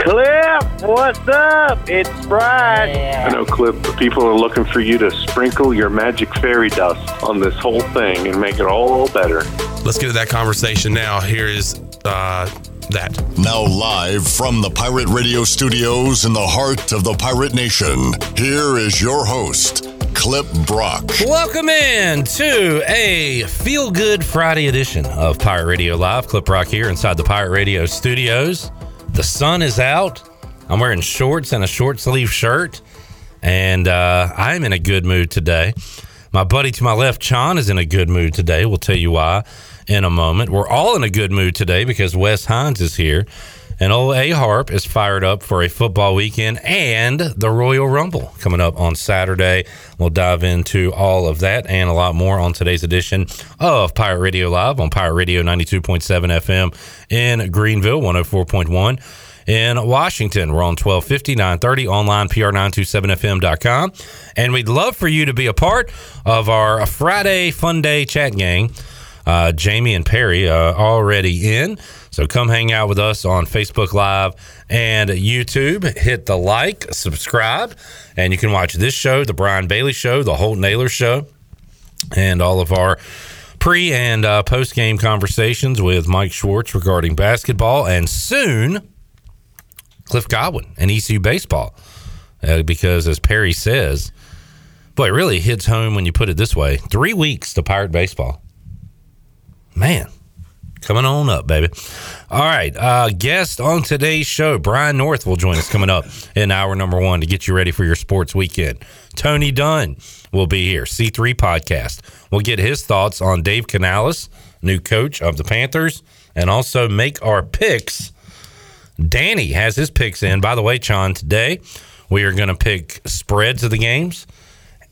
Clip, what's up? It's Brian. I know, Clip, people are looking for you to sprinkle your magic fairy dust on this whole thing and make it all better. Let's get to that conversation now. Here is uh, that. Now, live from the Pirate Radio studios in the heart of the Pirate Nation, here is your host, Clip Brock. Welcome in to a feel good Friday edition of Pirate Radio Live. Clip Brock here inside the Pirate Radio studios. The sun is out. I'm wearing shorts and a short sleeve shirt, and uh, I'm in a good mood today. My buddy to my left, Chon, is in a good mood today. We'll tell you why in a moment. We're all in a good mood today because Wes Hines is here. And old A Harp is fired up for a football weekend and the Royal Rumble coming up on Saturday. We'll dive into all of that and a lot more on today's edition of Pirate Radio Live on Pirate Radio 92.7 FM in Greenville, 104.1 in Washington. We're on 1250, 930, online, pr927fm.com. And we'd love for you to be a part of our Friday Fun Day chat gang. Uh, Jamie and Perry uh, already in. So come hang out with us on Facebook Live and YouTube. Hit the like, subscribe, and you can watch this show, The Brian Bailey Show, The Holt Naylor Show, and all of our pre and uh, post game conversations with Mike Schwartz regarding basketball and soon Cliff Godwin and ECU baseball. Uh, because as Perry says, boy, it really hits home when you put it this way three weeks to Pirate baseball. Man, coming on up, baby. All right. Uh, guest on today's show, Brian North will join us coming up in hour number one to get you ready for your sports weekend. Tony Dunn will be here, C3 Podcast. We'll get his thoughts on Dave Canales, new coach of the Panthers, and also make our picks. Danny has his picks in. By the way, Chon, today we are going to pick spreads of the games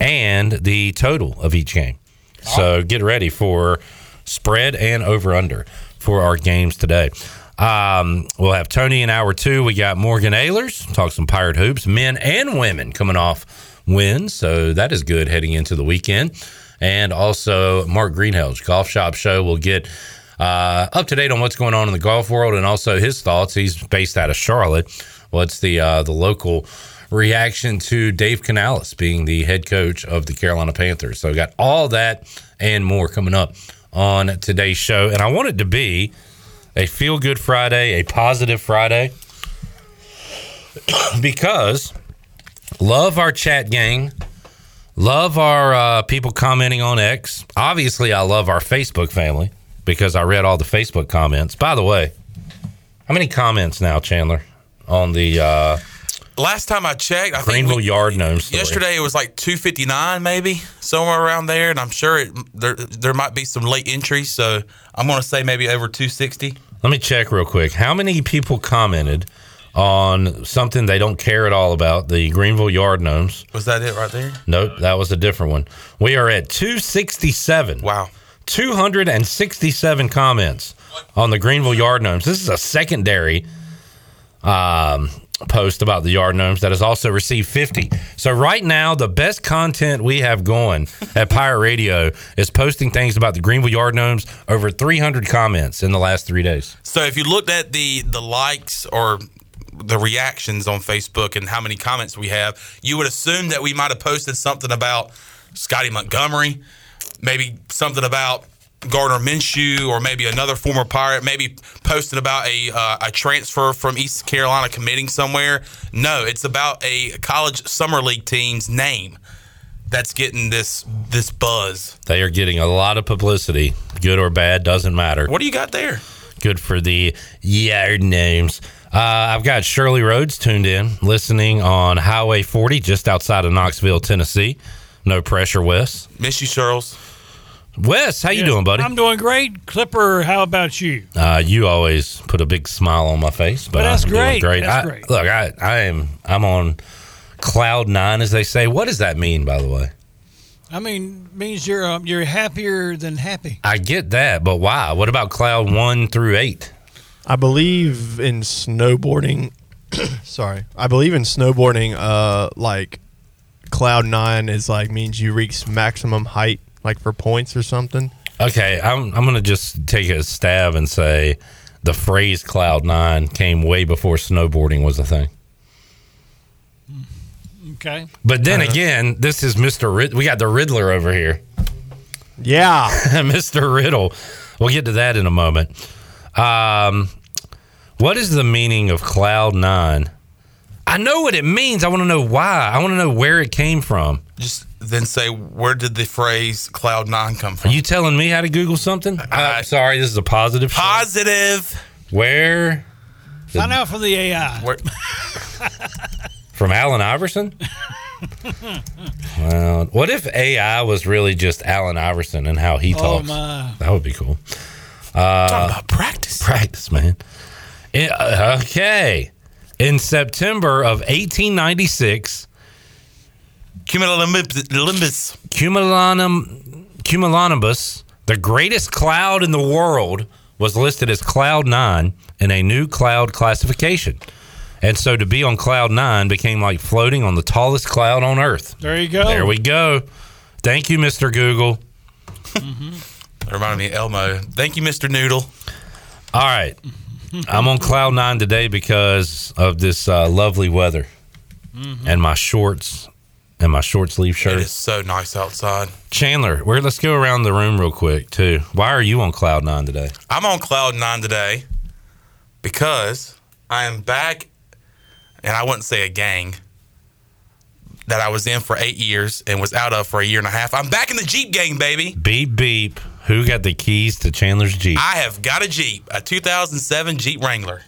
and the total of each game. So get ready for spread and over under for our games today. Um, we'll have Tony in hour two. We got Morgan Ahlers, talk some pirate hoops, men and women coming off wins. So that is good heading into the weekend. And also Mark Greenhelch's Golf Shop Show. will get uh, up to date on what's going on in the golf world and also his thoughts. He's based out of Charlotte. What's the uh, the local reaction to Dave Canales being the head coach of the Carolina Panthers? So we got all that and more coming up on today's show. And I want it to be a feel good Friday, a positive Friday, because love our chat gang, love our uh, people commenting on X. Obviously, I love our Facebook family because I read all the Facebook comments. By the way, how many comments now, Chandler, on the uh, Last time I checked, I Greenville think we, Yard Gnome story? yesterday it was like 259 maybe, somewhere around there. And I'm sure it, there, there might be some late entries. So I'm going to say maybe over 260. Let me check real quick. How many people commented on something they don't care at all about the Greenville Yard Gnomes? Was that it right there? Nope, that was a different one. We are at 267. Wow. 267 comments on the Greenville Yard Gnomes. This is a secondary um, post about the Yard Gnomes that has also received 50. So right now, the best content we have going at Pirate Radio is posting things about the Greenville Yard Gnomes. Over 300 comments in the last three days. So if you looked at the the likes or the reactions on Facebook and how many comments we have, you would assume that we might have posted something about Scotty Montgomery, maybe something about Gardner Minshew, or maybe another former Pirate, maybe posting about a uh, a transfer from East Carolina committing somewhere. No, it's about a college summer league team's name that's getting this this buzz. They are getting a lot of publicity, good or bad, doesn't matter. What do you got there? Good for the Yard Names. Uh, I've got Shirley Rhodes tuned in, listening on Highway 40, just outside of Knoxville, Tennessee. No pressure, Wes. Miss you, Charles. Wes, how you doing, buddy? I'm doing great. Clipper, how about you? Uh, you always put a big smile on my face, but, But that's I'm doing great. great. That's I- great. Look, I, I am I'm on cloud nine, as they say. What does that mean, by the way? I mean, means you're um, you're happier than happy. I get that, but why? What about cloud one through eight? I believe in snowboarding. sorry, I believe in snowboarding. Uh, like cloud nine is like means you reach maximum height, like for points or something. Okay, I'm I'm gonna just take a stab and say the phrase cloud nine came way before snowboarding was a thing. Okay. But then again, this is Mr. Rid- we got the Riddler over here. Yeah, Mr. Riddle. We'll get to that in a moment. Um, what is the meaning of cloud nine? I know what it means. I want to know why. I want to know where it came from. Just then say, where did the phrase cloud nine come from? Are you telling me how to Google something? I'm sorry, this is a positive. show. Positive. Where? Find out from the AI. Where, From Allen Iverson? well, what if AI was really just Allen Iverson and how he Oh talks? my! That would be cool. Talk about practice. Practice, man. It- uh, okay. In September of 1896, Cumulonimbus. Cumulanum, Cumulonimbus, the greatest cloud in the world, was listed as Cloud 9 in a new cloud classification. And so to be on Cloud 9 became like floating on the tallest cloud on Earth. There you go. There we go. Thank you, Mr. Google. That reminded me of Elmo. Thank you, Mr. Noodle. All right. I'm on Cloud 9 today because of this uh, lovely weather and my shorts and my short sleeve shirt. It is so nice outside. Chandler, where let's go around the room real quick too. Why are you on Cloud 9 today? I'm on cloud nine today because I am back, and I wouldn't say a gang that I was in for eight years and was out of for a year and a half. I'm back in the Jeep gang, baby. Beep beep. Who got the keys to Chandler's Jeep? I have got a Jeep, a 2007 Jeep Wrangler.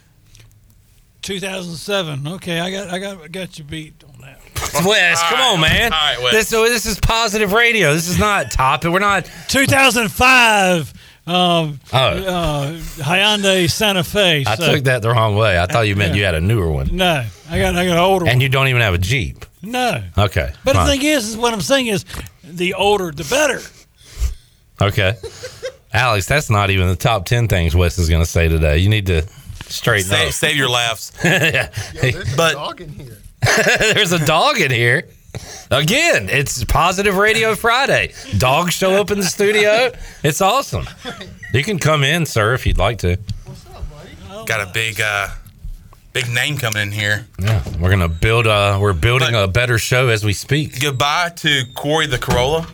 2007. Okay, I got I got I got you beat on that. Wes, come All on, man. all right, Wes. this, so this is positive radio. This is not topic. We're not. 2005. Um, Oh. uh, Hyundai Santa Fe. I so- took that the wrong way. I thought you meant Yeah. you had a newer one, No, I got I got an older one. and one. you don't even have a Jeep. No, Okay. but fine. the thing is, is what I'm saying is, the older the better. Okay. Alex, that's not even the top 10 things Wes is going to say today. You need to straighten Save, up. save your laughs. but there's a dog in here. Again, it's Positive Radio Friday. Dogs show up in the studio. It's awesome. You can come in, sir, if you'd like to. What's up, buddy? Got a big, uh, big name coming in here. Yeah, we're gonna build. A, we're building a better show as we speak. Goodbye to Corey the Corolla.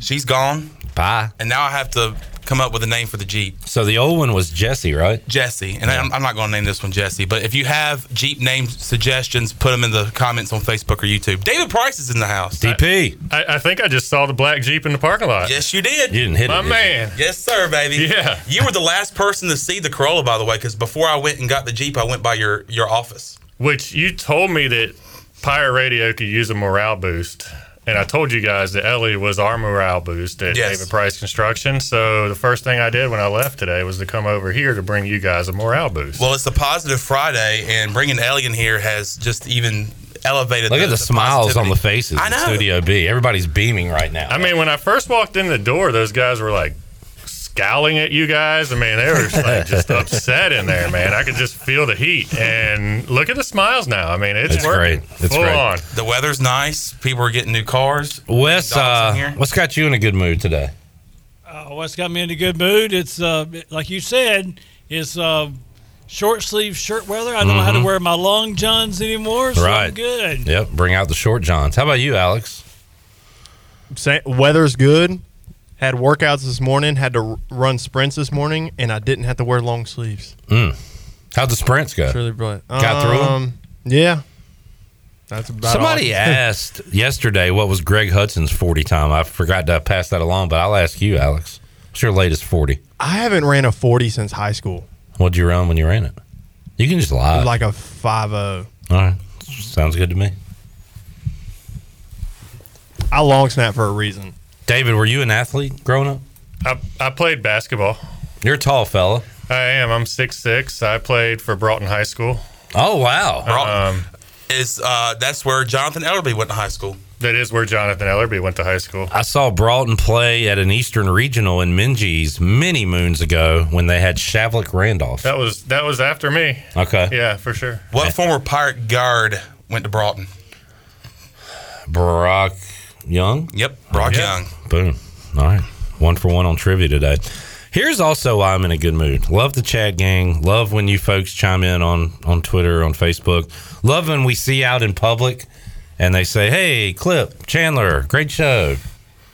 She's gone, Bye. and now I have to come up with a name for the Jeep. So the old one was Jesse, right? Jesse, and I'm, I'm not going to name this one Jesse, but if you have Jeep name suggestions, put them in the comments on Facebook or YouTube. David Price is in the house. DP. I, I think I just saw the black Jeep in the parking lot. Yes, you did. You didn't hit My it. did you? man. Yes, sir, baby. Yeah. You were the last person to see the Corolla, by the way, because before I went and got the Jeep, I went by your your office. Which you told me that Pirate Radio could use a morale boost. And I told you guys that Ellie was our morale boost at Yes. David Price Construction. So the first thing I did when I left today was to come over here to bring you guys a morale boost. Well, it's a positive Friday, and bringing Ellie in here has just even elevated. Look at the smiles on the faces I in know. Studio B. Everybody's beaming right now. I mean, when I first walked in the door, those guys were like scowling at you guys. I mean, they were just, like, just upset in there, man. I could just feel the heat. And look at the smiles now. I mean, it's, It's working. great. It's Full great. on. The weather's nice. People are getting new cars. Wes, uh, what's got you in a good mood today? Uh, what's got me in a good mood? It's uh, like you said, it's uh, short sleeve shirt weather. I don't know how to wear my long johns anymore, so Mm-hmm. Right. I'm good. Yep, bring out the short johns. How about you, Alex? Sa- weather's good. Had workouts this morning. Had to run sprints this morning, and I didn't have to wear long sleeves. How'd the sprints go? It's really brilliant. Got through 'em? Um, Yeah. That's about Somebody asked yesterday what was Greg Hudson's 40 time. I forgot to pass that along, but I'll ask you, Alex. What's your latest 40? I haven't ran a 40 since high school. What'd you run when you ran it? You can just lie. Like a 5 All right. Sounds good to me. I long snap for a reason. David, were you an athlete growing up? I, I played basketball. You're a tall fella. I am. I'm 6'6. I played for Broughton High School. Oh, wow. Broughton. Um, is uh, that's where Jonathan Ellerby went to high school. That is where Jonathan Ellerby went to high school. I saw Broughton play at an Eastern Regional in Minges many moons ago when they had Shavlik Randolph. That was that was after me. Okay. Yeah, for sure. What former Pirate guard went to Broughton? Brock Young? Yep, Brock Yeah. Young. Boom. All right. One for one on trivia today. Here's also why I'm in a good mood. Love the chat gang. Love when you folks chime in on, on Twitter, on Facebook. Love when we see out in public and they say, hey, Clip, Chandler, great show.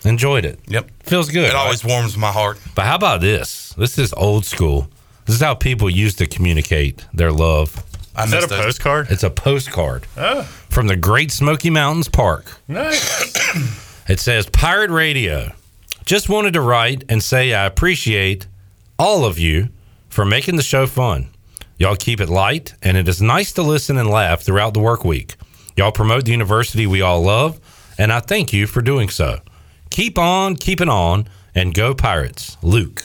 Enjoyed it. Yep. Feels good. It always warms my heart. But how about this? This is old school. This is how people used to communicate their love. I Is that a those. postcard? It's a postcard Oh, from the Great Smoky Mountains Park. nice. It says Pirate Radio. Just wanted to write and say I appreciate all of you for making the show fun. Y'all keep it light, and it is nice to listen and laugh throughout the work week. Y'all promote the university we all love, and I thank you for doing so. Keep on keeping on, and go Pirates. Luke.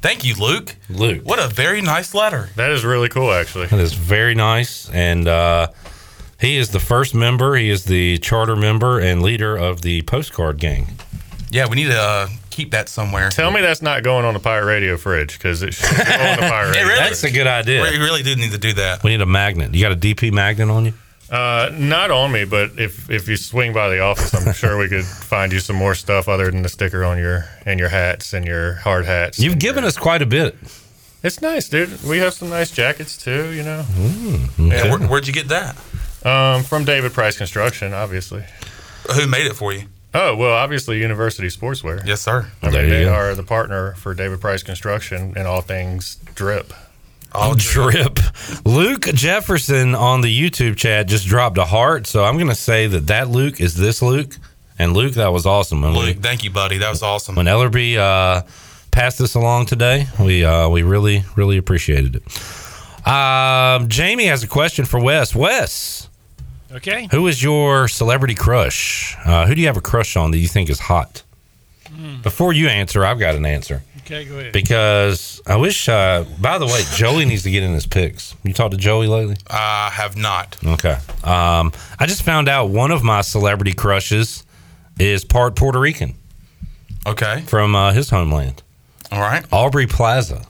Thank you, Luke. Luke. What a very nice letter. That is really cool, actually. That is very nice. And uh, he is the first member, he is the charter member and leader of the postcard gang. Yeah, we need to uh, keep that somewhere. Tell me that's not going on the pirate radio fridge because it should go on the pirate It radio. really- That's a good idea. We really do need to do that. We need a magnet. You got a DP magnet on you? Uh, not on me, but if if you swing by the office, I'm sure we could find you some more stuff other than the sticker on your and your hats and your hard hats. You've given us quite a bit. It's nice, dude. We have some nice jackets too. You know, Yeah, where, where'd you get that? um, from David Price Construction, obviously. Who made it for you? Oh well, obviously University Sportswear. Yes, sir. I mean, they go. are the partner for David Price Construction and all things drip. All drip. Luke Jefferson on the YouTube chat just dropped a heart, so I'm going to say that that Luke is this Luke. And Luke, that was awesome. When, Luke, we, thank you, buddy. That was awesome. when Ellerby uh, passed this along today, we uh, we really really appreciated it. Um, Jamie has a question for Wes. Wes, Okay. who is your celebrity crush? Uh, who do you have a crush on that you think is hot? Before you answer, I've got an answer. Okay, go ahead. Because I wish, uh, by the way, Joey needs to get in his picks. You talked to Joey lately? I have not. Okay. Um, I just found out one of my celebrity crushes is part Puerto Rican Okay. from uh, his homeland, All right. Aubrey Plaza.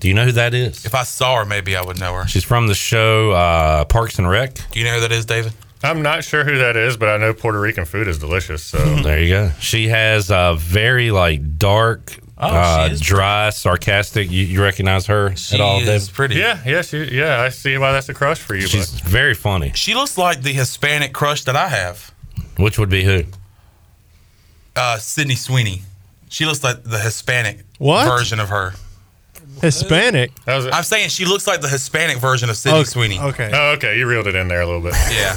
Do you know who that is? If I saw her, maybe I would know her. She's from the show uh, Parks and Rec. Do you know who that is, David? I'm not sure who that is, but I know Puerto Rican food is delicious. So There you go. She has a very like dark, Oh, uh, she is dry, sarcastic. You, you recognize her She at all, is David? pretty. yeah, yeah, she, yeah. I see why that's a crush for you. She's But very funny. She looks like the Hispanic crush that I have, Which would be who? uh, Sydney Sweeney. She looks like the Hispanic What? version of her. Hispanic. that was I'm saying she looks like the Hispanic version of Sydney Sweeney. Okay. oh, okay. You reeled it in there a little bit. Yeah.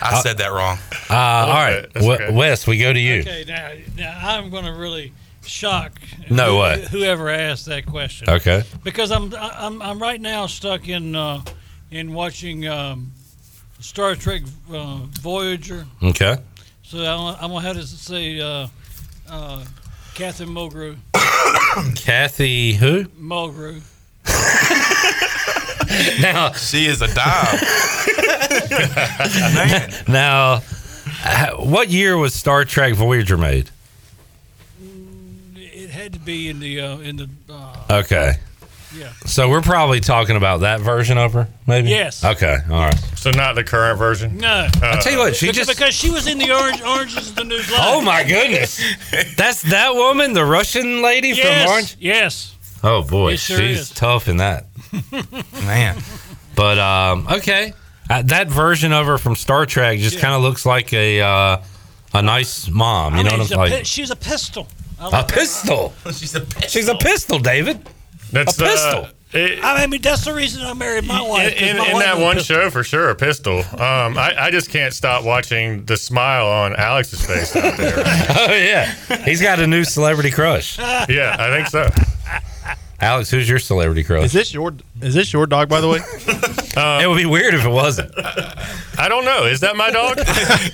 I said that wrong. Uh, all right, W- okay. Wes, we go to you. Okay, now, now I'm going to really shock No who- way. whoever asked that question. Okay. Because I'm I'm I'm right now stuck in uh, in watching um, Star Trek uh, Voyager. Okay. So I'm, I'm gonna have to say uh, uh, Catherine Mulgrew. Kathy, who? Mulgrew. Now, She is a dime. Man. now, what year was Star Trek Voyager made? It had to be in the uh, in the uh, Okay. yeah. So we're probably talking about that version of her, maybe? Yes. Okay. All right. So not the current version. No, I'll tell you what, she because, just. because she was in the Orange Orange is the New Black. Oh, my goodness. That's that woman, the Russian lady Yes, from Orange? yes. Oh, boy. It sure she's is. tough in that. Man. But, um, okay. Uh, that version of her from Star Trek just Yeah. kind of looks like a uh, a nice mom. You I know mean, what I'm a like? pi- she's a pistol. I A like her. pistol. She's a pistol. She's a pistol, David. That's A pistol. Uh, it- I mean, that's the reason I married my wife. in, my in wife that one show, for sure, a pistol. Um, I, I just can't stop watching the smile on Alex's face out there. Oh yeah, he's got a new celebrity crush. yeah, I think so. Alex, who's your celebrity crush? Is this your is this your dog by the way? it would be weird if it wasn't. I don't know. Is that my dog?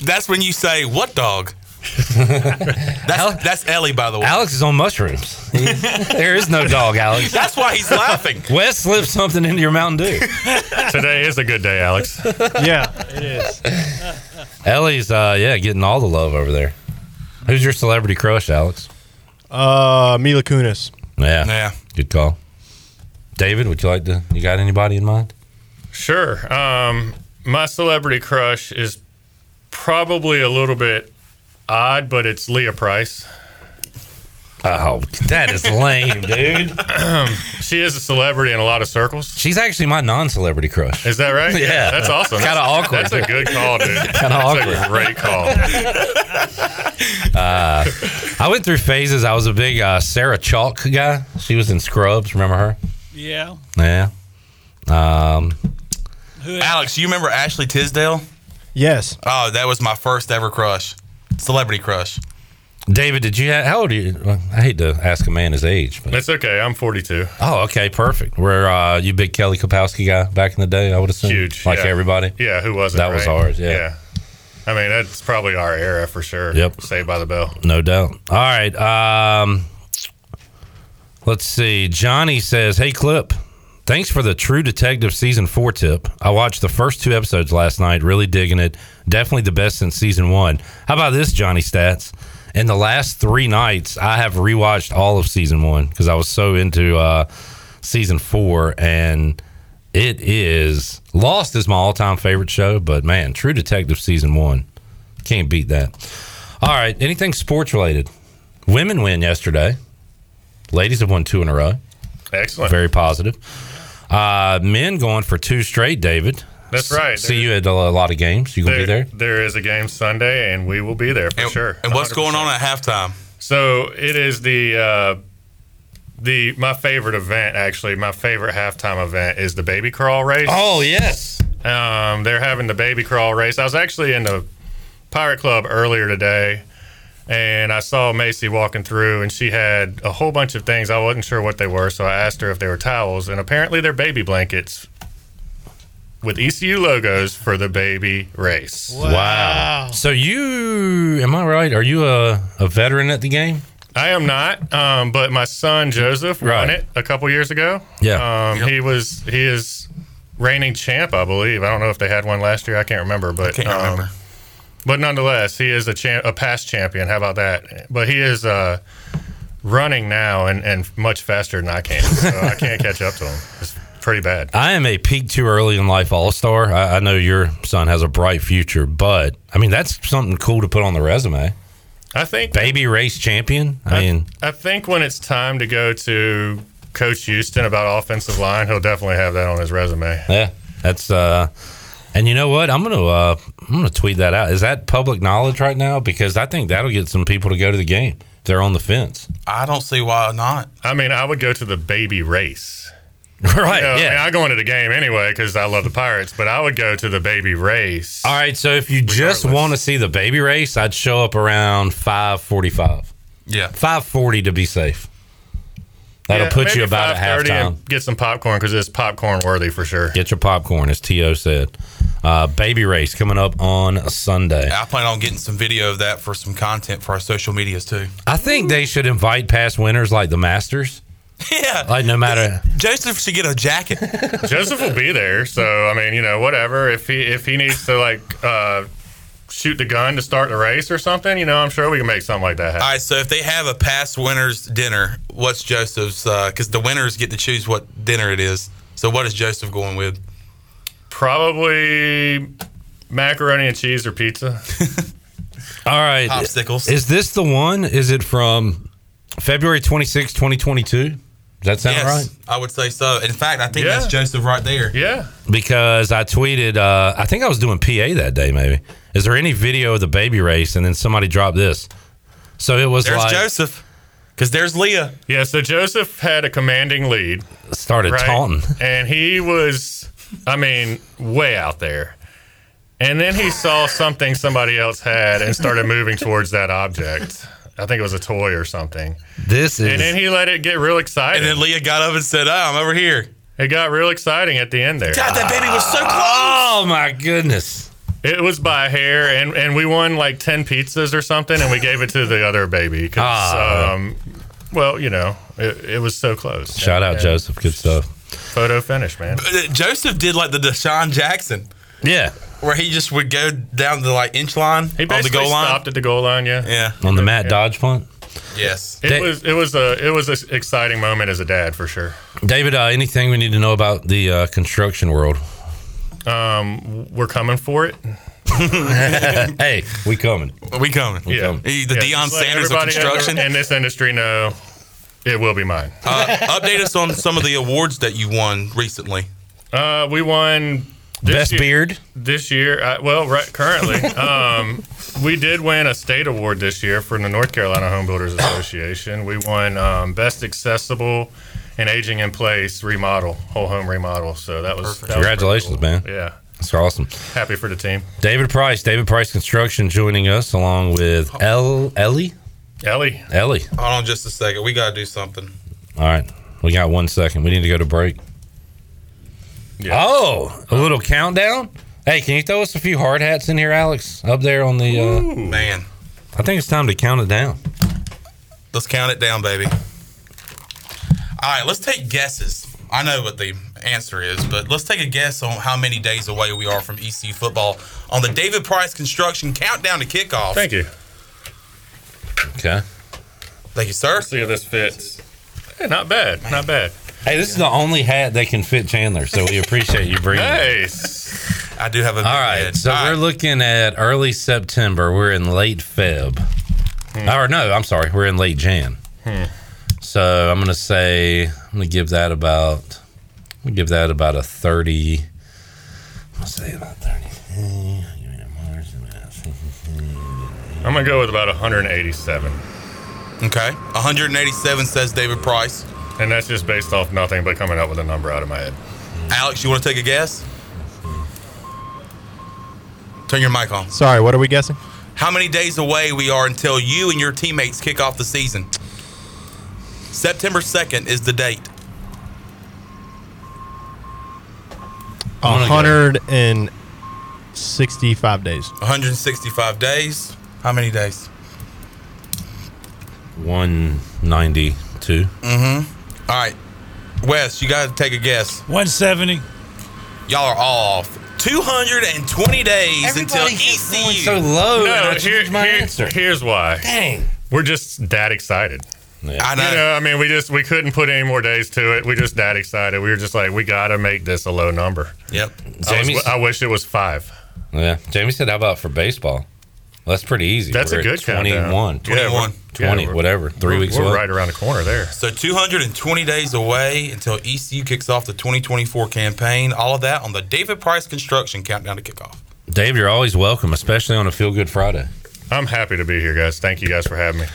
That's when you say, what dog? That's that's Ellie, by the way. Alex is on mushrooms. there is no dog, Alex. That's why he's laughing. Wes slipped something into your Mountain Dew. Today is a good day, Alex. yeah, it is. Ellie's, uh, yeah, getting all the love over there. Who's your celebrity crush, Alex? Uh, Mila Kunis. Yeah, Yeah. good call. David, would you like to? You got anybody in mind? Sure. Um, my celebrity crush is probably a little bit odd, but it's Leah Price. Oh, that is lame, dude. She is a celebrity in a lot of circles. She's actually my non-celebrity crush. Is that right? Yeah. that's awesome. Kinda awkward. That's a good call, dude. Kinda That's awkward. a great call. Uh, I went through phases. I was a big uh, Sarah Chalk guy. She was in Scrubs. Remember her? Yeah. Yeah. Um, Alex, you remember Ashley Tisdale? Yes. Oh, that was my first ever crush, celebrity crush. David, did you? Have, how old are you? I hate to ask a man his age, but It's okay. I'm 42. oh, okay, perfect. Where uh, you big Kelly Kapowski guy back in the day? I would assume Huge. like yeah. everybody. Yeah, who wasn't? That was right? ours, yeah. I mean, that's probably our era for sure. Yep. Saved by the Bell. No doubt. All right. Um, let's see. Johnny says, "Hey, Clip, thanks for the True Detective season four tip. I watched the first two episodes last night. Really digging it. Definitely the best since season one. How about this, Johnny Stats? In the last three nights, I have rewatched all of season one because I was so into uh, season four, and it is Lost is my all-time favorite show. But man, True Detective season one can't beat that." All right. Anything sports related? Women win yesterday. Ladies have won two in a row. Excellent. Very positive. Uh, men going for two straight, David. That's right. See you at a lot of games. You going to be there? There is a game Sunday, and we will be there for sure. And what's 100%. going on at halftime? So it is the uh, the my favorite event. Actually, my favorite halftime event is the baby crawl race. Oh, yes. Um, they're having the baby crawl race. I was actually in the Pirate Club earlier today, and I saw Macy walking through, and she had a whole bunch of things. I wasn't sure what they were, so I asked her if they were towels, and apparently they're baby blankets with ECU logos for the baby race. Wow. So you, am I right? Are you a, a veteran at the game? I am not, um, but my son Joseph won Right. it a couple years ago. Yeah. um, he was he is reigning champ, I believe. I don't know if they had one last year. I can't remember, but Can't um, remember. But nonetheless, he is a champ, a past champion. How about that? But he is uh, running now and, and much faster than I can. So I can't catch up to him. It's pretty bad. I am a peak too early in life all star. I, I know your son has a bright future, but I mean, that's something cool to put on the resume. I think Baby race champion. I mean, I think when it's time to go to Coach Houston about offensive line, he'll definitely have that on his resume. Yeah, that's uh, and you know what? I'm gonna uh, I'm gonna tweet that out. Is that public knowledge right now? Because I think that'll get some people to go to the game. If they're on the fence, I don't see why not. I mean, I would go to the baby race. right? You know, I, yeah. mean, I go into the game anyway because I love the Pirates, but I would go to the baby race. All right. So if you just want to see the baby race, I'd show up around five forty-five, Yeah. five forty to be safe. That'll Yeah, put you about at 5:30 halftime. Get some popcorn because it's popcorn worthy for sure. Get your popcorn, as To said. Uh, baby race coming up on Sunday. I plan on getting some video of that for some content for our social medias too. I think they should invite past winners like the Masters. Yeah. Like no matter Joseph should get a jacket. Joseph will be there, so I mean, you know, whatever. If he if he needs to like uh, shoot the gun to start the race or something, you know, I'm sure we can make something like that happen. All right, so if they have a past winners dinner, what's Joseph's? Because the winners get to choose what dinner it is. So what is Joseph going with? Probably macaroni and cheese or pizza. All right. Popsicles. Is this the one? Is it from February 26, 2022? Does that sound yes, right? I would say so. In fact, I think Yeah. that's Joseph right there. Yeah. Because I tweeted, uh, I think I was doing PA that day, maybe. Is there any video of the baby race? And then somebody dropped this. So it was There's like, Joseph. Because there's Leah. Yeah, so Joseph had a commanding lead, started right? taunting. And he was, I mean, way out there. And then he saw something somebody else had and started moving towards that object. I think it was a toy or something. This is. And then he let it get real excited. And then Leah got up and said, oh, I'm over here. It got real exciting at the end there. God, that baby was so close. oh, my goodness. It was by a hair, and, and we won like 10 pizzas or something, and we gave it to the other baby. 'cause, Ah. um, well, you know, it, it was so close. Shout out And Joseph. Good stuff. Photo finish, man. Uh, Joseph did like the DeSean Jackson, Yeah. where he just would go down the like inch line He on the basically goal line. stopped at the goal line, yeah. Yeah. On the Matt Dodge punt. Yes. It Da- was it was a it was an exciting moment as a dad for sure. David, uh, anything we need to know about the uh, construction world? Um, we're coming for it. hey, we coming. We coming. We Yeah, coming. The Yeah, Deion just let Sanders of everybody in the- construction. in this industry no, it will be mine. Uh, update us on some of the awards that you won recently. Uh, we won this Best year- beard. this year. Uh, well, right currently, um, we did win a state award this year from the North Carolina Home Builders Association. We won um, best accessible and aging in place remodel, whole home remodel. So that was that was Congratulations, cool. man. Yeah, That's awesome. happy for the team. David Price, David Price Construction, joining us along with El Ellie. Ellie, Ellie. Hold on just a second. We got to do something. All right, we got one second. We need to go to break. Yeah. Oh, a little countdown. Hey, can you throw us a few hard hats in here, Alex? Up there on the. Uh, Man, I think it's time to count it down. let's count it down, baby. All right, let's take guesses. I know what the answer is, but let's take a guess on how many days away we are from EC football on the David Price Construction countdown to kickoff. thank you. Okay. Thank you, sir. See if this fits. Hey, not bad, not bad. Hey, this is the only hat that can fit Chandler, so we appreciate you bringing it. Nice. I do have a All right, head. so All we're right. looking at early September. We're in late Feb. Hmm. Or no, I'm sorry, we're in late Jan. Hmm. So I'm gonna say I'm gonna give that about I'm gonna give that about a thirty. I'm gonna say about thirty. I'm gonna go with about 187, Okay. 187 says David Price. and that's just based off nothing but coming up with a number out of my head. Alex, you want to take a guess? Turn your mic on. Sorry, what are we guessing? How many days away we are until you and your teammates kick off the season? September 2nd is the date. A I'm gonna go- hundred and sixty-five days. 165 days. How many days? 192. Mm-hmm. All right. Wes, you got to take a guess. 170. Y'all are all off. 220 days until E ECU. so low. and I No, changed here, my here- answer. here's why. Dang. We're just that excited. I know. You know, I mean, we just we couldn't put any more days to it. We just that excited. We were just like, we got to make this a low number. Yep. I, was, I wish it was five. yeah. Jamie said, "How about for baseball?" Well, that's pretty easy. That's We're a at good countdown. 21. Yeah, we're- 21. 20, we're- whatever. 3 we're- weeks We're away. right around the corner there. So 220 days away until ECU kicks off the 2024 campaign. All of that on the David Price Construction countdown to kickoff. Dave, you're always welcome, especially on a Feel Good Friday. I'm happy to be here, guys. Thank you guys for having me.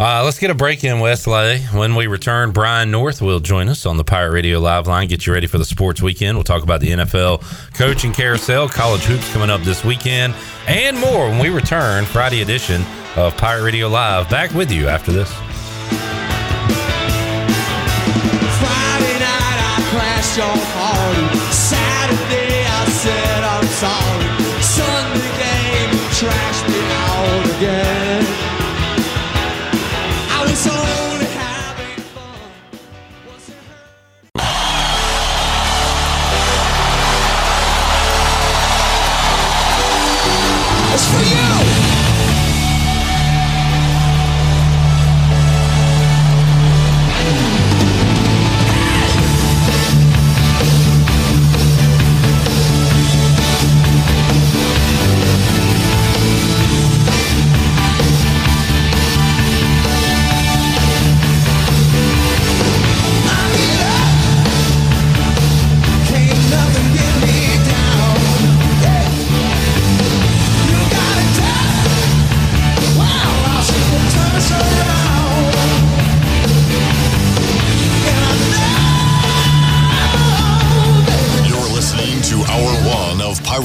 Uh, let's get a break in, Westlake. When we return, Brian North will join us on the Pirate Radio Live line. Get you ready for the sports weekend. We'll talk about the NFL coaching carousel, college hoops coming up this weekend, and more when we return, Friday edition of Pirate Radio Live. Back with you after this. Friday night I crashed your party. Saturday I said I'm sorry. Sunday trashed me out again.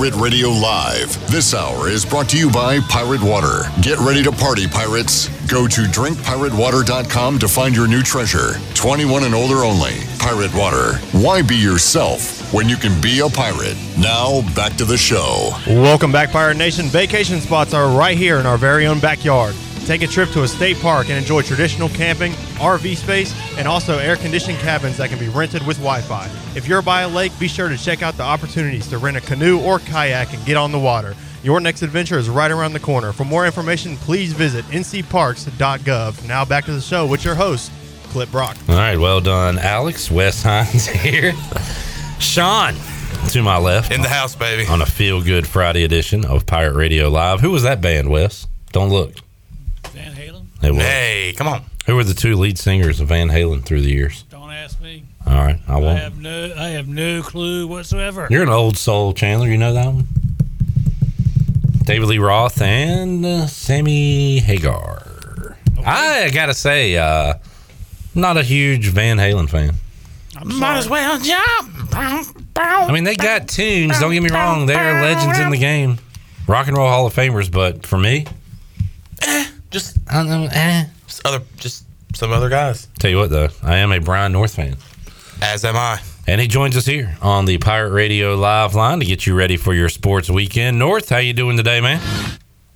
Pirate Radio Live. This hour is brought to you by Pirate Water. Get ready to party, pirates. Go to drinkpiratewater.com to find your new treasure. 21 and older only. Pirate Water. Why be yourself when you can be a pirate. Now, back to the show. Welcome back, Pirate Nation. Vacation spots are right here in our very own backyard. Take a trip to a state park and enjoy traditional camping, RV space, and also air conditioned cabins that can be rented with Wi Fi. If you're by a lake, be sure to check out the opportunities to rent a canoe or kayak and get on the water. Your next adventure is right around the corner. For more information, please visit ncparks.gov. Now back to the show with your host, Clip Brock. All right, well done, Alex. Wes Hines here. Sean to my left. In the house, baby. On a feel good Friday edition of Pirate Radio Live. Who was that band, Wes? Don't look. Van Halen. It was. Hey, come on. Who were the two lead singers of Van Halen through the years? Don't ask me. All right, I I won't. have no. I have no clue whatsoever. You're an old soul, Chandler. You know that one? David Lee Roth and uh, Sammy Hagar. I gotta say, uh, not a huge Van Halen fan. i Might as well jump. I mean, they got tunes. Don't get me wrong; they're legends in the game, rock and roll Hall of Famers. But for me, Just I don't know. Eh. just other, just some other guys. Tell you what, though, I am a Brian North fan. As am I. And he joins us here on the Pirate Radio Live line to get you ready for your sports weekend. North, how you doing today, man?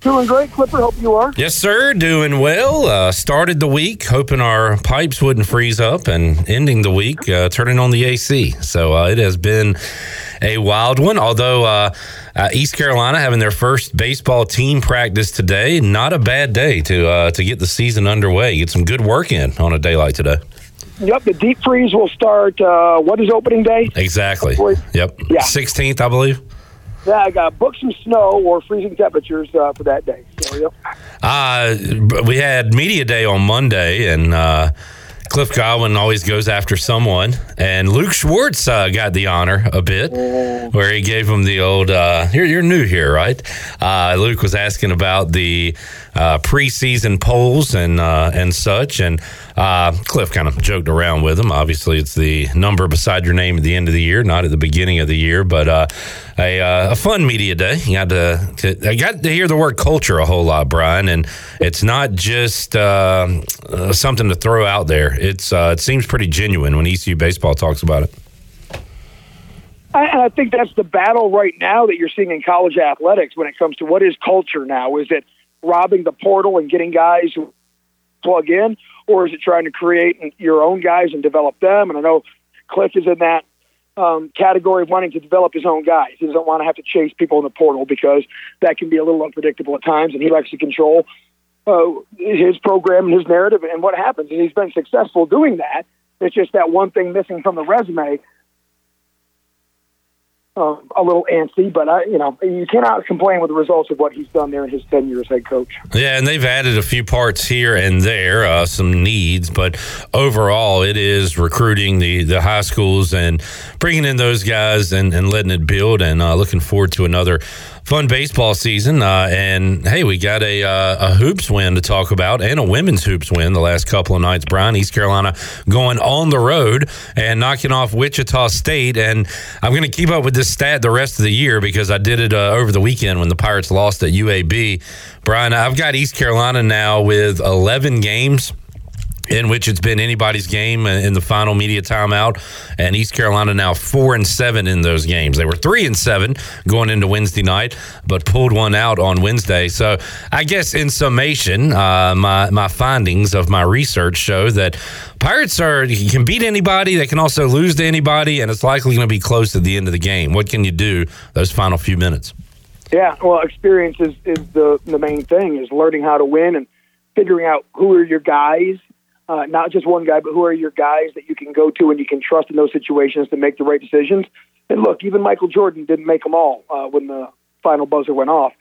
Doing great, Clipper. Hope you are. Yes, sir. Doing well. Uh, started the week hoping our pipes wouldn't freeze up, and ending the week uh, turning on the AC. So uh, it has been a wild one. Although uh, uh, East Carolina having their first baseball team practice today, not a bad day to uh, to get the season underway. Get some good work in on a day like today. Yep, the deep freeze will start. Uh, what is opening day? Exactly. Yep. Yeah. Sixteenth, I believe. Yeah, I got booked some snow or freezing temperatures uh, for that day. So, yep. Uh, we had media day on Monday, and uh, Cliff Godwin always goes after someone, and Luke Schwartz uh, got the honor a bit, where he gave him the old. Uh, you're, you're new here, right? Uh, Luke was asking about the preseason polls and and such, and Cliff kind of joked around with him. Obviously, it's the number beside your name at the end of the year, not at the beginning of the year, but a, uh, a fun media day. You got to, to I got to hear the word culture a whole lot, Brian, and it's not just uh, uh, something to throw out there. It's uh, it seems pretty genuine when ECU baseball talks about it. And I think that's the battle right now that you're seeing in college athletics when it comes to what is culture now. Is it robbing the portal and getting guys who plug in, or is it trying to create your own guys and develop them? And I know Cliff is in that um, category of wanting to develop his own guys. He doesn't want to have to chase people in the portal because that can be a little unpredictable at times, and he likes to control uh, his program and his narrative and what happens. And he's been successful doing that. It's just that one thing missing from the resume. Um, a little antsy, but I, you know, you cannot complain with the results of what he's done there in his tenure as head coach. Yeah, and they've added a few parts here and there, uh, some needs, but overall, it is recruiting the, the high schools and bringing in those guys and, and letting it build. And uh, looking forward to another fun baseball season. Uh, and hey, we got a, uh, a hoops win to talk about and a women's hoops win the last couple of nights. Brian, East Carolina going on the road and knocking off Wichita State. And I'm going to keep up with this stat the rest of the year because I did it uh, over the weekend when the Pirates lost at UAB. Brian, I've got East Carolina now with 11 games in which it's been anybody's game in the final media timeout, and East Carolina now four and seven in those games. They were three and seven going into Wednesday night, but pulled one out on Wednesday. So I guess in summation, uh, my my findings of my research show that Pirates are you can beat anybody, they can also lose to anybody, and it's likely going to be close to the end of the game. What can you do those final few minutes? Yeah, well, experience is, is the the main thing is learning how to win and figuring out who are your guys uh, not just one guy, but who are your guys that you can go to and you can trust in those situations to make the right decisions. And look, even Michael Jordan didn't make them all uh, when the final buzzer went off.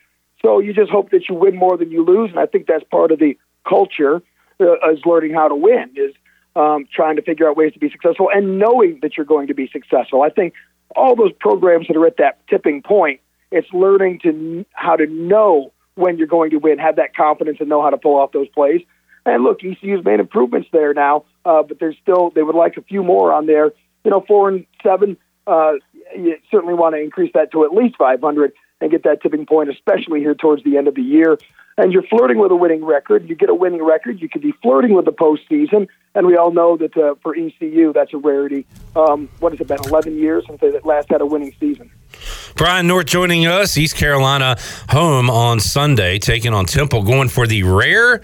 So you just hope that you win more than you lose, and I think that's part of the culture uh, is learning how to win, is um, trying to figure out ways to be successful and knowing that you're going to be successful. I think all those programs that are at that tipping point, it's learning to how to know when you're going to win, have that confidence, and know how to pull off those plays. And look, ECU's made improvements there now, uh, but there's still they would like a few more on there. You know, four and seven. Uh, you certainly want to increase that to at least 500. and get that tipping point, especially here towards the end of the year. And you're flirting with a winning record. You get a winning record, you could be flirting with the postseason. And we all know that uh, for ECU, that's a rarity. Um, what has it been, 11 years since they last had a winning season? Brian North joining us, East Carolina home on Sunday, taking on Temple, going for the rare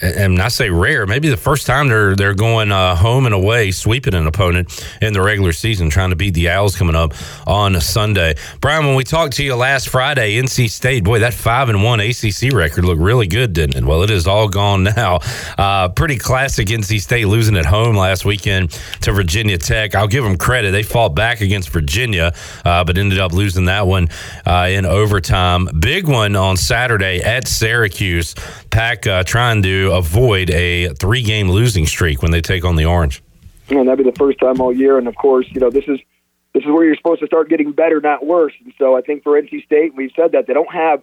and I say rare, maybe the first time they're they're going uh, home and away, sweeping an opponent in the regular season, trying to beat the Owls coming up on Sunday. Brian, when we talked to you last Friday, NC State, boy, that five and one ACC record looked really good, didn't it? Well, it is all gone now. Uh, pretty classic NC State losing at home last weekend to Virginia Tech. I'll give them credit; they fought back against Virginia, uh, but ended up losing that one uh, in overtime. Big one on Saturday at Syracuse. Pack uh, trying to avoid a three game losing streak when they take on the Orange. And that'd be the first time all year. And of course, you know, this is this is where you're supposed to start getting better, not worse. And so I think for NC State, we've said that they don't have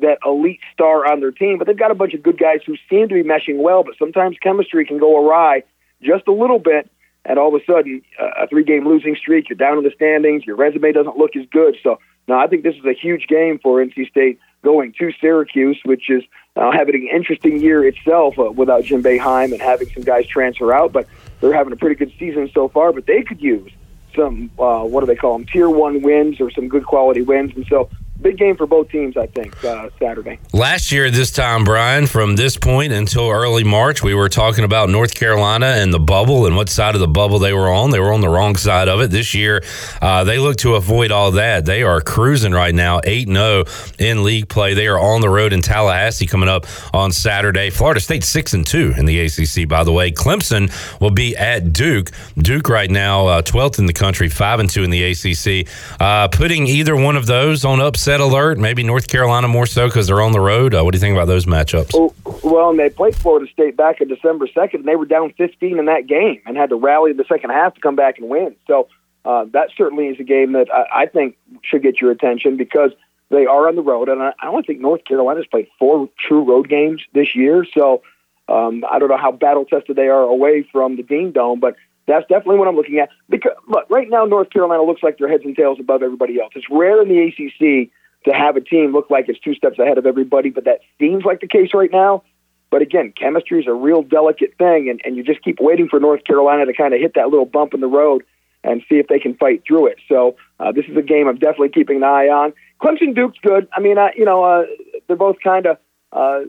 that elite star on their team, but they've got a bunch of good guys who seem to be meshing well. But sometimes chemistry can go awry just a little bit, and all of a sudden, a three game losing streak, you're down in the standings, your resume doesn't look as good. So, no, I think this is a huge game for NC State going to Syracuse, which is uh, having an interesting year itself uh, without Jim Boeheim and having some guys transfer out. But they're having a pretty good season so far. But they could use some uh, what do they call them? Tier one wins or some good quality wins. And so big game for both teams, I think, uh, Saturday. Last year, this time, Brian, from this point until early March, we were talking about North Carolina and the bubble and what side of the bubble they were on. They were on the wrong side of it. This year, uh, they look to avoid all that. They are cruising right now, 8 0 in league play. They are on the road in Tallahassee coming up on Saturday. Florida State 6 and 2 in the ACC, by the way. Clemson will be at Duke. Duke right now, uh, 12th in the country, 5 and 2 in the ACC. Uh, putting either one of those on upset upset alert? Maybe North Carolina more so because they're on the road. Uh, what do you think about those matchups? Oh, well, and they played Florida State back in December 2nd, and they were down 15 in that game and had to rally in the second half to come back and win. So uh, that certainly is a game that I, I think should get your attention because they are on the road, and I, I only think North Carolina's played four true road games this year. So um, I don't know how battle tested they are away from the Dean Dome, but that's definitely what I'm looking at. Because look, right now North Carolina looks like they're heads and tails above everybody else. It's rare in the ACC to have a team look like it's two steps ahead of everybody, but that seems like the case right now. But again, chemistry is a real delicate thing, and, and you just keep waiting for North Carolina to kind of hit that little bump in the road and see if they can fight through it. So uh, this is a game I'm definitely keeping an eye on. Clemson Duke's good. I mean, uh, you know, uh, they're both kind of uh,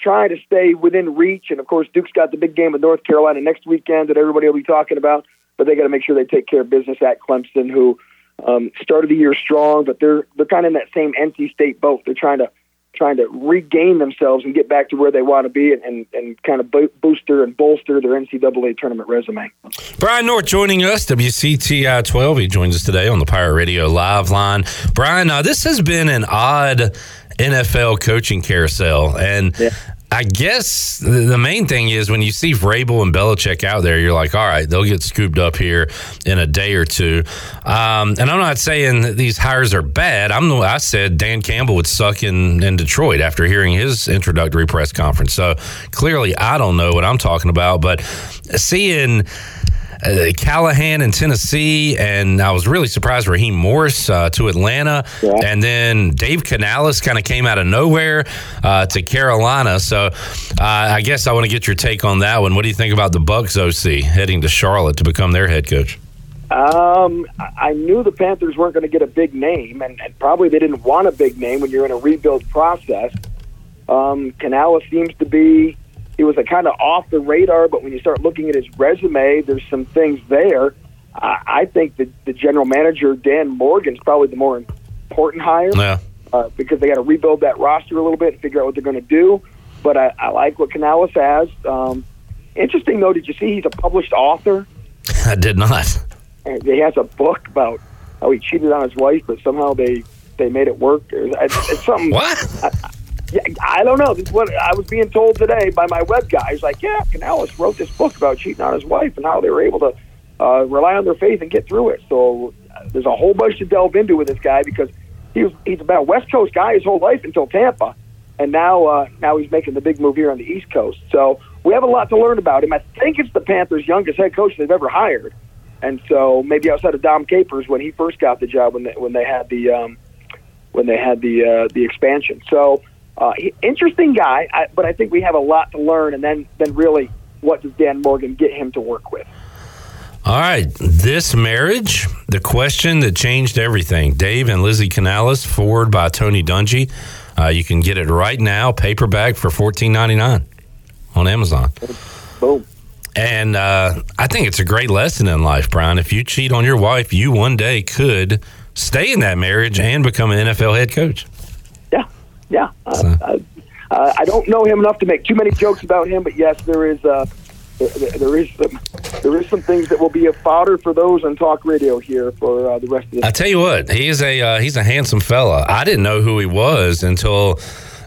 trying to stay within reach, and of course, Duke's got the big game with North Carolina next weekend that everybody will be talking about. But they got to make sure they take care of business at Clemson, who um, started the year strong, but they're they're kind of in that same NC State boat. They're trying to trying to regain themselves and get back to where they want to be and, and, and kind of bo- booster and bolster their NCAA tournament resume. Brian North joining us, WCTI 12. He joins us today on the Pirate Radio Live line. Brian, uh, this has been an odd NFL coaching carousel. And yeah. I guess the main thing is when you see Vrabel and Belichick out there, you're like, all right, they'll get scooped up here in a day or two. Um, and I'm not saying that these hires are bad. I'm the, I said Dan Campbell would suck in, in Detroit after hearing his introductory press conference. So clearly, I don't know what I'm talking about, but seeing uh, Callahan in Tennessee, and I was really surprised Raheem Morris uh, to Atlanta, yeah. and then Dave Canales kind of came out of nowhere uh, to Carolina. So uh, I guess I want to get your take on that one. What do you think about the Bucs OC heading to Charlotte to become their head coach? Um, I knew the Panthers weren't going to get a big name, and, and, probably they didn't want a big name when you're in a rebuild process. Um, Canales seems to be he was a kind of off the radar, but when you start looking at his resume, there's some things there. I, I think that the general manager Dan Morgan's probably the more important hire yeah. uh, because they got to rebuild that roster a little bit and figure out what they're going to do. But I, I like what Canales has. Um, interesting though, did you see he's a published author? I did not. And he has a book about how he cheated on his wife, but somehow they they made it work. It's, it's something. what? I, yeah, I don't know. This is what I was being told today by my web guys. Like, yeah, Canales wrote this book about cheating on his wife and how they were able to uh, rely on their faith and get through it. So uh, there's a whole bunch to delve into with this guy because he was he's been a West Coast guy his whole life until Tampa, and now uh, now he's making the big move here on the East Coast. So we have a lot to learn about him. I think it's the Panthers' youngest head coach they've ever hired, and so maybe outside of Dom Capers when he first got the job when they, when they had the um, when they had the uh, the expansion. So uh, interesting guy, I, but I think we have a lot to learn, and then then really, what does Dan Morgan get him to work with? All right, this marriage, the question that changed everything. Dave and Lizzie Canales, forward by Tony Dungy. Uh, you can get it right now, paperback for fourteen ninety nine on Amazon. Boom. And uh, I think it's a great lesson in life, Brian. If you cheat on your wife, you one day could stay in that marriage and become an NFL head coach. Yeah. Uh, uh, uh, I don't know him enough to make too many jokes about him, but yes, there is uh, there, there is some there is some things that will be a fodder for those on talk radio here for uh, the rest of the. I tell you what, he's a uh, he's a handsome fella. I didn't know who he was until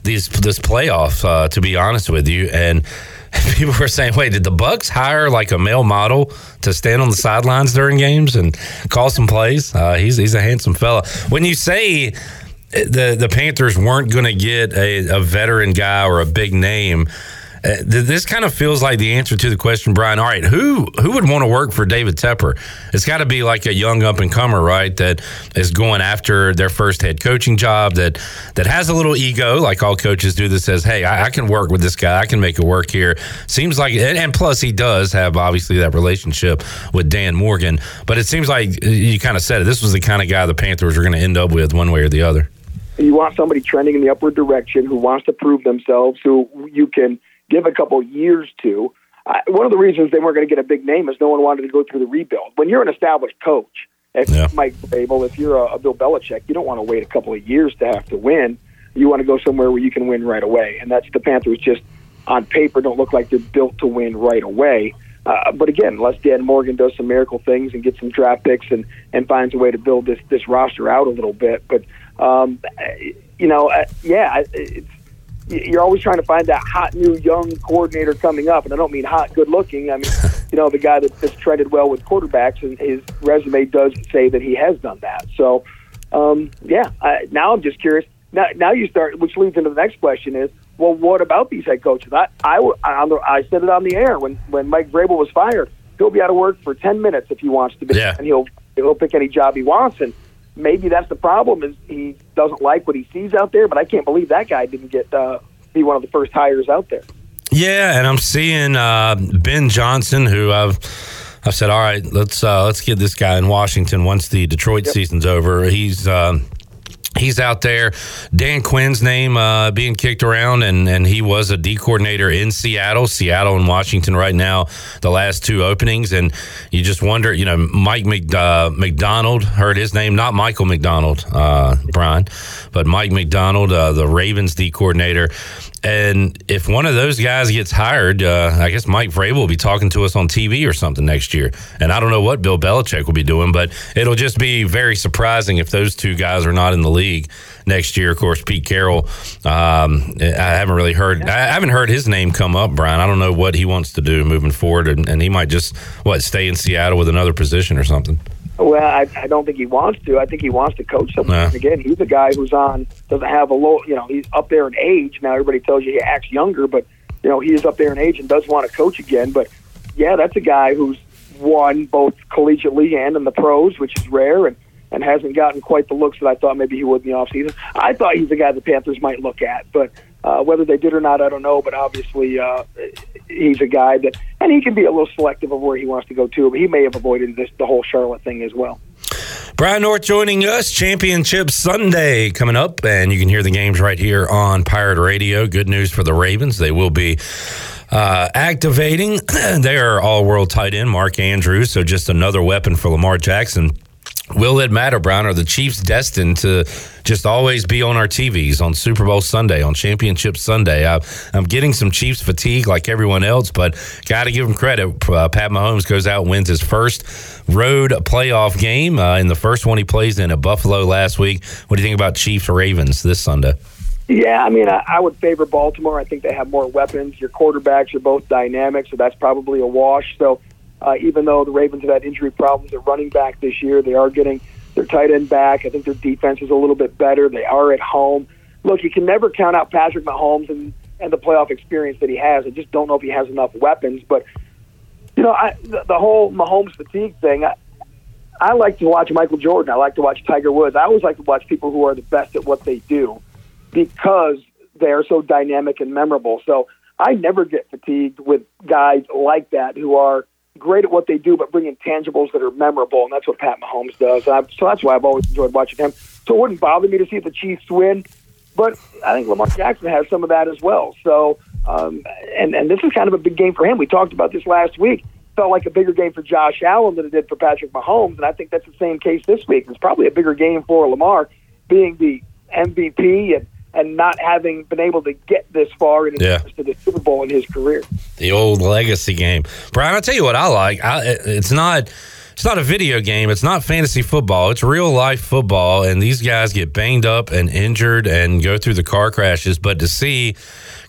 these this playoff. Uh, to be honest with you, and people were saying, "Wait, did the Bucs hire like a male model to stand on the sidelines during games and call some plays?" Uh, he's he's a handsome fella. When you say the the Panthers weren't going to get a, a veteran guy or a big name. Uh, th- this kind of feels like the answer to the question, Brian. All right, who who would want to work for David Tepper? It's got to be like a young up and comer, right? That is going after their first head coaching job. That that has a little ego, like all coaches do. That says, "Hey, I, I can work with this guy. I can make it work here." Seems like, and, and plus, he does have obviously that relationship with Dan Morgan. But it seems like uh, you kind of said it. This was the kind of guy the Panthers were going to end up with, one way or the other. You want somebody trending in the upward direction who wants to prove themselves, who you can give a couple years to. Uh, one of the reasons they weren't going to get a big name is no one wanted to go through the rebuild. When you're an established coach, if Yeah. Mike Vrabel, if you're a, a Bill Belichick, you don't want to wait a couple of years to have to win. You want to go somewhere where you can win right away, and that's the Panthers. Just on paper, don't look like they're built to win right away. Uh, but again, unless Dan Morgan does some miracle things and gets some draft picks and and finds a way to build this this roster out a little bit, but um, you know, uh, yeah, it's you're always trying to find that hot new young coordinator coming up, and I don't mean hot, good looking. I mean, you know, the guy that, that's treaded well with quarterbacks, and his resume does say that he has done that. So, um, yeah, I, now I'm just curious. Now, now you start, which leads into the next question: is well, what about these head coaches? I, I, I said it on the air when when Mike Vrabel was fired. He'll be out of work for ten minutes if he wants to be, Yeah. and he'll he'll pick any job he wants. And maybe that's the problem is he doesn't like what he sees out there. But I can't believe that guy didn't get uh, be one of the first hires out there. Yeah, and I'm seeing uh, Ben Johnson, who I've I've said, all right, let's uh, let's get this guy in Washington once the Detroit season's over. He's um He's out there. Dan Quinn's name uh, being kicked around, and, and he was a D coordinator in Seattle, Seattle and Washington right now, the last two openings. And you just wonder, you know, Mike uh, Macdonald, heard his name, not Michael McDonald, uh, Brian, but Mike Macdonald, uh, the Ravens D coordinator. And if one of those guys gets hired, uh, I guess Mike Vrabel will be talking to us on TV or something next year. And I don't know what Bill Belichick will be doing, but it'll just be very surprising if those two guys are not in the league next year. Of course, Pete Carroll, um, I haven't really heard, I haven't heard his name come up, Brian. I don't know what he wants to do moving forward, and, and he might just what stay in Seattle with another position or something. Well, I, I don't think he wants to. I think he wants to coach. Nah. Again, he's a guy who's on doesn't have a low. You know, he's up there in age now. Everybody tells you he acts younger, but you know he is up there in age and does want to coach again. But yeah, that's a guy who's won both collegiately and in the pros, which is rare, and and hasn't gotten quite the looks that I thought maybe he would in the offseason. I thought he's a guy the Panthers might look at, but uh, whether they did or not, I don't know. But obviously, uh, he's a guy that, and he can be a little selective of where he wants to go too. But he may have avoided this the whole Charlotte thing as well. Brian North joining us. Championship Sunday coming up, and you can hear the games right here on Pirate Radio. Good news for the Ravens. They will be uh, activating their all world tight end, Mark Andrews. So just another weapon for Lamar Jackson. Will it matter, Brian? Are the Chiefs destined to just always be on our TVs on Super Bowl Sunday, on Championship Sunday? I, I'm getting some Chiefs fatigue like everyone else, but got to give them credit. Uh, Pat Mahomes goes out wins his first road playoff game. Uh, in the first one he plays in at Buffalo last week. What do you think about Chiefs Ravens this Sunday? Yeah, I mean, I, I would favor Baltimore. I think they have more weapons. Your quarterbacks are both dynamic, so that's probably a wash. So uh, even though the Ravens have had injury problems at running back this year, they are getting their tight end back. I think their defense is a little bit better. They are at home. Look, you can never count out Patrick Mahomes and, and the playoff experience that he has. I just don't know if he has enough weapons. But, you know, I, the, the whole Mahomes fatigue thing, I, I like to watch Michael Jordan. I like to watch Tiger Woods. I always like to watch people who are the best at what they do because they are so dynamic and memorable. So I never get fatigued with guys like that who are great at what they do, but bring intangibles that are memorable, and that's what Pat Mahomes does. I've, so that's why I've always enjoyed watching him. So it wouldn't bother me to see the Chiefs win, but I think Lamar Jackson has some of that as well. So, um, and and this is kind of a big game for him. We talked about this last week. Felt like a bigger game for Josh Allen than it did for Patrick Mahomes, and I think that's the same case this week. It's probably a bigger game for Lamar, being the MVP and and not having been able to get this far in Yeah. to the Super Bowl in his career. the old legacy game. Brian, I'll tell you what I like. I, it's not it's not a video game. It's not fantasy football. It's real life football, and these guys get banged up and injured and go through the car crashes. But to see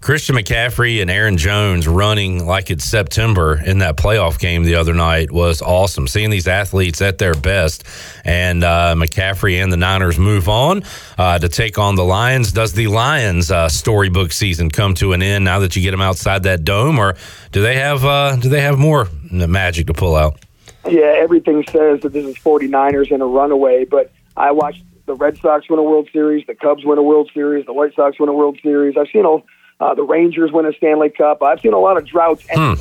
Christian McCaffrey and Aaron Jones running like it's September in that playoff game the other night was awesome. Seeing these athletes at their best, and uh, McCaffrey and the Niners move on uh, to take on the Lions. Does the Lions uh, storybook season come to an end now that you get them outside that dome, or do they have uh, do they have more magic to pull out? Yeah, everything says that this is 49ers in a runaway, but I watched the Red Sox win a World Series, the Cubs win a World Series, the White Sox win a World Series. I've seen all, uh, the Rangers win a Stanley Cup. I've seen a lot of droughts. And,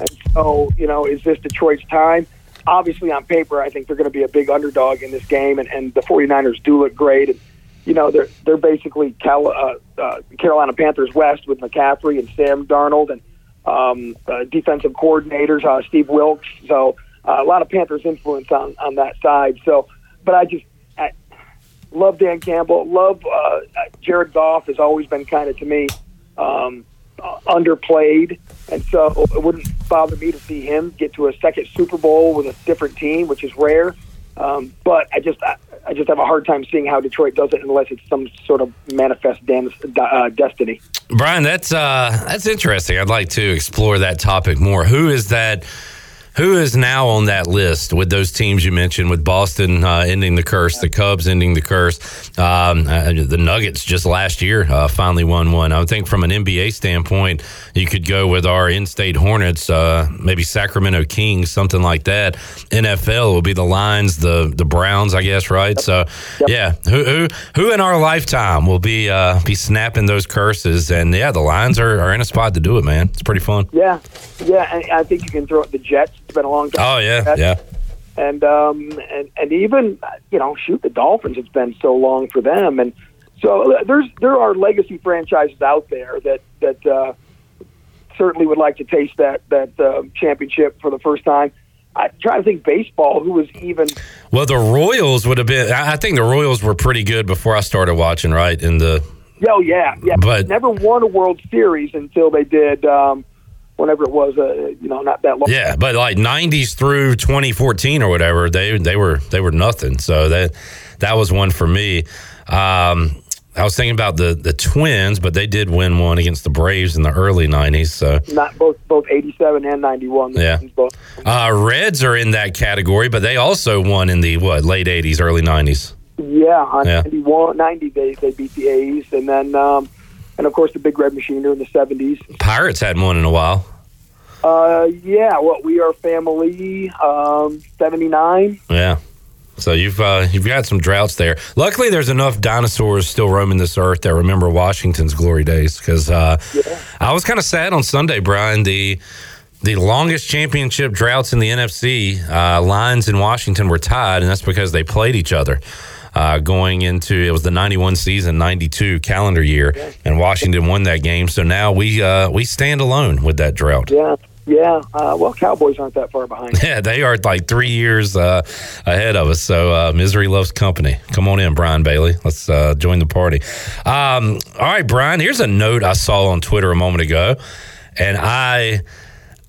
and so, you know, is this Detroit's time? Obviously, on paper, I think they're going to be a big underdog in this game, and, and the 49ers do look great. And, you know, they're they're basically Cal, uh, uh, Carolina Panthers West with McCaffrey and Sam Darnold and um, uh, defensive coordinators, uh, Steve Wilks. So uh, a lot of Panthers influence on on that side. So, but I just I love Dan Campbell. Love uh, Jared Goff has always been kind of to me um, uh, underplayed, and so it wouldn't bother me to see him get to a second Super Bowl with a different team, which is rare. Um, but I just I, I just have a hard time seeing how Detroit does it unless it's some sort of manifest dan- uh, destiny. Brian, that's uh, that's interesting. I'd like to explore that topic more. Who is that? Who is now on that list with those teams you mentioned, with Boston uh, ending the curse, the Cubs ending the curse, um, uh, the Nuggets just last year uh, finally won one. I would think from an NBA standpoint, you could go with our in-state Hornets, uh, maybe Sacramento Kings, something like that. NFL will be the Lions, the the Browns, I guess, right? So, yeah, who, who who in our lifetime will be uh, be snapping those curses? And yeah, the Lions are, are in a spot to do it, man. It's pretty fun. Yeah, yeah, and I think you can throw it the Jets. Been a long time. Oh yeah, yeah. and um and and even you know shoot the Dolphins. It's been so long for them, and so uh, there's there are legacy franchises out there that that uh, certainly would like to taste that that uh, championship for the first time. I try to think baseball. Who was even? Well, the Royals would have been. I I think the Royals were pretty good before I started watching. Right in the Oh yeah, yeah. But- never won a World Series until they did. Um, whenever it was, uh, you know, not that long. yeah, but like '90s through 2014 or whatever, they they were they were nothing. So that that was one for me. Um, I was thinking about the the Twins, but they did win one against the Braves in the early '90s. So Not both both eighty seven and ninety one. Yeah. Both. uh, Reds are in that category, but they also won in the what late '80s, early '90s. Yeah, on Yeah. 91, 90 they they beat the A's, and then um, and of course the Big Red Machine during the seventies. Pirates hadn't won in a while. Uh, yeah, what we are family um, seventy nine. Yeah. So you've uh, you've got some droughts there. Luckily, there's enough dinosaurs still roaming this earth that remember Washington's glory days. Because uh, I was kind of sad on Sunday, Brian. The the longest championship droughts in the NFC uh, Lions in Washington were tied, and that's because they played each other. Uh, going into it was the 91 season 92 calendar year and washington won that game so now we uh, we stand alone with that drought Yeah, yeah. Uh, well, Cowboys aren't that far behind. yeah, they are like three years uh, ahead of us. So uh, misery loves company. Come on in, Brian Bailey. Let's uh, join the party. Um, all right, Brian. Here's a note I saw on Twitter a moment ago, and I.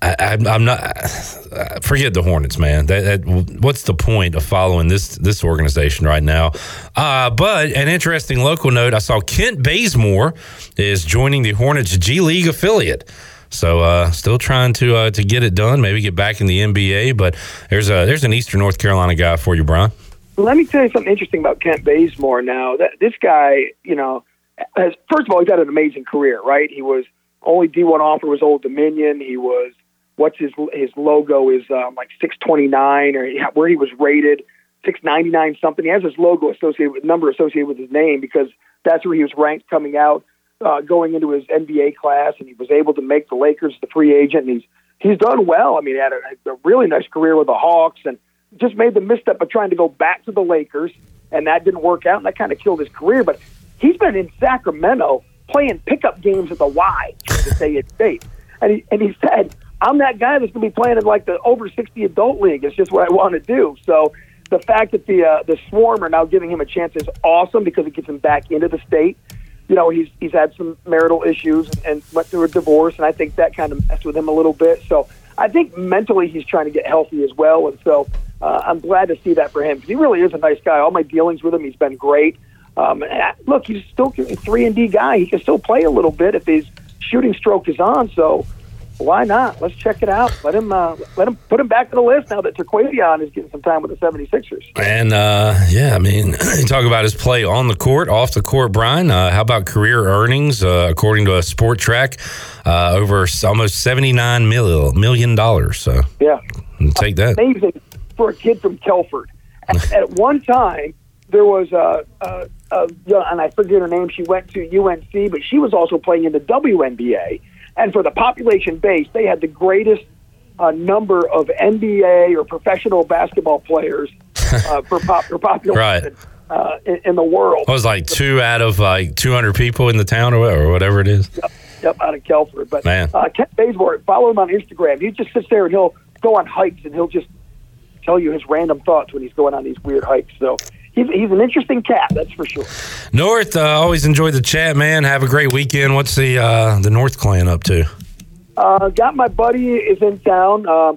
I, I'm- I'm not. uh, Forget the Hornets, man. That, that, what's the point of following this this organization right now? Uh, but an interesting local note: I saw Kent Bazemore is joining the Hornets G League affiliate. So uh, still trying to uh, to get it done. Maybe get back in the NBA. But there's a there's an Eastern North Carolina guy for you, Brian. Let me tell you something interesting about Kent Bazemore. Now, that this guy, you know, has first of all, he's had an amazing career, right? He was only D1 offer was Old Dominion. He was what's his his logo is um, like 629 or where he was rated six ninety nine something. He has his logo associated with number associated with his name because that's where he was ranked coming out, uh, going into his NBA class, and he was able to make the Lakers the free agent. And he's he's done well. I mean, he had a, a really nice career with the Hawks, and just made the misstep of trying to go back to the Lakers, and that didn't work out, and that kind of killed his career. But he's been in Sacramento playing pickup games at the Y to say it state, and he and he said. I'm that guy that's going to be playing in like the over 60 adult league. It's just what I want to do. So the fact that the uh, the Swarm are now giving him a chance is awesome because it gets him back into the state. You know, he's he's had some marital issues and went through a divorce, and I think that kind of messed with him a little bit. So I think mentally he's trying to get healthy as well, and so uh, I'm glad to see that for him because he really is a nice guy. All my dealings with him, he's been great. Um, I- look, he's still a three and D guy. He can still play a little bit if his shooting stroke is on. So why not? Let's check it out. Let him uh, let him put him back on the list now that Terquavion is getting some time with the 76ers. And uh, yeah, I mean, you talk about his play on the court, off the court, Brian. Uh, how about career earnings? Uh, according to a Spotrac, uh, over almost seventy nine million million dollars. So Yeah. take that. amazing for a kid from Kelford. At, at one time, there was a, a, a and I forget her name. She went to UNC, but she was also playing in the WNBA. And for the population base, they had the greatest uh, number of NBA or professional basketball players uh, per, pop, per population uh, in, in the world. It was like two out of like two hundred people in the town, or whatever, or whatever it is. Yep, out of Kelford. But Man. uh, Kent Bazemore, follow him on Instagram. He just sits there and he'll go on hikes and he'll just tell you his random thoughts when he's going on these weird hikes. So he's, he's an interesting cat, that's for sure. North, uh, always enjoy the chat, man. Have a great weekend. What's the uh, the North Clan up to? Uh, got my buddy is in town. Uh,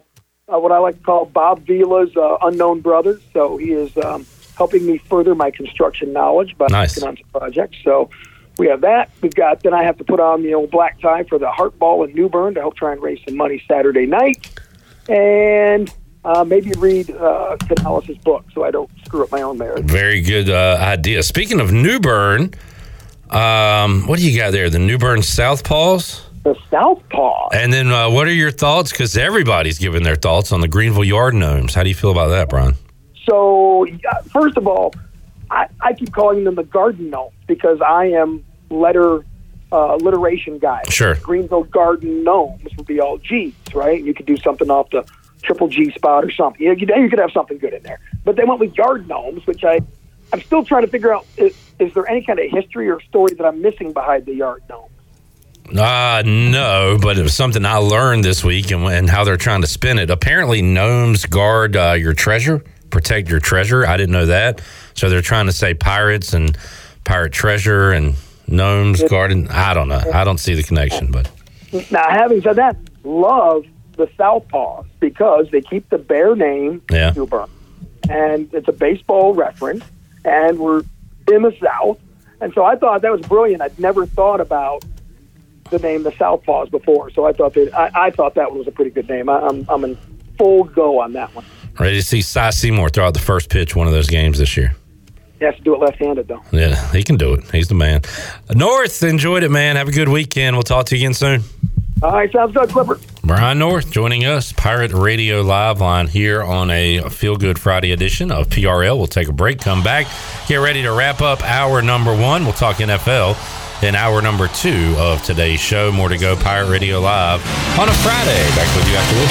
uh, what I like to call Bob Vila's uh, unknown brother. So he is um, helping me further my construction knowledge by Nice. working on some projects. So we have that. We've got then I have to put on the old black tie for the Heart Ball in New Bern to help try and raise some money Saturday night, and uh, maybe read uh, Canales' book so I don't screw up my own marriage. Very good uh, idea. Speaking of New Bern, um, what do you got there? The New Bern Southpaws? The Southpaw. And then uh, what are your thoughts? Because everybody's giving their thoughts on the Greenville Yard Gnomes. How do you feel about that, Brian? So, uh, first of all, I, I keep calling them the garden gnomes because I am letter uh, alliteration guy. Sure. Greenville garden gnomes would be all G's, right? You could do something off the triple G spot or something. You, know, you, could have something good in there. But they went with yard gnomes, which I, I'm still trying to figure out. Is, is there any kind of history or story that I'm missing behind the yard gnome? Uh, no, but it was something I learned this week and, and how they're trying to spin it. Apparently, gnomes guard uh, your treasure, protect your treasure. I didn't know that. So they're trying to say pirates and pirate treasure and gnomes guarding. I don't know. I don't see the connection, but Now, having said that, love the Southpaws because they keep the bear name Yeah. And it's a baseball reference, and we're in the South, and so I thought that was brilliant. I'd never thought about the name the Southpaws before, so I thought that I, I thought that one was a pretty good name. I, I'm I'm in full go on that one. ready to see Cy Seymour throw out the first pitch one of those games this year. He has to do it left-handed though. Yeah, he can do it. He's the man. North, enjoyed it, man. Have a good weekend. We'll talk to you again soon. All right, sounds good, Clipper. Brian North joining us, Pirate Radio Live line here on a Feel Good Friday edition of PRL. We'll take a break, come back, get ready to wrap up hour number one. We'll talk NFL in hour number two of today's show. More to go, Pirate Radio Live on a Friday. Back with you after this.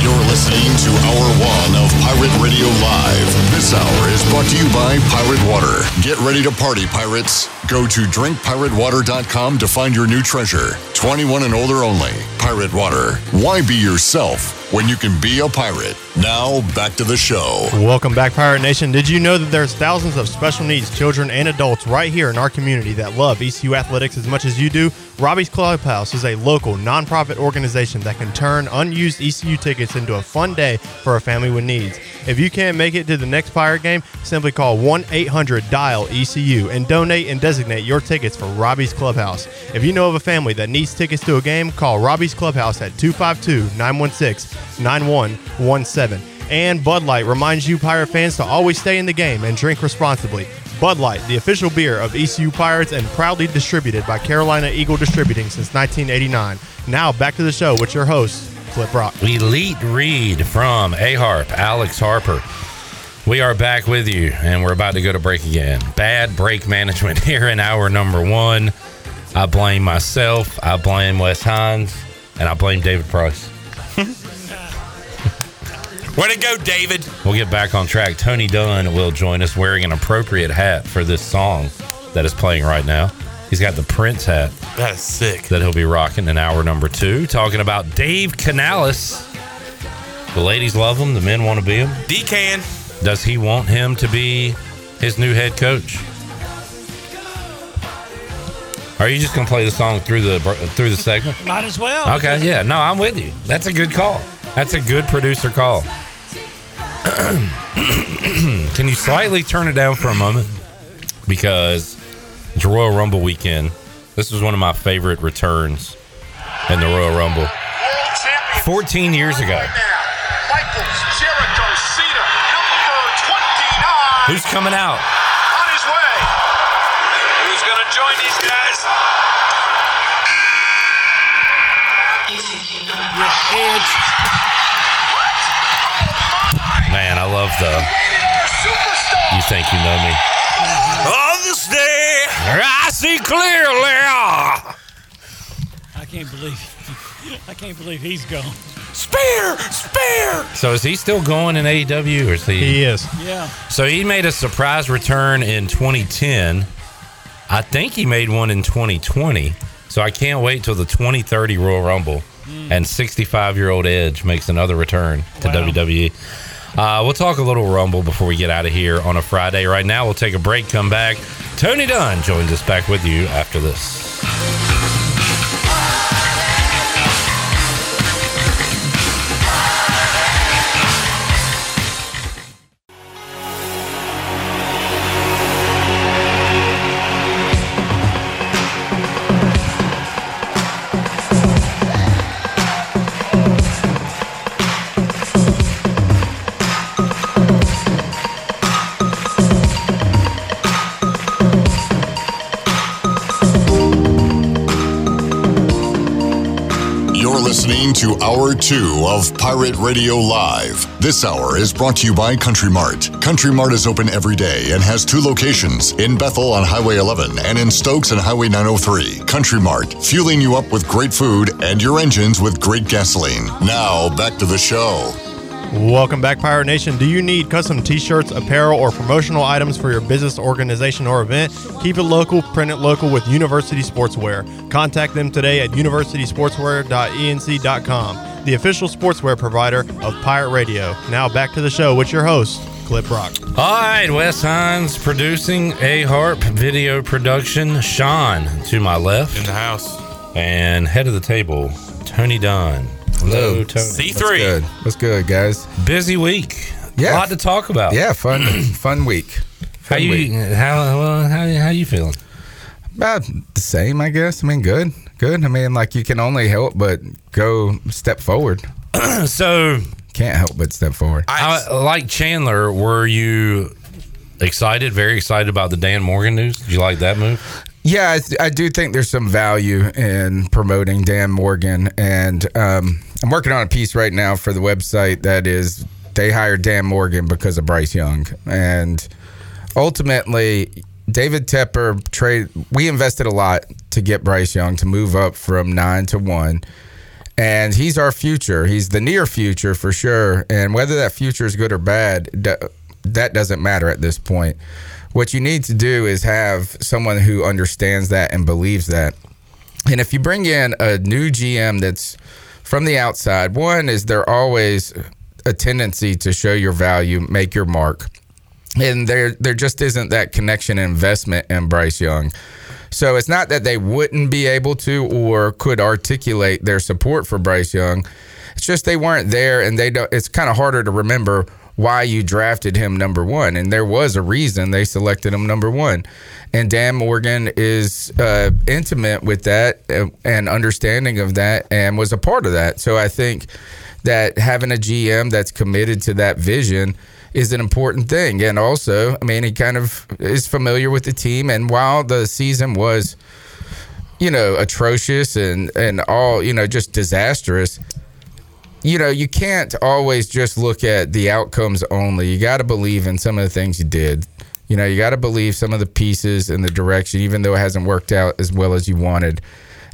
You're listening to Hour One Pirate Radio Live. This hour is brought to you by Pirate Water. Get ready to party, pirates. Go to drinkpiratewater.com to find your new treasure. 21 and older only. Pirate Water. Why be yourself when you can be a pirate? Now, back to the show. Welcome back, Pirate Nation. Did you know that there's thousands of special needs children and adults right here in our community that love ECU athletics as much as you do? Robbie's Clubhouse is a local nonprofit organization that can turn unused ECU tickets into a fun day for a family with needs. If you can't make it to the next Pirate game, simply call 1 800 Dial ECU and donate and designate your tickets for Robbie's Clubhouse. If you know of a family that needs tickets to a game, call Robbie's Clubhouse at 252 916 9117. And Bud Light reminds you, Pirate fans, to always stay in the game and drink responsibly. Bud Light, the official beer of ECU Pirates and proudly distributed by Carolina Eagle Distributing since 1989. Now back to the show with your host, Clip Rock. Elite read from A Harp, Alex Harper. We are back with you, and we're about to go to break again. Bad break management here in hour number one. I blame myself, I blame Wes Hines, and I blame David Price. Way to go, David. We'll get back on track. Tony Dunn will join us wearing an appropriate hat for this song that is playing right now. He's got the Prince hat That is sick. that he'll be rocking in hour number two, talking about Dave Canales. The ladies love him, the men want to be him. Decan. Does he want him to be his new head coach? Are you just gonna play the song through the through the segment? Might as well. Okay, yeah, no, I'm with you. That's a good call. That's a good producer call. Can you slightly turn it down for a moment? Because it's Royal Rumble weekend. This was one of my favorite returns in the Royal Rumble. 14 years ago. Michaels, Jericho, Cena, number 29 Who's coming out? on his way. Who's going to join these guys? Edge. Man, I love the You think you know me. On this day, I see clearly. I can't believe. I can't believe he's gone. Spare, spare. So is he still going in AEW or is he He is. Yeah. So he made a surprise return in 2010. I think he made one in 2020. So I can't wait till the 2030 Royal Rumble hmm. and 65 year old Edge makes another return to Wow. WWE. Uh, we'll talk a little Rumble before we get out of here on a Friday. Right now, we'll take a break, come back. Tony Dunn joins us back with you after this. Hour 2 of Pirate Radio Live. This hour is brought to you by Country Mart. Country Mart is open every day and has two locations in Bethel on Highway 11 and in Stokes on Highway 903. Country Mart, fueling you up with great food and your engines with great gasoline. Now, back to the show. Welcome back, Pirate Nation. Do you need custom t shirts, apparel, or promotional items for your business, organization, or event? Keep it local, print it local with University Sportswear. Contact them today at universitysportswear.enc.com, the official sportswear provider of Pirate Radio. Now back to the show with your host, Clip Rock. All right, Wes Hines producing A Harp video production. Sean to my left. In the house. And head of the table, Tony Dunn. Hello, Tony. C3. What's good? What's good, guys? Busy week. Yeah. A lot to talk about. Yeah, fun, fun week. How you week. how well, how how you feeling? About the same, I guess. I mean, good, good. I mean, like you can only help but go step forward. so can't help but step forward. I, like Chandler, were you excited, very excited about the Dan Morgan news? Did you like that move? Yeah, I, I do think there's some value in promoting Dan Morgan, and um, I'm working on a piece right now for the website that is they hired Dan Morgan because of Bryce Young, and ultimately David Tepper trade. We invested a lot to get Bryce Young to move up from nine to one. And he's our future. He's the near future for sure. And whether that future is good or bad, that doesn't matter at this point. What you need to do is have someone who understands that and believes that. And if you bring in a new GM that's from the outside, one is there always a tendency to show your value, make your mark. And there there just isn't that connection investment in Bryce Young. So it's not that they wouldn't be able to or could articulate their support for Bryce Young. It's just they weren't there, and they don't. It's kind of harder to remember why you drafted him number one, and there was a reason they selected him number one. And Dan Morgan is uh, intimate with that uh, and understanding of that, and was a part of that. So I think that having a GM that's committed to that vision is an important thing. And also, I mean, he kind of is familiar with the team. And while the season was, you know, atrocious and and all, you know, just disastrous. You know, you can't always just look at the outcomes only. You got to believe in some of the things you did. You know, you got to believe some of the pieces and the direction, even though it hasn't worked out as well as you wanted.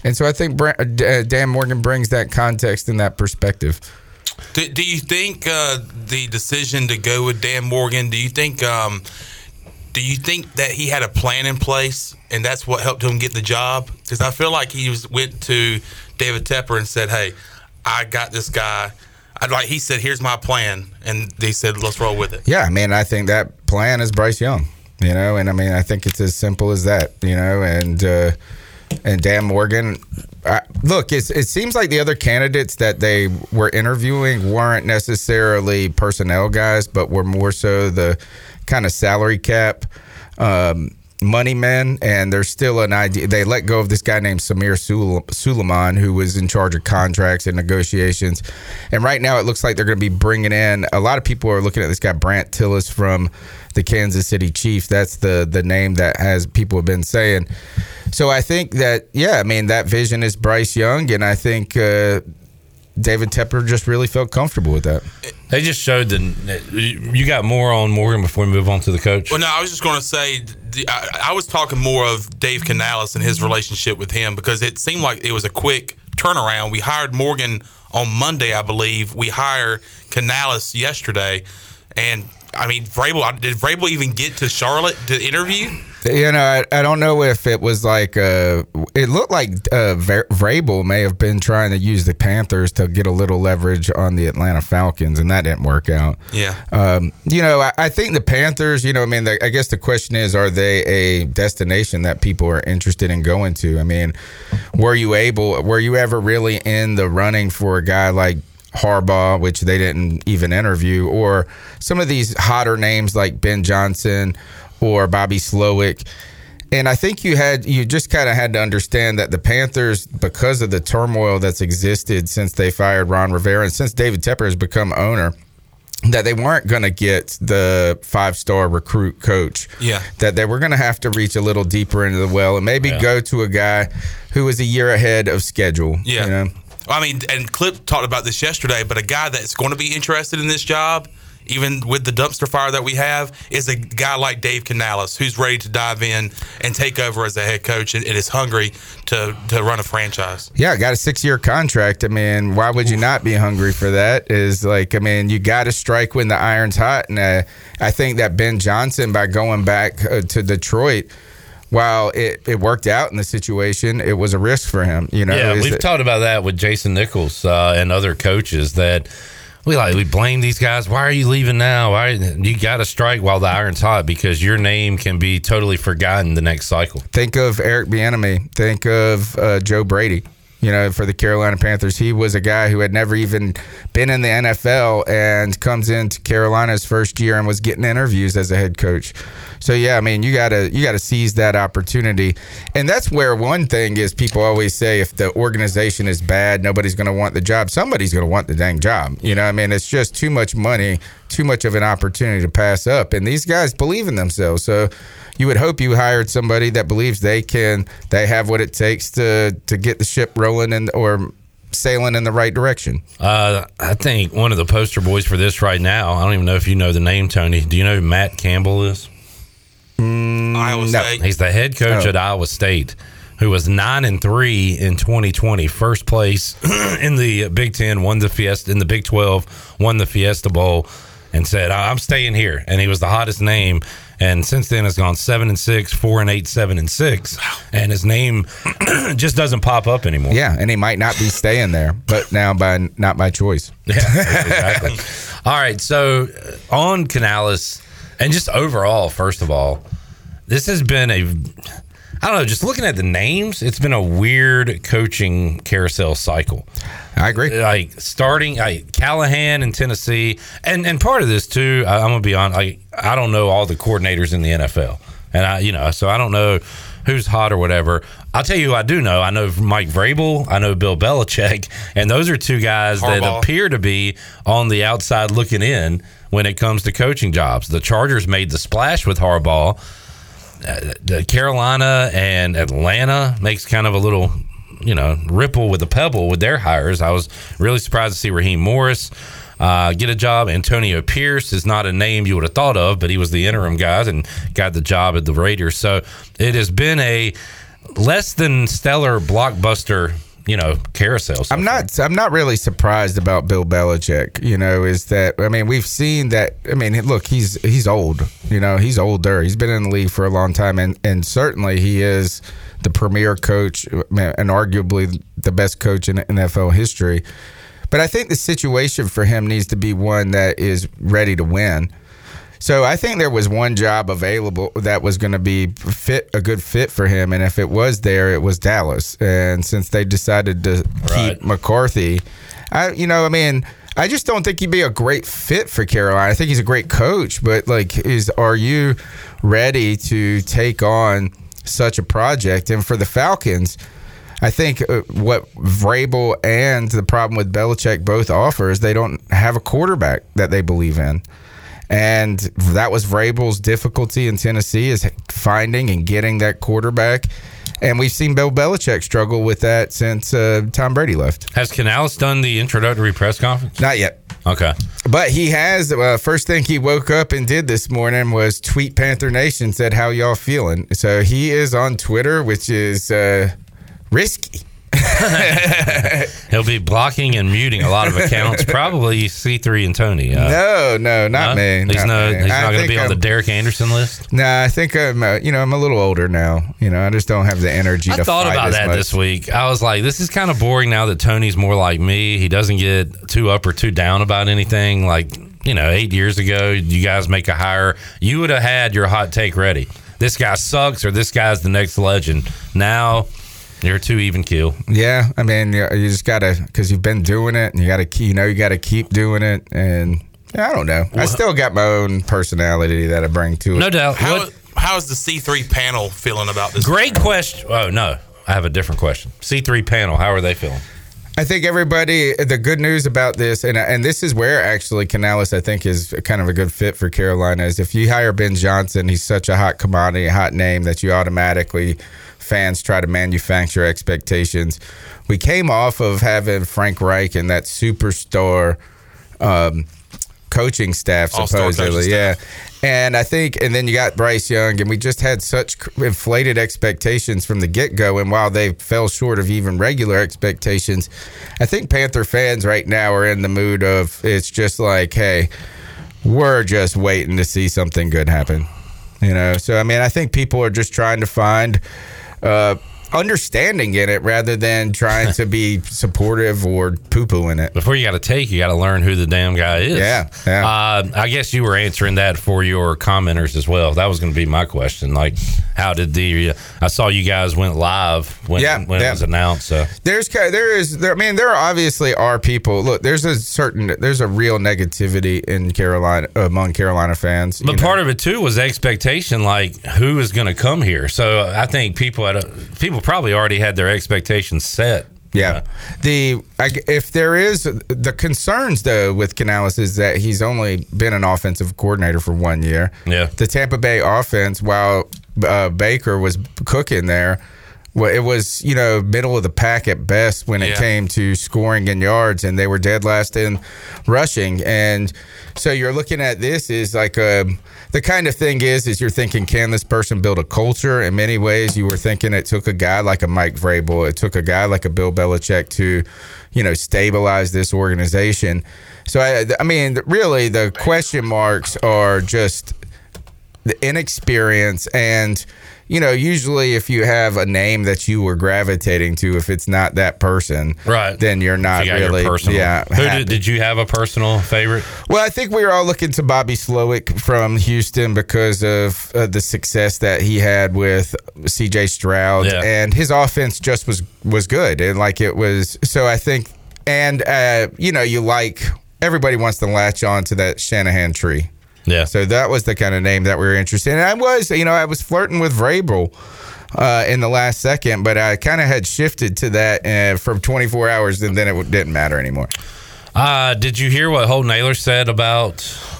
And so I think Bra- uh, Dan Morgan brings that context and that perspective. Do, do you think uh, the decision to go with Dan Morgan? Do you think? Um, do you think that he had a plan in place, and that's what helped him get the job? Because I feel like he was, went to David Tepper and said, "Hey, I got this guy." I'd like he said, "Here's my plan," and they said, "Let's roll with it." Yeah, I mean, I think that plan is Bryce Young. You know, and I mean, I think it's as simple as that. You know, and uh, and Dan Morgan. I, look, it seems like the other candidates that they were interviewing weren't necessarily personnel guys, but were more so the kind of salary cap um, money men. And there's still an idea. They let go of this guy named Samir Sul- Suleiman, who was in charge of contracts and negotiations. And right now, it looks like they're going to be bringing in a lot of people are looking at this guy Brandt Tilis from the Kansas City Chiefs. That's the the name that has people have been saying. So I think that yeah, I mean that vision is Bryce Young, and I think uh, David Tepper just really felt comfortable with that. They just showed the. You got more on Morgan before we move on to the coach. Well, no, I was just going to say, I, I was talking more of Dave Canales and his relationship with him because it seemed like it was a quick turnaround. We hired Morgan on Monday, I believe. We hired Canales yesterday, and I mean, Vrabel. Did Vrabel even get to Charlotte to interview? You know, I, I don't know if it was like uh, it looked like uh, Vrabel may have been trying to use the Panthers to get a little leverage on the Atlanta Falcons, and that didn't work out. Yeah. Um, you know, I, I think the Panthers. You know, I mean, the, I guess the question is, are they a destination that people are interested in going to? I mean, were you able? Were you ever really in the running for a guy like? Harbaugh, which they didn't even interview, or some of these hotter names like Ben Johnson or Bobby Slowik. And I think you had you just kind of had to understand that the Panthers, because of the turmoil that's existed since they fired Ron Rivera and since David Tepper has become owner, that they weren't going to get the five star recruit coach. Yeah. That they were going to have to reach a little deeper into the well and maybe Yeah. go to a guy who was a year ahead of schedule. Yeah. You know? I mean, and Clip talked about this yesterday, but a guy that's going to be interested in this job, even with the dumpster fire that we have, is a guy like Dave Canales, who's ready to dive in and take over as a head coach and, and is hungry to, to run a franchise. Yeah, got a six year contract. I mean, why would you not be hungry for that? Is like, I mean, you got to strike when the iron's hot. And uh, I think that Ben Johnson, by going back uh, to Detroit, while it, it worked out in the situation, it was a risk for him. You know, yeah, we've that- talked about that with Jason Nichols uh, and other coaches that we like we blame these guys. Why are you leaving now? Why you got to strike while the iron's hot because your name can be totally forgotten the next cycle. Think of Eric Bieniemy. Think of uh, Joe Brady. You know, for the Carolina Panthers, he was a guy who had never even been in the NFL and comes into Carolina's first year and was getting interviews as a head coach. So yeah, I mean, you gotta you gotta seize that opportunity, and that's where one thing is. People always say if the organization is bad, nobody's to want the job. Somebody's to want the dang job. You know, I mean, it's just too much money, too much of an opportunity to pass up, and these guys believe in themselves. So you would hope you hired somebody that believes they can they have what it takes to to get the ship rolling and or sailing in the right direction. Uh, I think one of the poster boys for this right now. I don't even know if you know the name, Tony. Do you know who Matt Campbell is? Iowa State. He's the head coach Oh. at Iowa State, who was nine and three in 2020, first place in the Big Ten, won the Fiesta in the Big 12, won the Fiesta Bowl, and said, "I'm staying here." And he was the hottest name. And since then, has gone seven and six, four and eight, seven and six, and his name just doesn't pop up anymore. Yeah, and he might not be staying there, but now by not by choice. Yeah, exactly. all right, so uh, on Canales, and just overall, first of all, this has been a, I don't know, just looking at the names, it's been a weird coaching carousel cycle. I agree. Like starting, like Callahan in Tennessee, and and part of this too, I, I'm gonna be on. Like I don't know all the coordinators in the NFL. And I, you know, so I don't know who's hot or whatever. I'll tell you who I do know. I know Mike Vrabel. I know Bill Belichick, and those are two guys that appear to be on the outside looking in when it comes to coaching jobs. The Chargers made the splash with Harbaugh. The Carolina and Atlanta makes kind of a little, you know, ripple with the pebble with their hires. I was really surprised to see Raheem Morris uh, get a job. Antonio Pierce is not a name you would have thought of, but he was the interim guy and got the job at the Raiders. So it has been a less than stellar blockbuster, you know, carousel. I'm not. I'm not really surprised about Bill Belichick. You know, is that I mean we've seen that. I mean, look, he's he's old. You know, he's older. He's been in the league for a long time, and and certainly he is the premier coach and arguably the best coach in NFL history. But I think the situation for him needs to be one that is ready to win. So I think there was one job available that was going to be fit a good fit for him, and if it was there, it was Dallas. And since they decided to keep McCarthy, I you know I mean I just don't think he'd be a great fit for Carolina. I think he's a great coach, but like, is are you ready to take on such a project? And for the Falcons. I think uh, what Vrabel and the problem with Belichick both offer is they don't have a quarterback that they believe in. And that was Vrabel's difficulty in Tennessee is finding and getting that quarterback. And we've seen Bill Belichick struggle with that since uh, Tom Brady left. Has Canales done the introductory press conference? Not yet. Okay. But he has. Uh, first thing he woke up and did this morning was tweet Panther Nation said, "How y'all feeling?" So he is on Twitter, which is uh, risky. He'll be blocking and muting a lot of accounts. Probably C3 and Tony. Uh, no, no, not no? me. He's not no. me. He's not going to be on the Derek Anderson list. Nah, I think I'm. Uh, you know, I'm a little older now. You know, I just don't have the energy. I to thought about that much. this week. I was like, this is kind of boring now that Tony's more like me. He doesn't get too up or too down about anything. Like, you know, eight years ago, you guys make a hire, you would have had your hot take ready. This guy sucks or this guy's the next legend. Now, you're too even keel. Yeah, I mean, you you just gotta because you've been doing it, and you gotta, keep, you know, you gotta keep doing it, and yeah, I don't know. I still got my own personality that I bring to it. No doubt. How, how is the C3 panel feeling about this? Great question. Oh, no. I have a different question. C3 panel, how are they feeling? I think everybody. The good news about this, and and this is where actually Canales, I think, is kind of a good fit for Carolina. Is if you hire Ben Johnson, he's such a hot commodity, a hot name that you automatically fans try to manufacture expectations. We came off of having Frank Reich and that superstar um, coaching staff, All-star coaching supposedly, yeah. And I think, and then you got Bryce Young, and we just had such inflated expectations from the get go. And while they fell short of even regular expectations, I think Panther fans right now are in the mood of it's just like, hey, we're just waiting to see something good happen. You know, so I mean, I think people are just trying to find uh, understanding in it rather than trying to be supportive or poo poo in it. Before you got to take, you got to learn who the damn guy is. Yeah, yeah. Uh, I guess you were answering that for your commenters as well. That was going to be my question. Like, how did the? I saw you guys went live when Yeah, when yeah. it was announced. So There's there is there. I mean, there obviously are people. Look, there's a certain there's a real negativity in Carolina among Carolina fans. But part of it too was expectation, like who is going to come here. So I think people had a, people probably already had their expectations set. Yeah. The I, if there is the concerns though with Canales is that he's only been an offensive coordinator for one year. Yeah. The Tampa Bay offense, while uh, Baker was cooking there, well, it was you know middle of the pack at best when it Yeah. came to scoring and yards, and they were dead last in rushing. And so you're looking at this is like um the kind of thing is is you're thinking can this person build a culture? In many ways, you were thinking it took a guy like a Mike Vrabel, it took a guy like a Bill Belichick to, you know, stabilize this organization. So I, I mean, really, the question marks are just the inexperience and you know usually if you have a name that you were gravitating to if it's not that person Right. then you're not you really personal. yeah Who did, did you have a personal favorite? well i think we were all looking to bobby slowik from houston because of uh, the success that he had with cj stroud Yeah. and his offense just was was good and like it was so i think and uh, you know you like everybody wants to latch on to that shanahan tree Yeah. So that was the kind of name that we were interested in. And I was, you know, I was flirting with Vrabel uh, in the last second, but I kind of had shifted to that uh, from 24 hours, and then it didn't matter anymore. Uh, did you hear what Holton Ahlers said about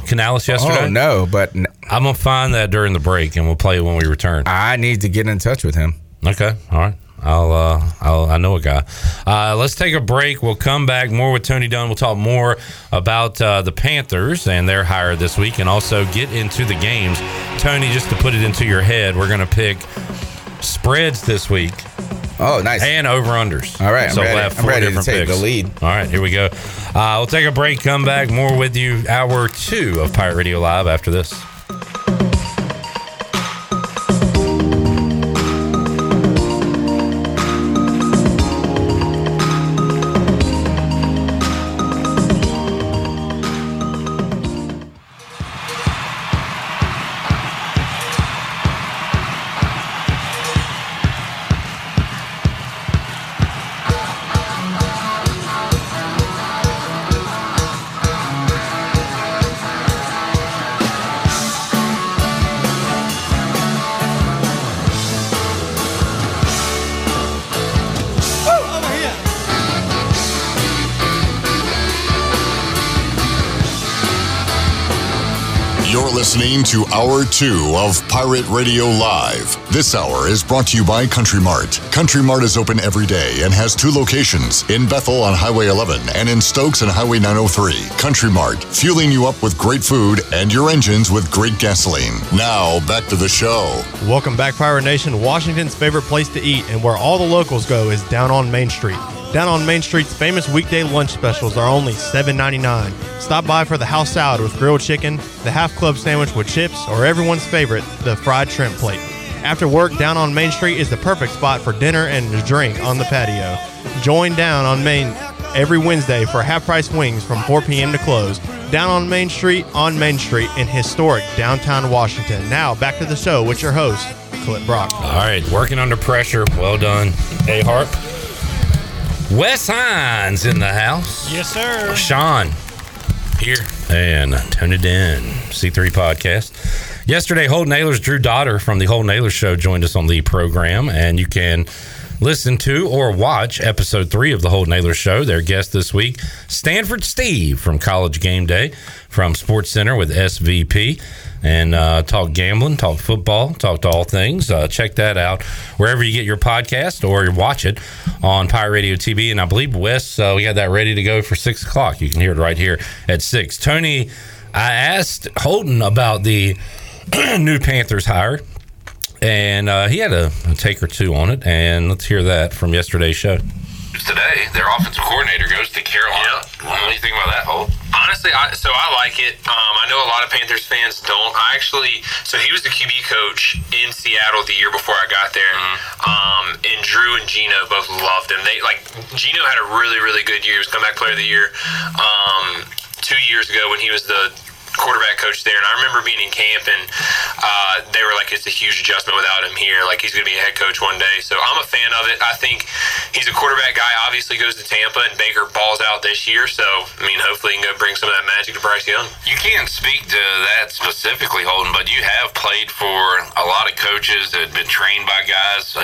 Canales yesterday? Oh no, but n- I'm gonna find that during the break, and we'll play it when we return. I need to get in touch with him. Okay, all right. I'll, uh, I'll, I know a guy. Uh, let's take a break. We'll come back more with Tony Dunn. We'll talk more about uh, the Panthers and their hire this week, and also get into the games. Tony, just to put it into your head, we're going to pick spreads this week. Oh, nice. And over unders. All right, I'm so ready. we'll have I'm four ready to take picks. the lead. All right, here we go. Uh, we'll take a break. Come back more with you. Hour two of Pirate Radio Live after this. Listening to Hour 2 of Pirate Radio Live. This hour is brought to you by Country Mart. Country Mart is open every day and has two locations in Bethel on Highway 11 and in Stokes on Highway 903. Country Mart, fueling you up with great food and your engines with great gasoline. Now, back to the show. Welcome back, Pirate Nation. Washington's favorite place to eat and where all the locals go is down on Main Street. Down on Main Street's famous weekday lunch specials are only $7.99. Stop by for the house salad with grilled chicken, the half club sandwich with chips, or everyone's favorite, the fried shrimp plate. After work, down on Main Street is the perfect spot for dinner and a drink on the patio. Join down on Main every Wednesday for half price wings from 4 p.m. to close. Down on Main Street, on Main Street in historic downtown Washington. Now, back to the show with your host, Clint Brock. All right, working under pressure. Well done, Hey, Harp. Wes Hines in the house. Yes, sir. Sean here. And tune it in. C3 Podcast. Yesterday, Holton Ahlers's Drew Daughter from the Holton Ahlers Show joined us on the program, and you can listen to or watch episode three of the Holton Ahlers Show. Their guest this week, Stanford Steve from College Game Day from Sports Center with SVP and uh, talk gambling, talk football, talk to all things. Uh, check that out wherever you get your podcast or you watch it on Pirate Radio TV. And I believe Wes, uh, we got that ready to go for six o'clock. You can hear it right here at six. Tony, I asked Holton about the new Panthers hire, and uh, he had a, a take or two on it. And let's hear that from yesterday's show. today. Their offensive coordinator goes to Carolina. What do you think about that, Hole? Honestly, I, so I like it. Um, I know a lot of Panthers fans don't. I actually, so he was the QB coach in Seattle the year before I got there, um, and Drew and Geno both loved him. They like Geno had a really, really good year. He was comeback player of the year um, two years ago when he was the quarterback coach there, and I remember being in camp, and uh, they were like, "It's a huge adjustment without him here. Like he's going to be a head coach one day." So I'm a fan of it. I think he's a quarterback guy. Obviously, goes to Tampa, and Baker balls out this year. So I mean, hopefully, he can go bring some of that magic to Bryce Young. You can't speak to that specifically, Holton, but you have played for a lot of coaches that have been trained by guys.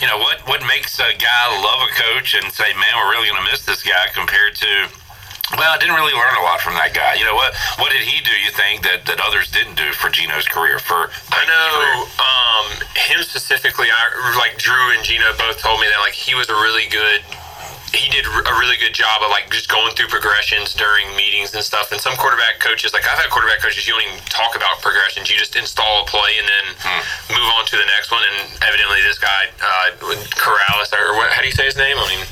You know, what, what makes a guy love a coach and say, man, we're really going to miss this guy compared to, well, I didn't really learn a lot from that guy. You know, what what did he do, you think, that, that others didn't do for Geno's career? For I know um, him specifically. I like Drew and Geno both told me that like he was a really good. He did a really good job of like just going through progressions during meetings and stuff. And some quarterback coaches, like I've had quarterback coaches, you don't even talk about progressions. You just install a play and then move on to the next one. And evidently, this guy uh, Corrales or what? How do you say his name? I mean,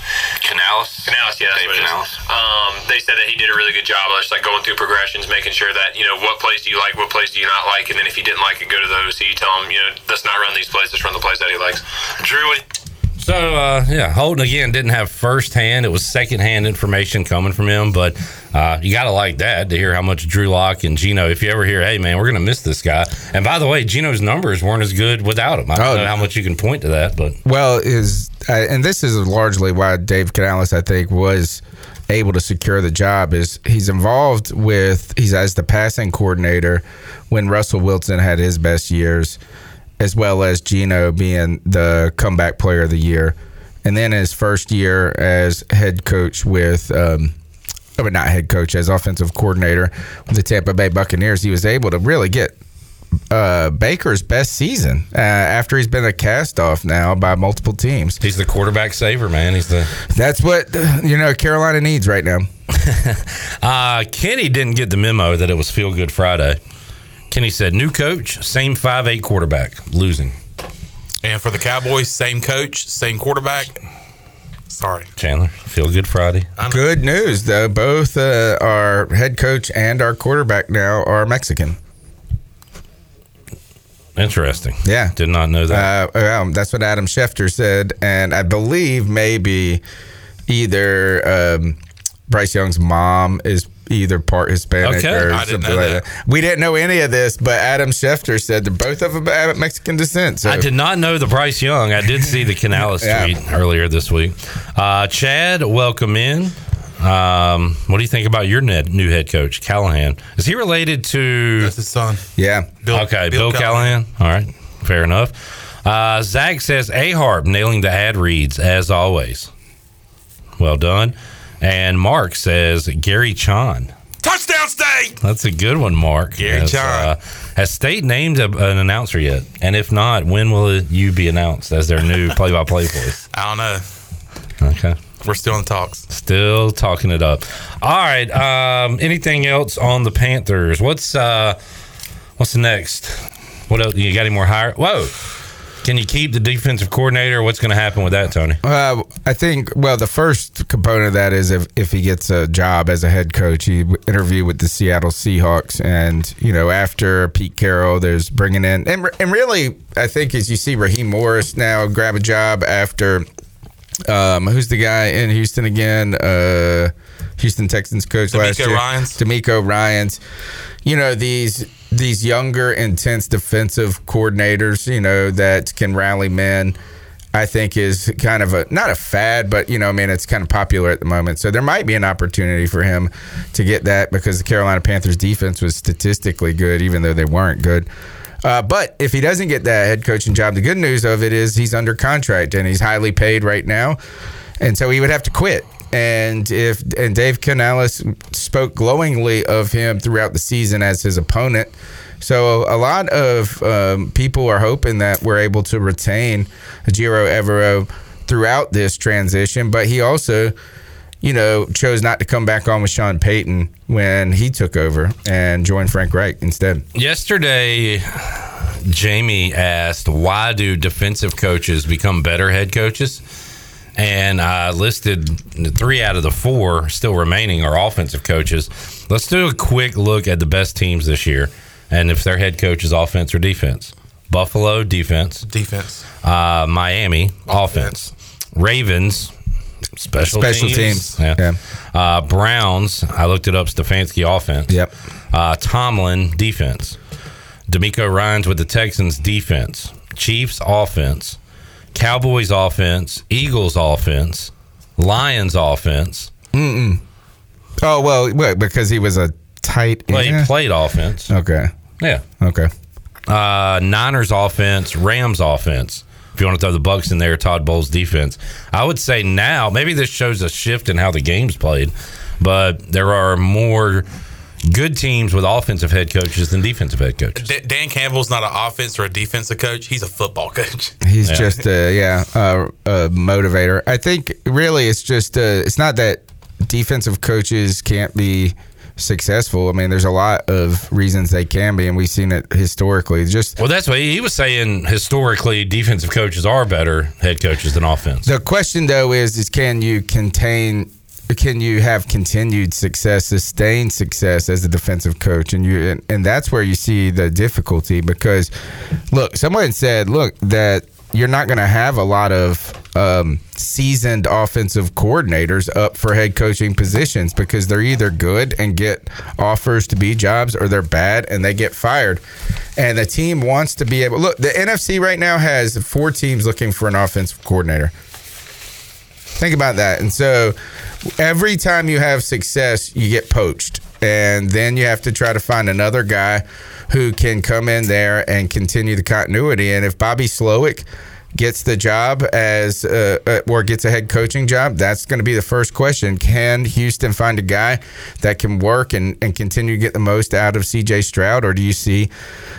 Canales. Canales, yeah, that's Dave what it is. Canales. Um, they said that he did a really good job of just like going through progressions, making sure that you know what plays do you like, what plays do you not like, and then if you didn't like it, go to those. So you tell him, you know, let's not run these plays, let's run the plays that he likes. Drew, what, So uh, yeah, Holton again didn't have firsthand; it was secondhand information coming from him. But uh, you got to like that to hear how much Drew Lock and Geno. If you ever hear, hey man, we're gonna miss this guy. And by the way, Geno's numbers weren't as good without him. I don't Oh. know how much you can point to that, but Well, is uh, and this is largely why Dave Canales, I think, was able to secure the job is he's involved with he's as the passing coordinator when Russell Wilson had his best years, as well as Geno being the comeback player of the year, and then his first year as head coach with. Um, oh, but not head coach as offensive coordinator with the Tampa Bay Buccaneers, he was able to really get uh, Baker's best season uh, after he's been a cast off now by multiple teams. He's the quarterback saver, man. He's the. That's what uh, you know Carolina needs right now. Uh, Kenny didn't get the memo that it was Feel Good Friday. Kenny said, "New coach, same five eight quarterback, losing." And for the Cowboys, same coach, same quarterback. Sorry. Chandler, Feel Good Friday. Good news though, both uh, our head coach and our quarterback now are Mexican. Interesting. Yeah, did not know that. Uh, well, that's what Adam Schefter said, and I believe maybe either um, Bryce Young's mom is either part Hispanic Okay. or I didn't something know like that. We didn't know any of this, but Adam Schefter said that both of them have Mexican descent. So I did not know the Bryce Young. I did see the Canales Yeah. tweet earlier this week. Uh, Chad, welcome in. Um, what do you think about your net, new head coach, Callahan? Is he related to? That's his son. Yeah. okay, Bill, Callahan. All right, fair enough. Uh, Zach says A Harp nailing the ad reads as always. Well done. And Mark says Gary Chon. Touchdown state. That's a good one, Mark. Gary has, Chan. uh, has State named a, an announcer yet? And if not, when will you be announced as their new play-by-play voice? I don't know. Okay. We're still in talks. Still talking it up. All right. Um, anything else on the Panthers? What's uh, what's next? What else? You got any more hire? Whoa. Can you keep the defensive coordinator? What's going to happen with that, Tony? Uh, I think well, the first component of that is if, if he gets a job as a head coach, he w- interview with the Seattle Seahawks, and you know after Pete Carroll, there's bringing in and and really, I think as you see Raheem Morris now grab a job after um, who's the guy in Houston again? Uh, Houston Texans coach last DeMeco year, Ryans. DeMeco Ryan's. You know these these younger, intense defensive coordinators. You know that can rally men. I think is kind of a not a fad, but you know, I mean, it's kind of popular at the moment. So there might be an opportunity for him to get that because the Carolina Panthers defense was statistically good, even though they weren't good. Uh, but if he doesn't get that head coaching job, the good news of it is he's under contract and he's highly paid right now, and so he would have to quit. And if and Dave Canales spoke glowingly of him throughout the season as his opponent. So a lot of um, people are hoping that we're able to retain Ejiro Evero throughout this transition, but he also, you know, chose not to come back on with Sean Payton when he took over and joined Frank Reich instead. Yesterday, Jamie asked, "Why do defensive coaches become better head coaches?" And I listed three out of the four still remaining are offensive coaches. Let's do a quick look at the best teams this year, and if their head coach is offense or defense. Buffalo defense, Defense. uh, Miami offense, Ravens special, Special teams, teams. Yeah. Uh, Browns. I looked it up. Stefanski offense. Yep. Uh, Tomlin defense. DeMeco Ryan's with the Texans defense. Chiefs offense. Cowboys offense. Eagles offense. Lions offense. Mm-mm. Oh well, what, because he was a tight Well, he played offense. Okay. Yeah. Okay. Uh, Niners offense, Rams offense. If you want to throw the Bucs in there, Todd Bowles defense. I would say now maybe this shows a shift in how the game's played, but there are more good teams with offensive head coaches than defensive head coaches. D- Dan Campbell's not an offense or a defensive coach. He's a football coach. He's Yeah. just a yeah a, a motivator. I think really it's just uh it's not that defensive coaches can't be successful. I mean, there's a lot of reasons they can be, and we've seen it historically. Just Well, that's what he was saying. Historically, defensive coaches are better head coaches than offense. the question though is is can you contain can you have continued success, sustained success as a defensive coach, and you and, and that's where you see the difficulty because look, someone said, look that you're not going to have a lot of um, seasoned offensive coordinators up for head coaching positions because they're either good and get offers to be jobs or they're bad and they get fired. And the team wants to be able look. The NFC right now has four teams looking for an offensive coordinator. Think about that. And so every time you have success, you get poached, and then you have to try to find another guy who can come in there and continue the continuity. And if Bobby Slowik gets the job as uh, uh, or gets a head coaching job, that's going to be the first question. Can Houston find a guy that can work and, and continue to get the most out of CJ Stroud, or do you see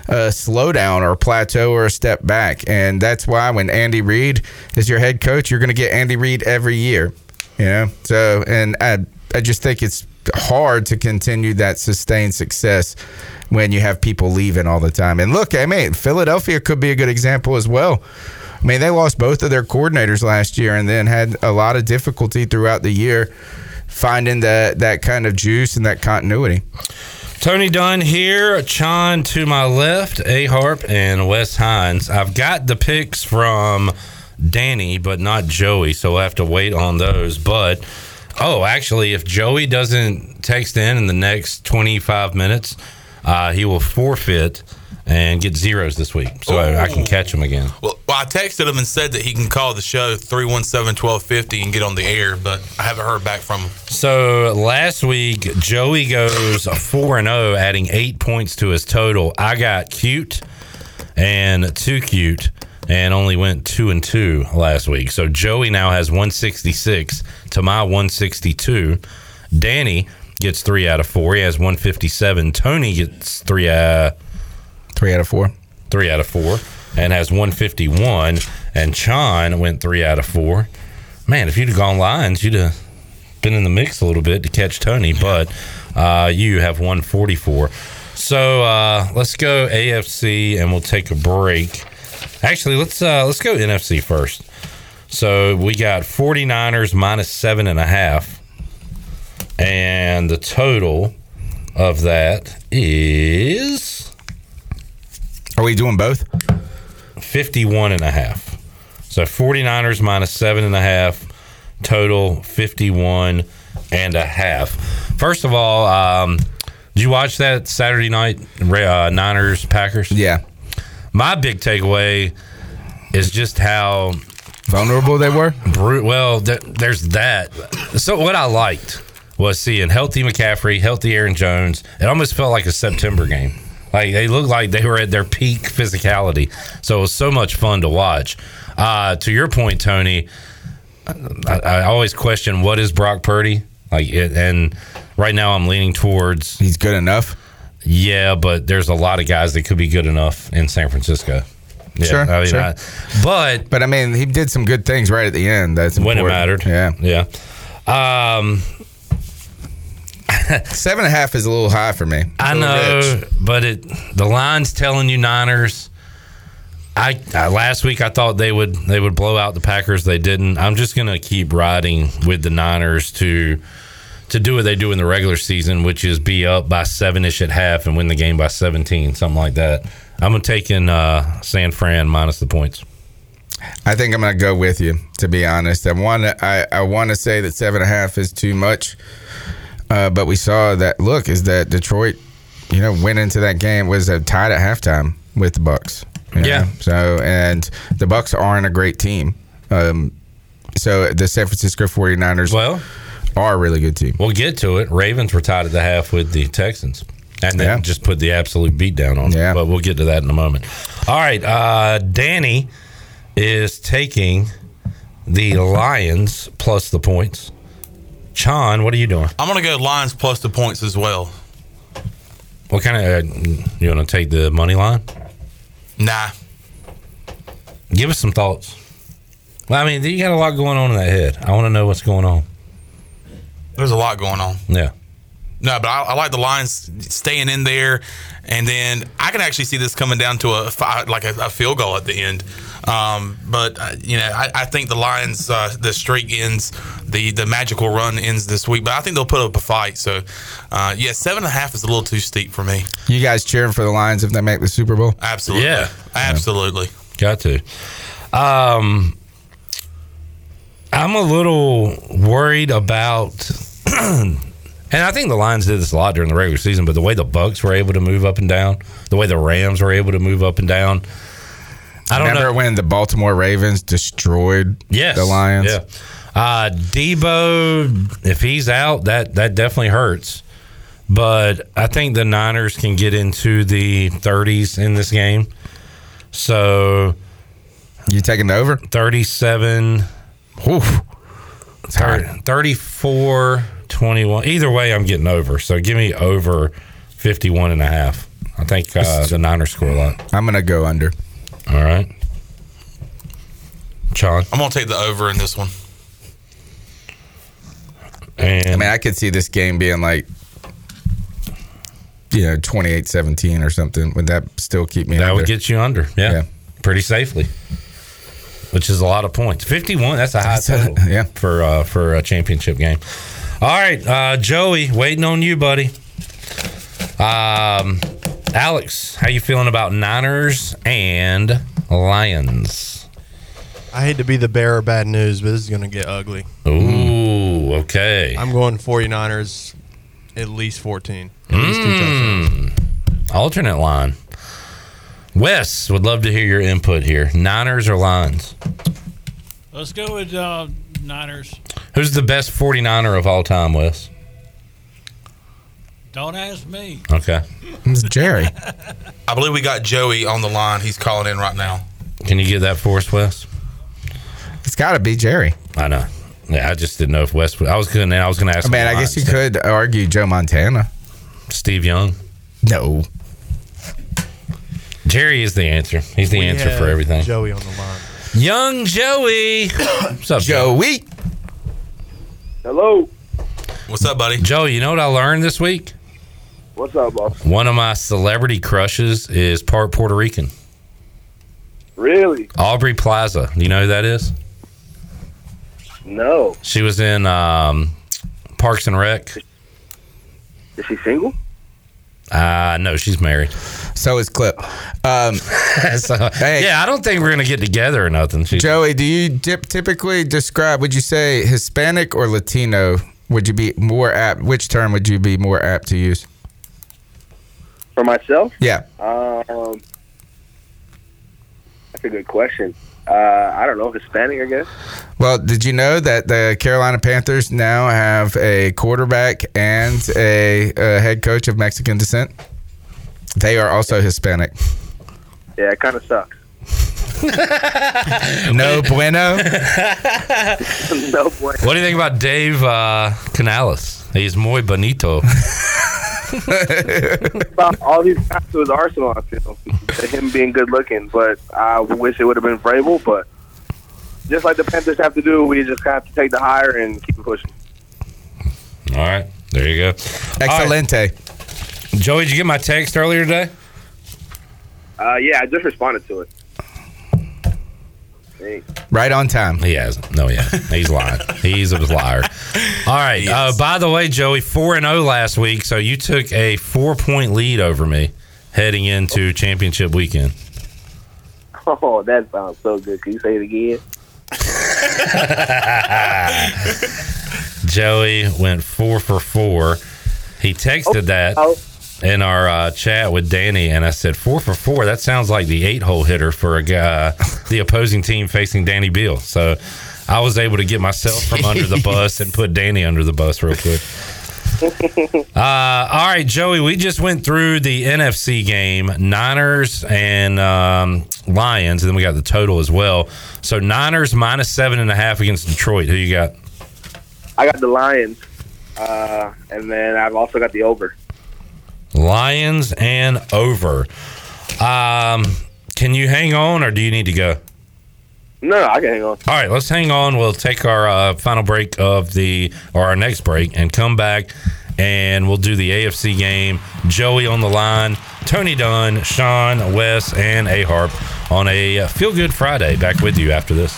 a slowdown or a plateau or a step back? And that's why when Andy Reid is your head coach, you're going to get Andy Reid every year. You know, so and I I just think it's hard to continue that sustained success when you have people leaving all the time. And look, I mean, Philadelphia could be a good example as well. I mean, they lost both of their coordinators last year and then had a lot of difficulty throughout the year finding that that kind of juice and that continuity. Tony Dunn here, Chon to my left, A Harp and Wes Hines. I've got the picks from Danny, but not Joey, so we'll have to wait on those. But oh, actually, if Joey doesn't text in in the next 25 minutes, uh, he will forfeit and get zeros this week, so I, I can catch him again. Well, well, I texted him and said that he can call the show 317-1250 and get on the air, but I haven't heard back from him. So last week, Joey goes four and zero, adding eight points to his total. I got cute and too cute, and only went two and two last week. So Joey now has 166 to my 162. Danny gets three out of four. He has 157. Tony gets three. Uh, three out of four. Three out of four, and has 151. And Chon went three out of four. Man, if you'd have gone lines, you'd have been in the mix a little bit to catch Tony. But uh, you have 144. So uh, let's go AFC, and we'll take a break. Actually, let's uh, let's go NFC first. So we got 49ers minus seven and a half. And the total of that is. Are we doing both? 51 and a half. So 49ers minus seven and a half. Total 51 and a half. First of all, um, did you watch that Saturday night uh, Niners Packers? Yeah. My big takeaway is just how vulnerable they were. Bru- well, th- there's that. So what I liked was seeing healthy McCaffrey, healthy Aaron Jones. It almost felt like a September game. Like they looked like they were at their peak physicality. So it was so much fun to watch. Uh, to your point, Tony, I, I always question what is Brock Purdy like, it, and right now I'm leaning towards he's good enough. Yeah, but there's a lot of guys that could be good enough in San Francisco. Yeah, sure, I mean, sure. I- but but I mean, he did some good things right at the end. That's when it mattered. Yeah, yeah. Um, seven and a half is a little high for me. I know, rich. but it the line's telling you Niners. I, I last week I thought they would they would blow out the Packers. They didn't. I'm just gonna keep riding with the Niners to to do what they do in the regular season, which is be up by seven ish at half and win the game by 17, something like that. I'm gonna take in uh, San Fran minus the points. I think I'm going to go with you. To be honest, I want to. I, I want to say that seven and a half is too much, uh, but we saw that. Look, is that Detroit? You know, went into that game was uh, tied at halftime with the Bucs. you know? Yeah. So and the Bucs aren't a great team. Um, so the San Francisco 49ers well are a really good team. We'll get to it. Ravens were tied at the half with the Texans. And then Yeah. just put the absolute beat down on them. But we'll get to that in a moment. All right. Uh, Danny is taking the Lions plus the points. Chon, what are you doing? I'm going to go Lions plus the points as well. What kind of uh, you want to take the money line? Nah. Give us some thoughts. Well, I mean, you got a lot going on in that head. I want to know what's going on. There's a lot going on. Yeah. No, but I, I like the Lions staying in there, and then I can actually see this coming down to a fi- like a, a field goal at the end. Um, but uh, you know, I, I think the Lions uh, the streak ends, the the magical run ends this week. But I think they'll put up a fight. So, uh, yeah, seven and a half is a little too steep for me. You guys cheering for the Lions if they make the Super Bowl? Absolutely, Yeah. absolutely. Got to. Um, I'm a little worried about, and I think the Lions did this a lot during the regular season. But the way the Bucs were able to move up and down, the way the Rams were able to move up and down, I don't Remember know. when the Baltimore Ravens destroyed Yes, the Lions? Yeah. Uh, Deebo, if he's out, that that definitely hurts. But I think the Niners can get into the 30s in this game. So you taking over? 37. Oof. 34 21. Either way, I'm getting over. So give me over 51 and a half. I think uh, the Niners score a lot. I'm going to go under. All right. Sean. I'm gonna take the over in this one. And I mean, I could see this game being like, you know, 28 17 or something. Would that still keep me That under? would get you under. Yeah. Yeah. Pretty safely. Which is a lot of points. 51, that's a high That's a- total yeah. for uh, for a championship game. All right, uh, Joey, waiting on you, buddy. Um, Alex, how you feeling about Niners and Lions? I hate to be the bearer of bad news, but this is going to get ugly. Ooh, okay. I'm going 49ers at least 14. At least two. Mm, alternate line. Wes would love to hear your input here. Niners or Lions? Let's go with uh, Niners. Who's the best 49er of all time, Wes? Don't ask me. Okay. It's Jerry. I believe we got Joey on the line. He's calling in right now. Can you get that for us, Wes? It's got to be Jerry. I know. Yeah, I just didn't know if Wes. would- I was gonna. I was gonna ask. I mean, I guess you could argue Joe Montana. Steve Young. No. Jerry is the answer. He's the We answer for everything. Joey on the line. Young Joey. What's up, Joey? Hello. What's up, buddy? Joey, you know what I learned this week? What's up, boss? One of my celebrity crushes is part Puerto Rican. Really? Aubrey Plaza. You know who that is? No. She was in um, Parks and Rec. Is she single? Uh, no, she's married. So is Clip. Um, so, hey, yeah, I don't think we're gonna get together or nothing. She's, Joey, do you dip, typically describe? Would you say Hispanic or Latino? Would you be more apt? Which term would you be more apt to use? For myself? Yeah. Um, that's a good question. Uh, I don't know, Hispanic, I guess. Well, did you know that the Carolina Panthers now have a quarterback and a, a head coach of Mexican descent? They are also Hispanic. Yeah, it kind of sucks. No bueno. no boy. What do you think about Dave uh, Canales? He's muy bonito. About all these guys to his Arsenal, I feel. Him being good looking, but I wish it would have been Vrabel. But just like the Panthers have to do, we just have to take the hire and keep pushing. All right, there you go. Excelente. Joey, did you get my text earlier today? Uh, yeah, I just responded to it. Hey. Right on time. He hasn't. No, yeah, he's lying. he's a liar. All right. Uh, by the way, Joey, four and zero last week, so you took a four point lead over me heading into championship weekend. Oh, that sounds so good. Can you say it again? Joey went four for four. He texted that in our uh, chat with Danny, and I said four for four. That sounds like the eight hole hitter for a guy, the opposing team facing Danny Beal. So I was able to get myself from under the bus and put Danny under the bus real quick. Uh, all right, Joey, we just went through the NFC game, Niners and um, Lions, and then we got the total as well. So Niners minus seven and a half against Detroit. Who you got? I got the Lions, uh, and then I've also got the over. Lions and over. Um, can you hang on, or do you need to go? No, I can hang on. All right, let's hang on. We'll take our uh, final break of the or our next break and come back, and we'll do the AFC game. Joey on the line, Tony Dunn, Sean, Wes, and A Harp on a Feel Good Friday. Back with you after this.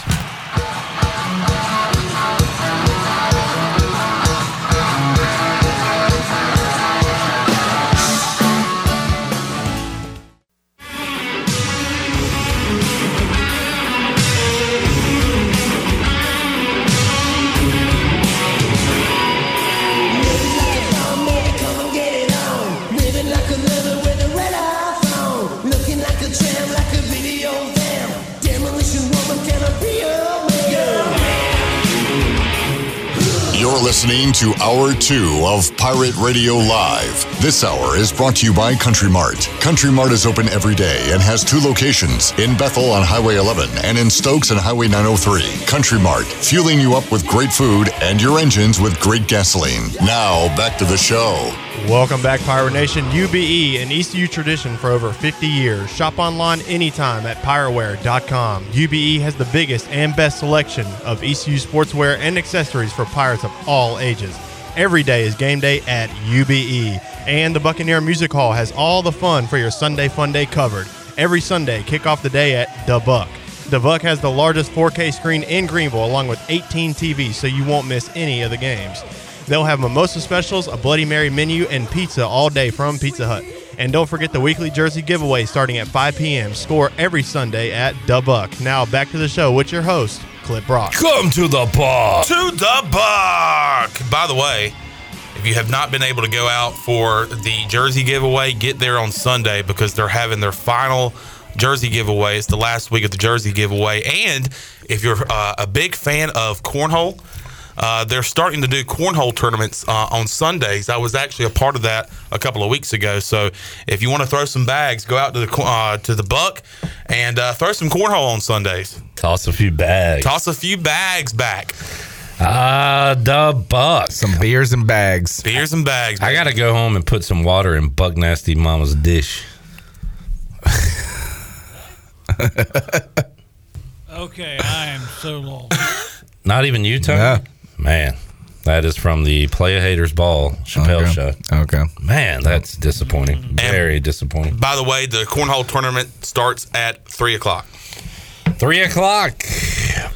Listening to Hour 2 of Pirate Radio Live. This hour is brought to you by Country Mart. Country Mart is open every day and has two locations in Bethel on Highway 11 and in Stokes on Highway 903. Country Mart, fueling you up with great food and your engines with great gasoline. Now, back to the show. Welcome back, Pirate Nation. UBE, an ECU tradition for over 50 years. Shop online anytime at pirateware.com. UBE has the biggest and best selection of ECU sportswear and accessories for pirates of all ages. Every day is game day at UBE. And the Buccaneer Music Hall has all the fun for your Sunday Fun Day covered. Every Sunday, kick off the day at The Buck. The Buck has the largest 4K screen in Greenville, along with 18 TVs, so you won't miss any of the games. They'll have mimosa specials, a Bloody Mary menu, and pizza all day from Pizza Hut. And don't forget the weekly jersey giveaway starting at 5 p.m. Score every Sunday at The Buck. Now back to the show with your host, Clip Brock. Come to the bar. To the buck. By the way, if you have not been able to go out for the jersey giveaway, get there on Sunday because they're having their final jersey giveaway. It's the last week of the jersey giveaway. And if you're uh, a big fan of cornhole, uh, they're starting to do cornhole tournaments uh, on Sundays. I was actually a part of that a couple of weeks ago. So if you want to throw some bags, go out to the uh, to the Buck and uh, throw some cornhole on Sundays. Toss a few bags. Toss a few bags back. Ah, the buck. Some beers and bags. Beers and bags. I got to go home and put some water in Buck Nasty Mama's dish. Okay, I am so lost. Not even you, Tony? Man, that is from the Playa Haters Ball Chappelle Okay. show. Okay. Man, that's disappointing. Very disappointing. By the way, the cornhole tournament starts at three o'clock. Three o'clock.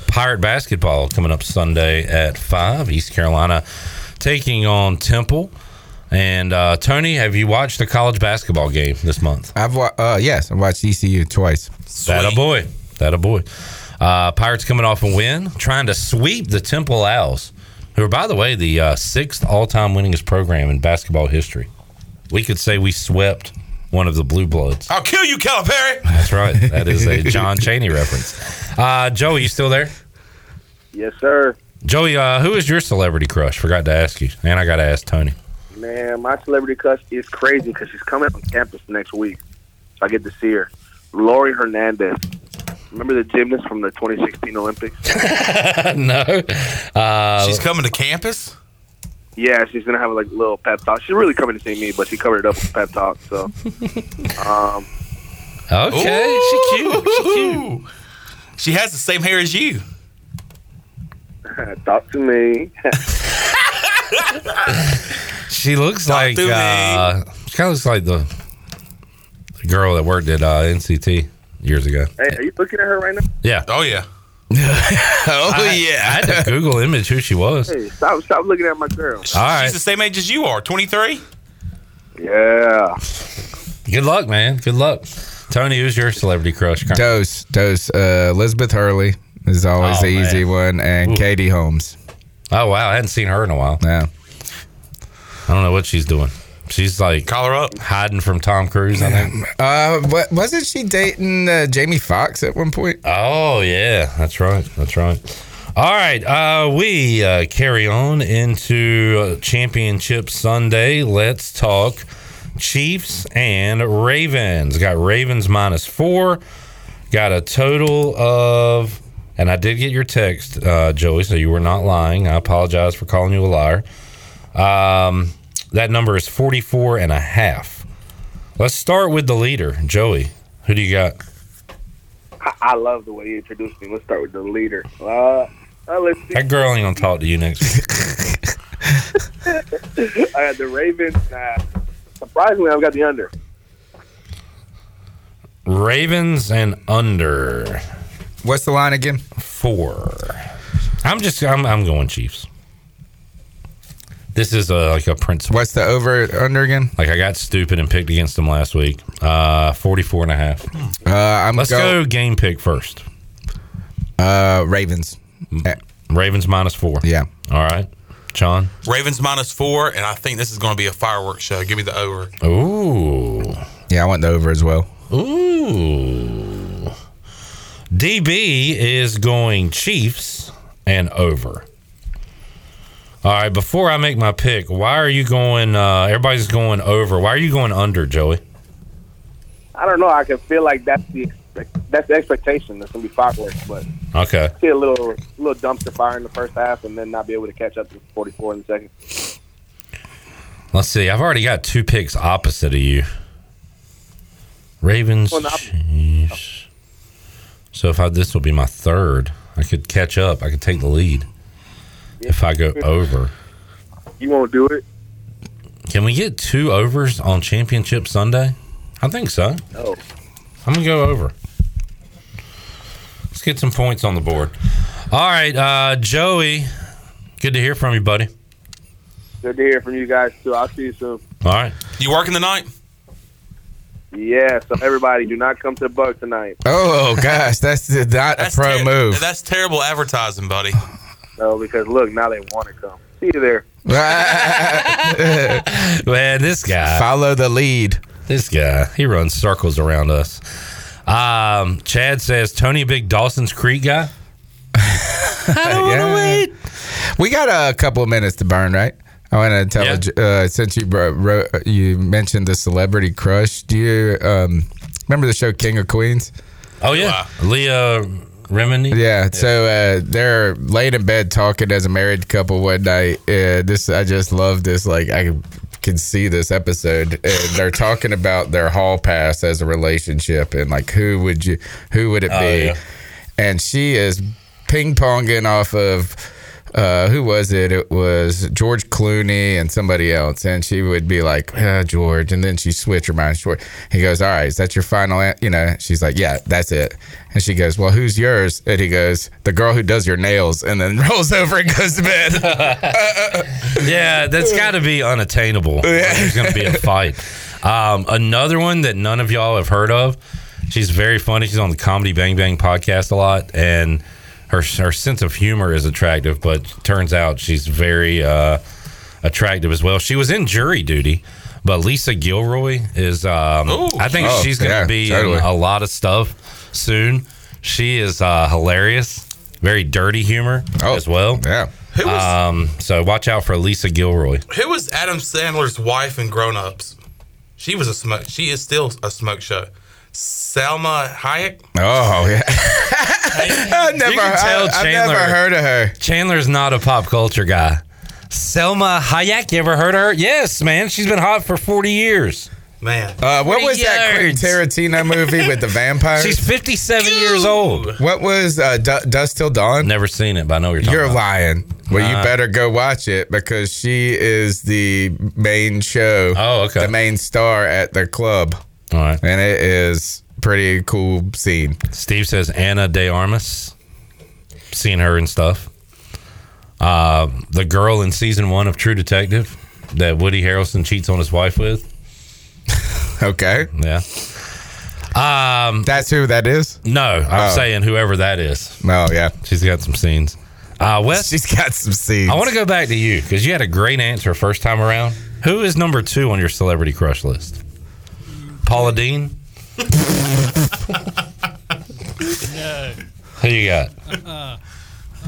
Pirate basketball coming up Sunday at five. East Carolina taking on Temple. And uh, Tony, have you watched the college basketball game this month? I've wa- uh, yes, I watched ECU twice. That a boy. That a boy. Uh, Pirates coming off a win, trying to sweep the Temple Owls, who are, by the way, the uh, sixth all-time winningest program in basketball history. We could say we swept one of the Blue Bloods. I'll kill you, Calipari. That's right. That is a John Chaney reference. Uh, Joey, you still there? Yes, sir. Joey, uh, who is your celebrity crush? Forgot to ask you, and I got to ask Tony. Man, my celebrity crush is crazy because she's coming on campus next week, so I get to see her. Laurie Hernandez. Remember the gymnast from the 2016 Olympics? no. Uh, She's coming to campus. Yeah, she's gonna have like a little pep talk. She's really coming to see me, but she covered it up with pep talk. So, um, Okay, she cute. She cute. She has the same hair as you. talk to me. She looks like to me. uh, she kind of looks like the, the girl that worked at uh, NCT years ago. hey, are you looking at her right now? Yeah. Oh yeah. oh I, I had to Google image who she was. Hey, stop, stop looking at my girl. All right. She's the same age as you are. Twenty three. Yeah. Good luck, man. Good luck. Tony, who's your celebrity crush? Dose, dose. Uh, Elizabeth Hurley is always Oh, the easy one, and Ooh. Katie Holmes. Oh wow, I hadn't seen her in a while. Yeah. I don't know what she's doing. She's like Call her up. hiding from Tom Cruise. I think. Uh, what wasn't she dating uh, Jamie Foxx at one point? Oh yeah, that's right. That's right. All right, uh, we uh, carry on into uh, Championship Sunday. Let's talk Chiefs and Ravens. Got Ravens minus four. Got a total of, and I did get your text, uh, Joey, so you were not lying. I apologize for calling you a liar. Um, that number is 44 and a half. Let's start with the leader, Joey. Who do you got? I, I love the way you introduced me. Let's start with the leader. Uh, uh, let's see. That girl ain't gonna talk to you next week. I got the Ravens. Uh, surprisingly, I've got the under. Ravens and under. What's the line again? Four. I'm just I'm I'm going Chiefs. This is a, like a principle. What's the over under again? Like I got stupid and picked against them last week. Uh 44 and a half. Uh, I'm Let's go, go game pick first. Uh, Ravens. Ravens minus 4. Yeah. All right. John. Ravens minus four, and I think this is going to be a fireworks show. Give me the over. Ooh. Yeah, I want the over as well. Ooh. DB is going Chiefs and over. All right, before I make my pick, why are you going? Uh, everybody's going over. Why are you going under, Joey? I don't know. I can feel like that's the that's the expectation. That's gonna be fireworks, but Okay. see a little little dumpster fire in the first half, and then not be able to catch up to 44 in the second. Let's see. I've already got two picks opposite of you. Ravens, Well, Chiefs. So if I this will be my third, I could catch up. I could take the lead if I go over. You won't do it. Can we get two overs on Championship Sunday? I think so. No. I'm gonna go over. Let's get some points on the board. All right, uh, Joey. Good to hear from you, buddy. Good to hear from you guys too. I'll see you soon. All right. You working tonight? Yeah. So everybody, do not come to the Bucks tonight. Oh gosh, that's not a pro ter- move. That's terrible advertising, buddy. No, because look, now they want to come. See you there. Man, this guy. Follow the lead. This guy, he runs circles around us. Um, Chad says Tony a big Dawson's Creek guy. I don't want to wait. We got a couple of minutes to burn, right? I want to tell you, uh, since you wrote, you mentioned the celebrity crush. Do you um, remember the show King of Queens? Oh yeah, Leah Remini. Yeah, so uh, they're laying in bed talking as a married couple one night. Uh, this I just love this. Like I can see this episode, and they're talking about their hall pass as a relationship, and like who would you, who would it Oh, be? yeah. And she is ping ponging off of. Uh, who was it? It was George Clooney and somebody else, and she would be like, ah, "George," and then she switch her mind. Short. He goes, "All right, is that your final?" an-" You know, she's like, "Yeah, that's it." And she goes, "Well, who's yours?" And he goes, "The girl who does your nails," and then rolls over and goes to bed. yeah, that's got to be unattainable. Yeah. There's going to be a fight. Um, another one that none of y'all have heard of. She's very funny. She's on the Comedy Bang Bang podcast a lot, and her her sense of humor is attractive. But turns out she's very uh, attractive as well. She was in jury duty, but Lisa Gilroy is. Um, I think Oh, she's going to yeah, be totally. in a lot of stuff soon. She is uh, hilarious. Very dirty humor as well. Yeah. Who was- um, so watch out for Lisa Gilroy. Who was Adam Sandler's wife in Grown Ups? She was a smoke. She is still a smoke show. Salma Hayek. Oh yeah. I never, You can tell I, have never heard of her. Chandler's not a pop culture guy. Salma Hayek, you ever heard of her? Yes, man. She's been hot for 40 years. Man. Uh, what was that Quentin Tarantino movie with the vampires? She's 57 years old. What was uh, D- Dusk Till Dawn? Never seen it, but I know what you're You're about. lying. Well, you Uh, better go watch it because she is the main show. Oh, okay. The main star at the club. All right. And it is pretty cool scene. Steve says Ana de Armas. Seen her and stuff. Uh, the girl in season one of True Detective that Woody Harrelson cheats on his wife with. Okay. Yeah. Um, That's who that is? no, I'm Oh. saying whoever that is. Oh, yeah. She's got some scenes. Uh, Wes, She's got some scenes. I want to go back to you because you had a great answer first time around. Who is number two on your celebrity crush list? Paula Dean. No. Who you got? Uh,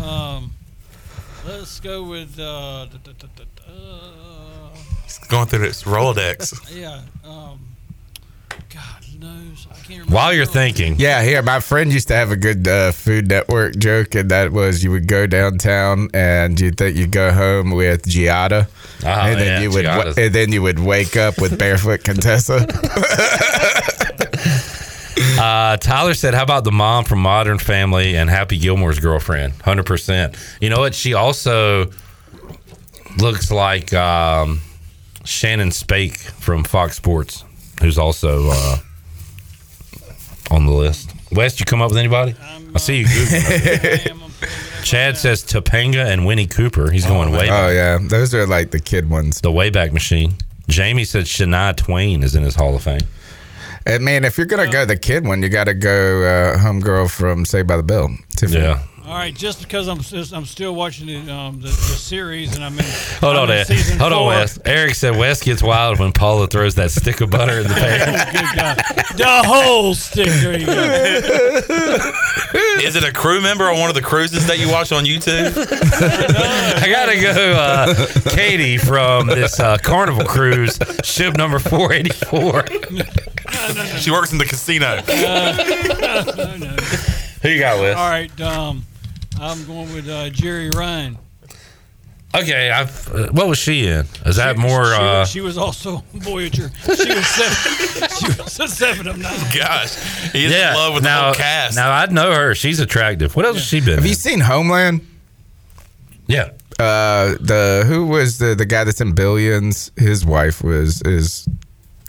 um, let's go with uh, da- da- da- da- da- He's going through this Rolodex. yeah. Um, God knows, I can't remember. While you're thinking, Yeah, here, my friend used to have a good uh, Food Network joke, and that was you would go downtown and you think you'd go home with Giada, Ah, and then yeah, you would, and then you would wake up with barefoot Contessa. Uh, Tyler said, "How about the mom from Modern Family and Happy Gilmore's girlfriend? Hundred percent. You know what? She also looks like um, Shannon Spake from Fox Sports, who's also uh, on the list. West, you come up with anybody? I see you. Googling. Chad says Topanga and Winnie Cooper. He's going way. oh back. yeah, those are like the kid ones. The Wayback Machine. Jamie said Shania Twain is in his Hall of Fame. And man, if you're gonna go the kid one, you got to go uh, homegirl from Saved by the Bell. Tiffany. Yeah. All right, just because I'm s- I'm still watching the um, the, the series and I'm in Hold I'm on, in season Hold on. Wes. Eric said Wes gets wild when Paula throws that stick of butter in the pan. Good God. The whole stick. There you go. Is it a crew member on one of the cruises that you watch on YouTube? I gotta go, uh, Katie from this uh, Carnival cruise, ship number four eighty four. She works in the casino. Who you got Wes? All right, um, I'm going with uh, Jeri Ryan. Okay, I've, uh, what was she in? Is that more? She, Uh, she was also Voyager. She was seven. she was a seven of nine. Gosh, he's in love with now, the whole cast. Now I know her. She's attractive. What else has she been? Have in? you seen Homeland? Yeah. Uh, the who was the the guy that's in Billions? His wife was is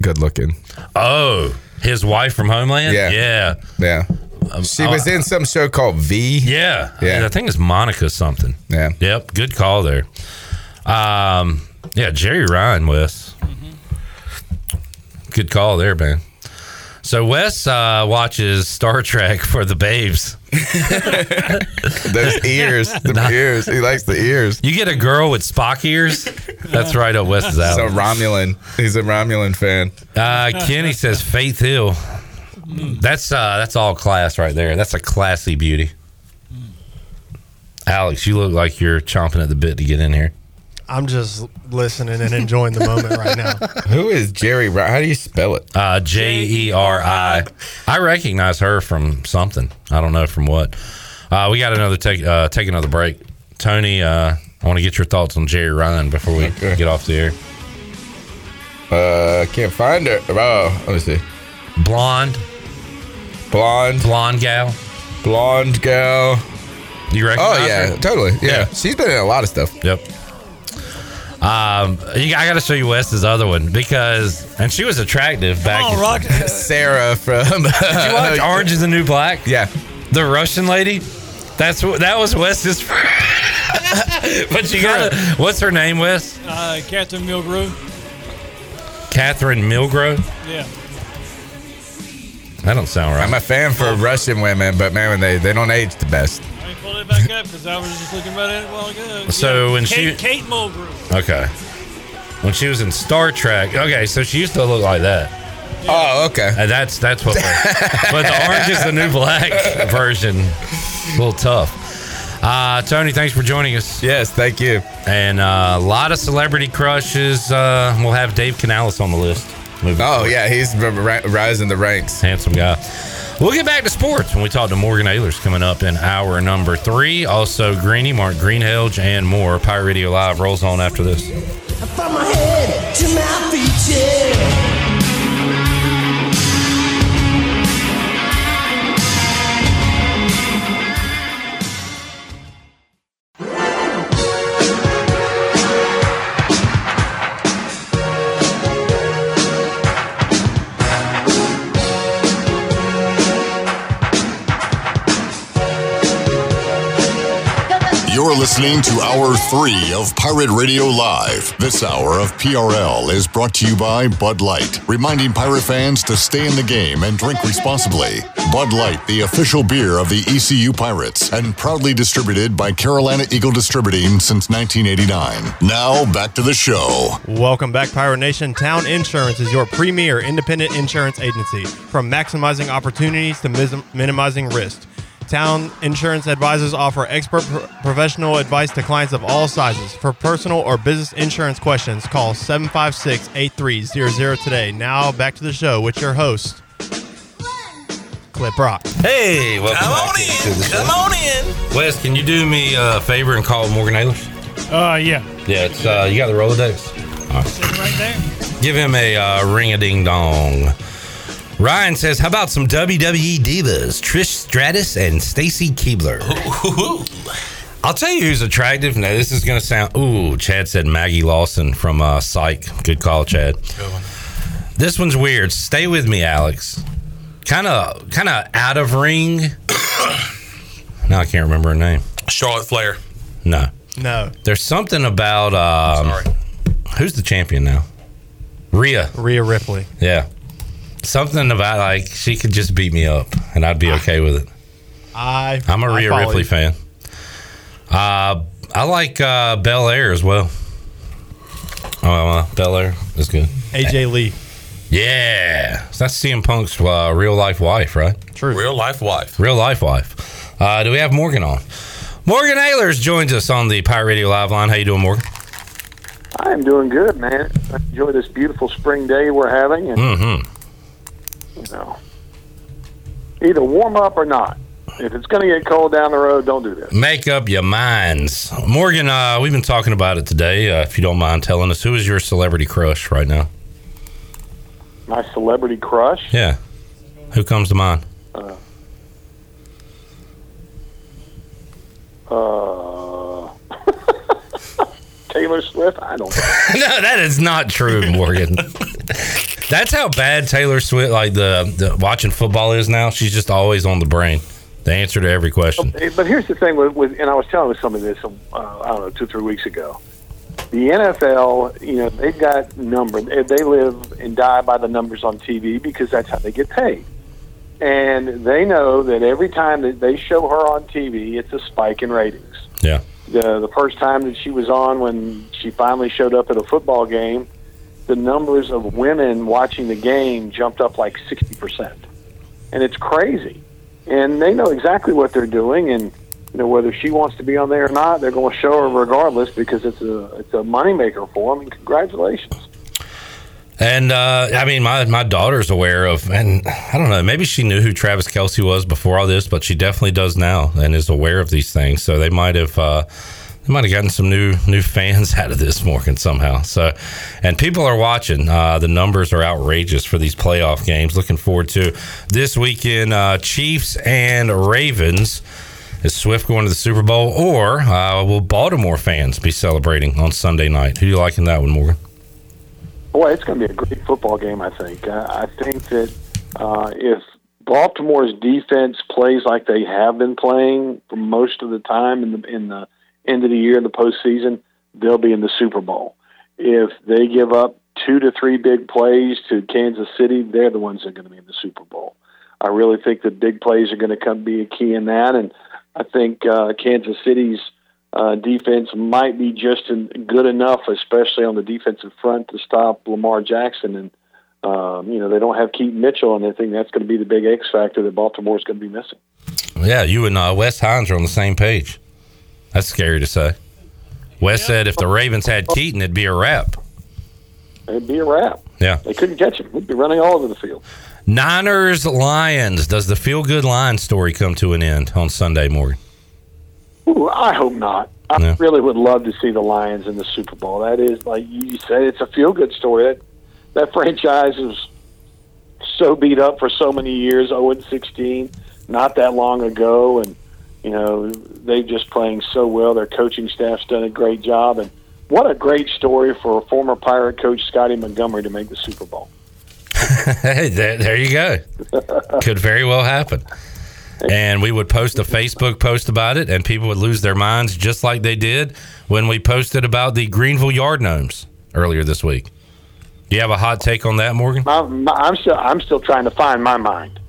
good looking. Oh, his wife from Homeland. Yeah. yeah. Yeah. She was in some show called V. Yeah, Yeah. I think it's Monica something. Yeah. Yep. Good call there. Um. Yeah, Jeri Ryan, Wes. Good call there, man. So Wes uh, watches Star Trek for the babes. Those ears, the ears. He likes the ears. You get a girl with Spock ears. That's right up Wes's alley. So Romulan. He's a Romulan fan. Uh, Kenny says Faith Hill. That's uh, that's all class right there. That's a classy beauty. Alex, you look like you're chomping at the bit to get in here. I'm just listening and enjoying the moment right now. Who is Jeri? How do you spell it? Uh, J E R I. I recognize her from something. I don't know from what. Uh, we got another take uh, take another break. Tony, uh, I want to get your thoughts on Jeri Ryan before we get off the air. Uh, can't find her. Oh, let me see. Blonde, blonde, blonde gal, blonde gal. You recognize Oh yeah, her? totally. Yeah. Yeah. she's been in a lot of stuff. Yep. Um, you, I got to show you Wes's other one because, and she was attractive back. on, Rock. Sarah from. Did you watch Orange Is the New Black? Yeah. The Russian lady. That's what that was Wes's. but you got to What's her name, Wes? Uh, Captain Mulgrew. Catherine Milgrove. Yeah. That don't sound right. I'm a fan for Russian women, but man, they they don't age the best. I pulled it back up because I was just looking about it a while ago. So Yeah, when Kate, she- Kate Mulgrew. Okay. When she was in Star Trek, okay, so she used to look like that. Oh, okay. And that's that's what. but the Orange is the New Black version, a little tough. Uh, Tony, thanks for joining us. Yes, thank you. And uh, a lot of celebrity crushes. Uh, we'll have Dave Canales on the list. Moving Oh forward. yeah, he's rising the ranks. Handsome guy. We'll get back to sports when we talk to Morgan Ahlers coming up in hour number three. Also, Greeny, Mark Greenhelch, and more. Pirate Radio Live rolls on after this. Listening to Hour 3 of Pirate Radio Live. This hour of PRL is brought to you by Bud Light, reminding pirate fans to stay in the game and drink responsibly. Bud Light, the official beer of the ECU Pirates, and proudly distributed by Carolina Eagle Distributing since 1989. Now, back to the show. Welcome back, Pirate Nation. Town Insurance is your premier independent insurance agency. From maximizing opportunities to mis- minimizing risk. Town Insurance Advisors offer expert pro- professional advice to clients of all sizes. For personal or business insurance questions, call 756 8300 today. Now, back to the show with your host, Clip Rock. Hey, welcome Come back on into in. the show. Come on in. Wes, can you do me a favor and call Morgan Ahlers? Uh, yeah. Yeah, it's uh, you got the Rolodex. Sitting right there. Give him a uh, ring a ding dong. Ryan says, "How about some WWE divas, Trish Stratus and Stacy Keibler?" I'll tell you who's attractive. Now this is going to sound. Ooh, Chad said Maggie Lawson from uh, Psych. Good call, Chad. This one's weird. Stay with me, Alex. Kind of, kind of out of ring. now I can't remember her name. Charlotte Flair. No, No. there's something about. Um, Sorry. Who's the champion now? Rhea. Rhea Ripley. Yeah. Something about like she could just beat me up and I'd be okay with it. I, I'm a Rhea Ripley you. fan. Uh, I like uh, Belair as well. Oh, uh, Belair is good. AJ Lee. Yeah, so that's CM Punk's uh, real life wife, right? True. Real life wife. Real life wife. Uh, do we have Morgan on? Morgan Ahlers joins us on the Pirate Radio Live line. How you doing, Morgan? I am doing good, man. I enjoy this beautiful spring day we're having, and Mm-hmm. You know, either warm up or not. If it's going to get cold down the road, don't do this. Make up your minds, Morgan. Uh, we've been talking about it today. Uh, if you don't mind telling us, who is your celebrity crush right now? My celebrity crush. Yeah, who comes to mind? Uh, uh, Taylor Swift. I don't. know. no, that is not true, Morgan. That's how bad Taylor Swift, like the, the watching football, is now. She's just always on the brain. The answer to every question. But here's the thing with, with and I was telling somebody this, uh, I don't know, two three weeks ago. The NFL, you know, they've got numbers. They they live and die by the numbers on TV because that's how they get paid. And they know that every time that they show her on TV, it's a spike in ratings. Yeah. The the first time that she was on, when she finally showed up at a football game, the numbers of women watching the game jumped up like sixty percent, and it's crazy. And they know exactly what they're doing, and you know whether she wants to be on there or not, they're going to show her regardless because it's a it's a moneymaker for them. And congratulations. And uh, I mean, my my daughter's aware of, and I don't know, maybe she knew who Travis Kelce was before all this, but she definitely does now and is aware of these things. So they might have. Uh, they might have gotten some new new fans out of this Morgan somehow. So, and people are watching. Uh, the numbers are outrageous for these playoff games. Looking forward to this weekend: uh, Chiefs and Ravens. Is Swift going to the Super Bowl, or uh, will Baltimore fans be celebrating on Sunday night? Who you like in that one, Morgan? Boy, it's going to be a great football game. I think. I think that uh, if Baltimore's defense plays like they have been playing for most of the time in the in the end of the year in the postseason, they'll be in the Super Bowl. If they give up two to three big plays to Kansas City, they're the ones that are going to be in the Super Bowl. I really think that big plays are going to come be a key in that, and I think uh, Kansas City's uh, defense might be just in, good enough, especially on the defensive front, to stop Lamar Jackson. And um, you know they don't have Keaton Mitchell, and I think that's going to be the big X factor that Baltimore is going to be missing. Yeah, you and uh, Wes Hines are on the same page. That's scary to say. Wes said if the Ravens had Keaton, it'd be a wrap. It'd be a wrap. Yeah. They couldn't catch him. He'd be running all over the field. Niners Lions. Does the feel good Lions story come to an end on Sunday, Morgan? Ooh, I hope not. I Yeah. really would love to see the Lions in the Super Bowl. That is, like you said, it's a feel good story. That that franchise was so beat up for so many years, 0 and 16, not that long ago, and you know they're just playing so well. Their coaching staff's done a great job, and what a great story for former Pirate coach Scottie Montgomery to make the Super Bowl. hey, there, there you go. Could very well happen. And we would post a Facebook post about it, and people would lose their minds just like they did when we posted about the Greenville Yard Gnomes earlier this week. Do you have a hot take on that, Morgan? My, my, I'm still I'm still trying to find my mind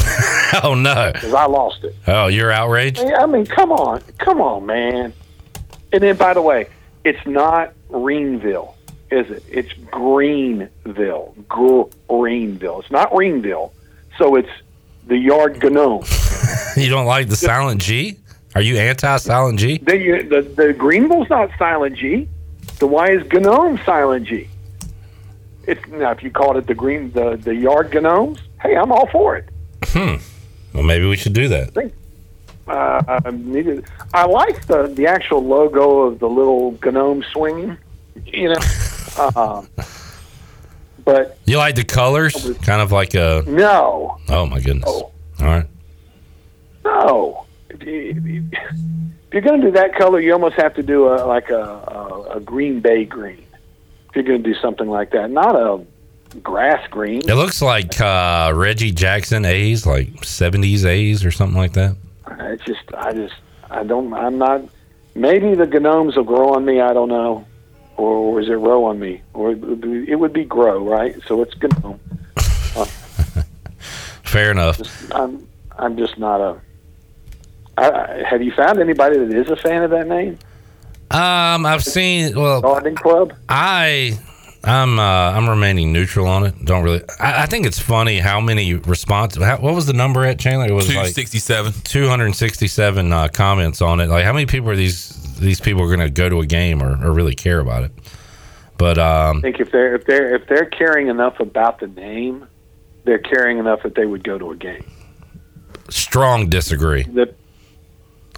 oh no! because I lost it. Oh, you're outraged. I mean, come on, come on, man. And then, by the way, it's not Greenville, is it? It's Greenville, Greenville. It's not Greenville, so it's the Yard Gnome. You don't like the silent G? Are you anti-silent G? The, the the Greenville's not silent G. The Y is Gnome silent G. It's now if you called it the green the the Yard Gnomes, hey, I'm all for it. Hmm. Well, maybe we should do that. Uh, I needed. I like the the actual logo of the little gnome swinging. You know, uh, but You like the colors? Kind of like a. no, Oh my goodness! All right. No. If, you, if you- if you're going to do that color, you almost have to do a like a a, a Green Bay green. If you're going to do something like that, not a grass green. It looks like uh, Reggie Jackson A's, like '70s A's or something like that. It's just, I just, I don't, I'm not. Maybe the gnomes will grow on me. I don't know, or, or is it grow on me? Or it would be, it would be grow, right? So it's gnome. Uh, Fair enough. I'm, I'm just not a. I, I, have you found anybody that is a fan of that name? Um, I've seen well Gardening Club. I I'm uh, I'm remaining neutral on it. Don't really. I, I think it's funny how many responses. How, what was the number at Chandler? It was like 267. 267 uh, comments on it. Like how many people are these these people are going to go to a game or, or really care about it? But um, I think if they're if they're if they're caring enough about the name, they're caring enough that they would go to a game. strong disagree. The,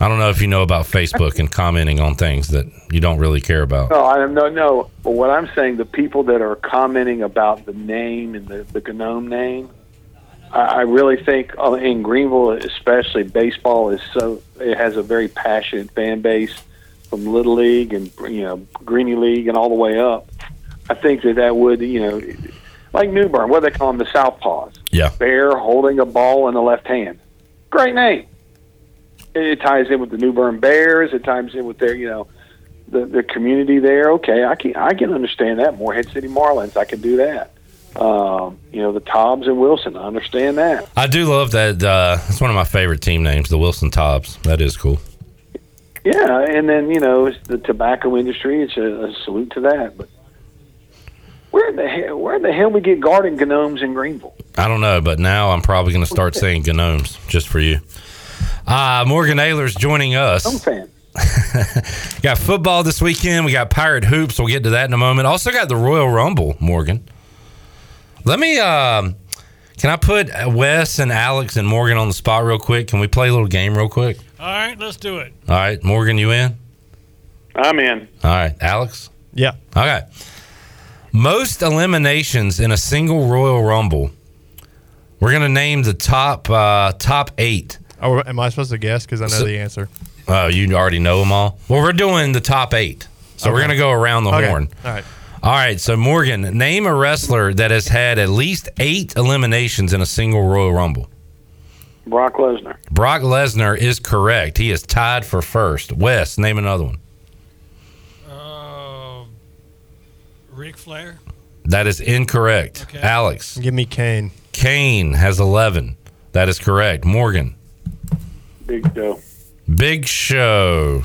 I don't know if you know about Facebook and commenting on things that you don't really care about. no, I no no. But what I'm saying, the people that are commenting about the name and the the Gnome name, I, I really think uh, in Greenville, especially baseball is so it has a very passionate fan base from Little League and you know Greeny League and all the way up. I think that that would you know like New Bern, what do they call them, the Southpaws. Yeah. Bear holding a ball in the left hand. Great name. It, ties in with the New Bern Bears. It ties in with their, you know, the the community there. Okay, I can I can understand that. Morehead City Marlins, I can do that. Um, you know, the Tobs and Wilson, I understand that. I do love that. Uh, it's one of my favorite team names, the Wilson Tobs. That is cool. Yeah, and then you know it's the tobacco industry. It's a, a salute to that. But where the hell, where the hell we get garden gnomes in Greenville? I don't know, but now I'm probably going to start saying gnomes just for you. Uh, Morgan Ahlers joining us. I'm fan. got football this weekend. We got Pirate Hoops. We'll get to that in a moment. Also got the Royal Rumble, Morgan. Let me, um, can I put Wes and Alex and Morgan on the spot real quick? Can we play a little game real quick? All right, let's do it. All right, Morgan, you in? I'm in. All right, Alex? Yeah. Okay. Most eliminations in a single Royal Rumble. We're going to name the top uh, top eight. Oh, am I supposed to guess? Because I know So- the answer. Oh, you already know them all? Well, we're doing the top eight. So we're Okay. going to go around the Okay. horn. All right. All right. So, Morgan, name a wrestler that has had at least eight eliminations in a single Royal Rumble. Brock Lesnar. Brock Lesnar is correct. He is tied for first. Wes, name another one. Uh, Ric Flair. That is incorrect. Alex. Give me Kane. Kane has 11. That is correct. Morgan. Big Show. Big Show.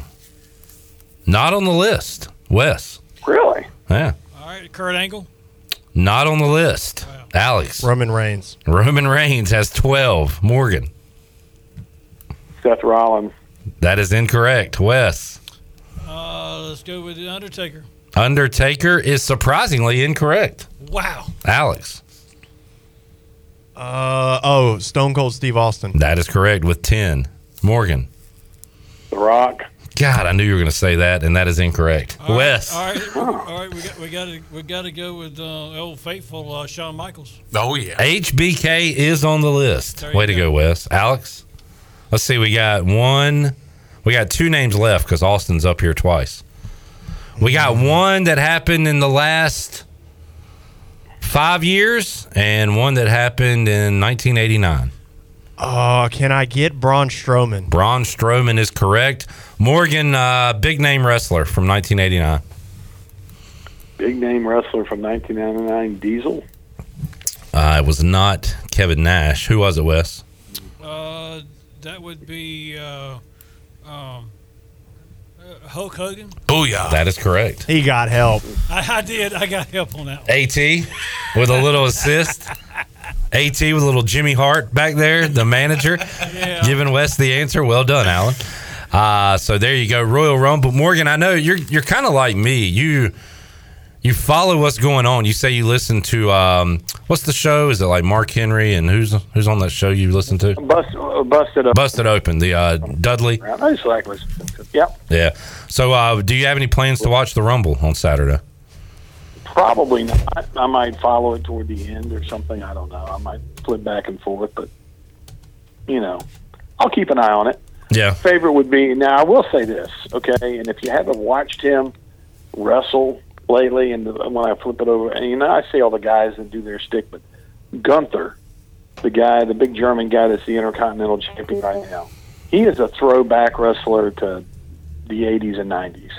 Not on the list. Wes. Really? Yeah. All right, Kurt Angle. Not on the list. Alex. Roman Reigns. Roman Reigns has 12. Morgan. Seth Rollins. That is incorrect. Wes. Uh, let's go with the Undertaker. Undertaker is surprisingly incorrect. Wow. Alex. Uh oh, Stone Cold Steve Austin. That is correct with 10. Morgan. The Rock. God, I knew you were going to say that, and that is incorrect. All right, Wes. All right, all right. We got we got to we got to go with uh, old faithful uh, Shawn Michaels. Oh yeah. HBK is on the list. There you Way to go, Wes. Alex. Let's see. We got one. We got two names left because Austin's up here twice. We got one that happened in the last five years, and one that happened in 1989. Oh, can I get Braun Strowman? Braun Strowman is correct. Morgan, uh, big name wrestler from 1989. Big name wrestler from 1999, Diesel. Uh, it was not Kevin Nash. Who was it, Wes? Uh, that would be uh, um, uh, Hulk Hogan. Booyah. That is correct. He got help. I, I did. I got help on that. One. AT with a little assist. AT with a little Jimmy Hart back there, the manager, giving Wes the answer. Well done, Alan. Uh, so there you go, Royal Rumble. Morgan, I know you're you're kind of like me. You you follow what's going on. You say you listen to um, what's the show? Is it like Mark Henry and who's who's on that show you listen to? Bust, uh, busted up. Busted Open, the uh, Dudley. I just like was. Yep. Yeah. So, uh, do you have any plans to watch the Rumble on Saturday? Probably not. I might follow it toward the end or something. I don't know. I might flip back and forth, but you know, I'll keep an eye on it. Yeah. Favorite would be now. I will say this, okay? And if you haven't watched him wrestle lately, and when I flip it over, and you know, I see all the guys that do their stick, but Gunther, the guy, the big German guy that's the Intercontinental Champion right now, he is a throwback wrestler to the '80s and '90s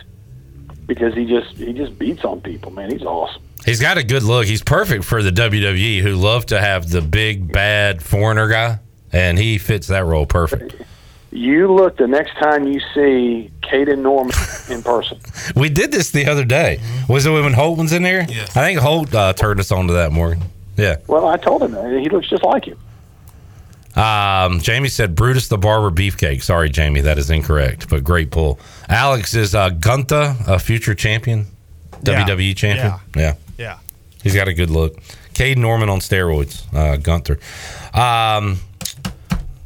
because he just he just beats on people. Man, he's awesome. He's got a good look. He's perfect for the WWE, who love to have the big bad foreigner guy, and he fits that role perfect. You look the next time you see Caden Norman in person. We did this the other day. Was it when Holt was in there? Yeah. I think Holt uh, turned us on to that, Morgan. Yeah. Well, I told him that. He looks just like you. Um, Jamie said Brutus the Barber Beefcake. Sorry, Jamie, that is incorrect, but great pull. Alex is uh, Gunther, a future champion, Yeah. WWE champion. Yeah. Yeah. He's got a good look. Cade Norman on steroids, uh, Gunther. Um,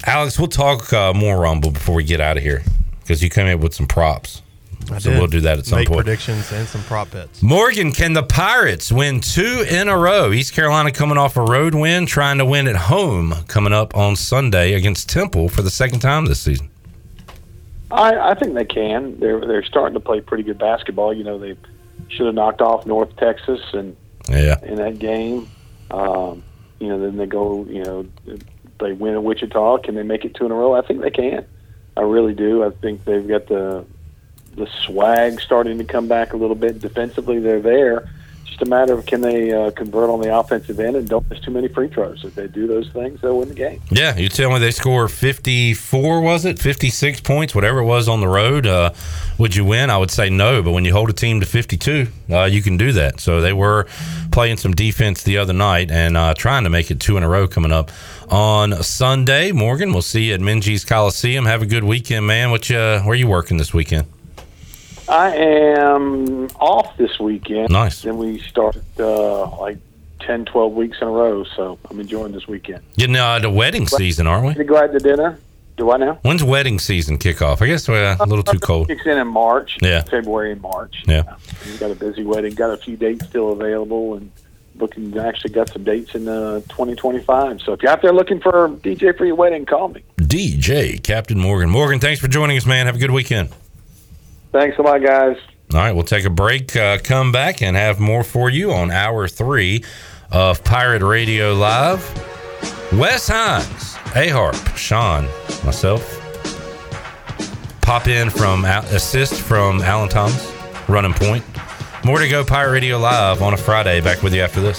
Alex, we'll talk uh, more Rumble before we get out of here because you came in with some props. I so did we'll do that at some Make point. predictions and some prop bets. Morgan, can the Pirates win two in a row? East Carolina coming off a road win, trying to win at home coming up on Sunday against Temple for the second time this season. I, I think they can. They're they're starting to play pretty good basketball. You know, they should have knocked off North Texas and Yeah. in that game. Um, you know, then they go. You know, they win at Wichita. Can they make it two in a row? I think they can. I really do. I think they've got the the swag starting to come back a little bit defensively. They're there. Just a matter of can they uh, convert on the offensive end and don't miss too many free throws. If they do those things, they'll win the game. Yeah, you tell me they score 54, was it? 56 points, whatever it was on the road. Uh, would you win? I would say no, but when you hold a team to 52, uh, you can do that. So they were playing some defense the other night and uh, trying to make it two in a row coming up on Sunday. Morgan, we'll see you at Minges Coliseum. Have a good weekend, man. What you, where you working this weekend? I am off this weekend. Nice. Then we start uh, like 10, 12 weeks in a row. So I'm enjoying this weekend. Getting uh, the wedding season, aren't we? To go out to dinner. Do I now? When's wedding season kick off? I guess we're a little too cold. Kicks in in March. Yeah. February and March. Yeah. We've got a busy wedding. Got a few dates still available, and looking actually got some dates in uh, 2025. So if you're out there looking for DJ for your wedding, call me. DJ Captain Morgan. Morgan, thanks for joining us, man. Have a good weekend. Thanks a lot, guys. All right, we'll take a break, uh, come back, and have more for you on hour three of Pirate Radio Live. Wes Hines, A Harp, Sean, myself. Pop in from assist from Alan Thomas, running point. More to go, Pirate Radio Live on a Friday. Back with you after this.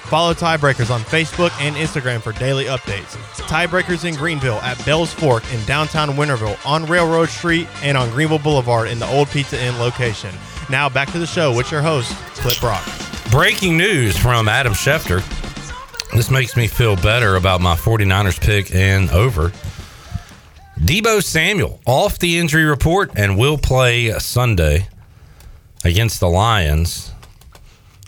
Follow Tiebreakers on Facebook and Instagram for daily updates. Tiebreakers in Greenville at Bell's Fork in downtown Winterville on Railroad Street and on Greenville Boulevard in the Old Pizza Inn location. Now back to the show with your host, Clip Brock. Breaking news from Adam Schefter. This makes me feel better about my 49ers pick and over. Deebo Samuel off the injury report and will play Sunday against the Lions.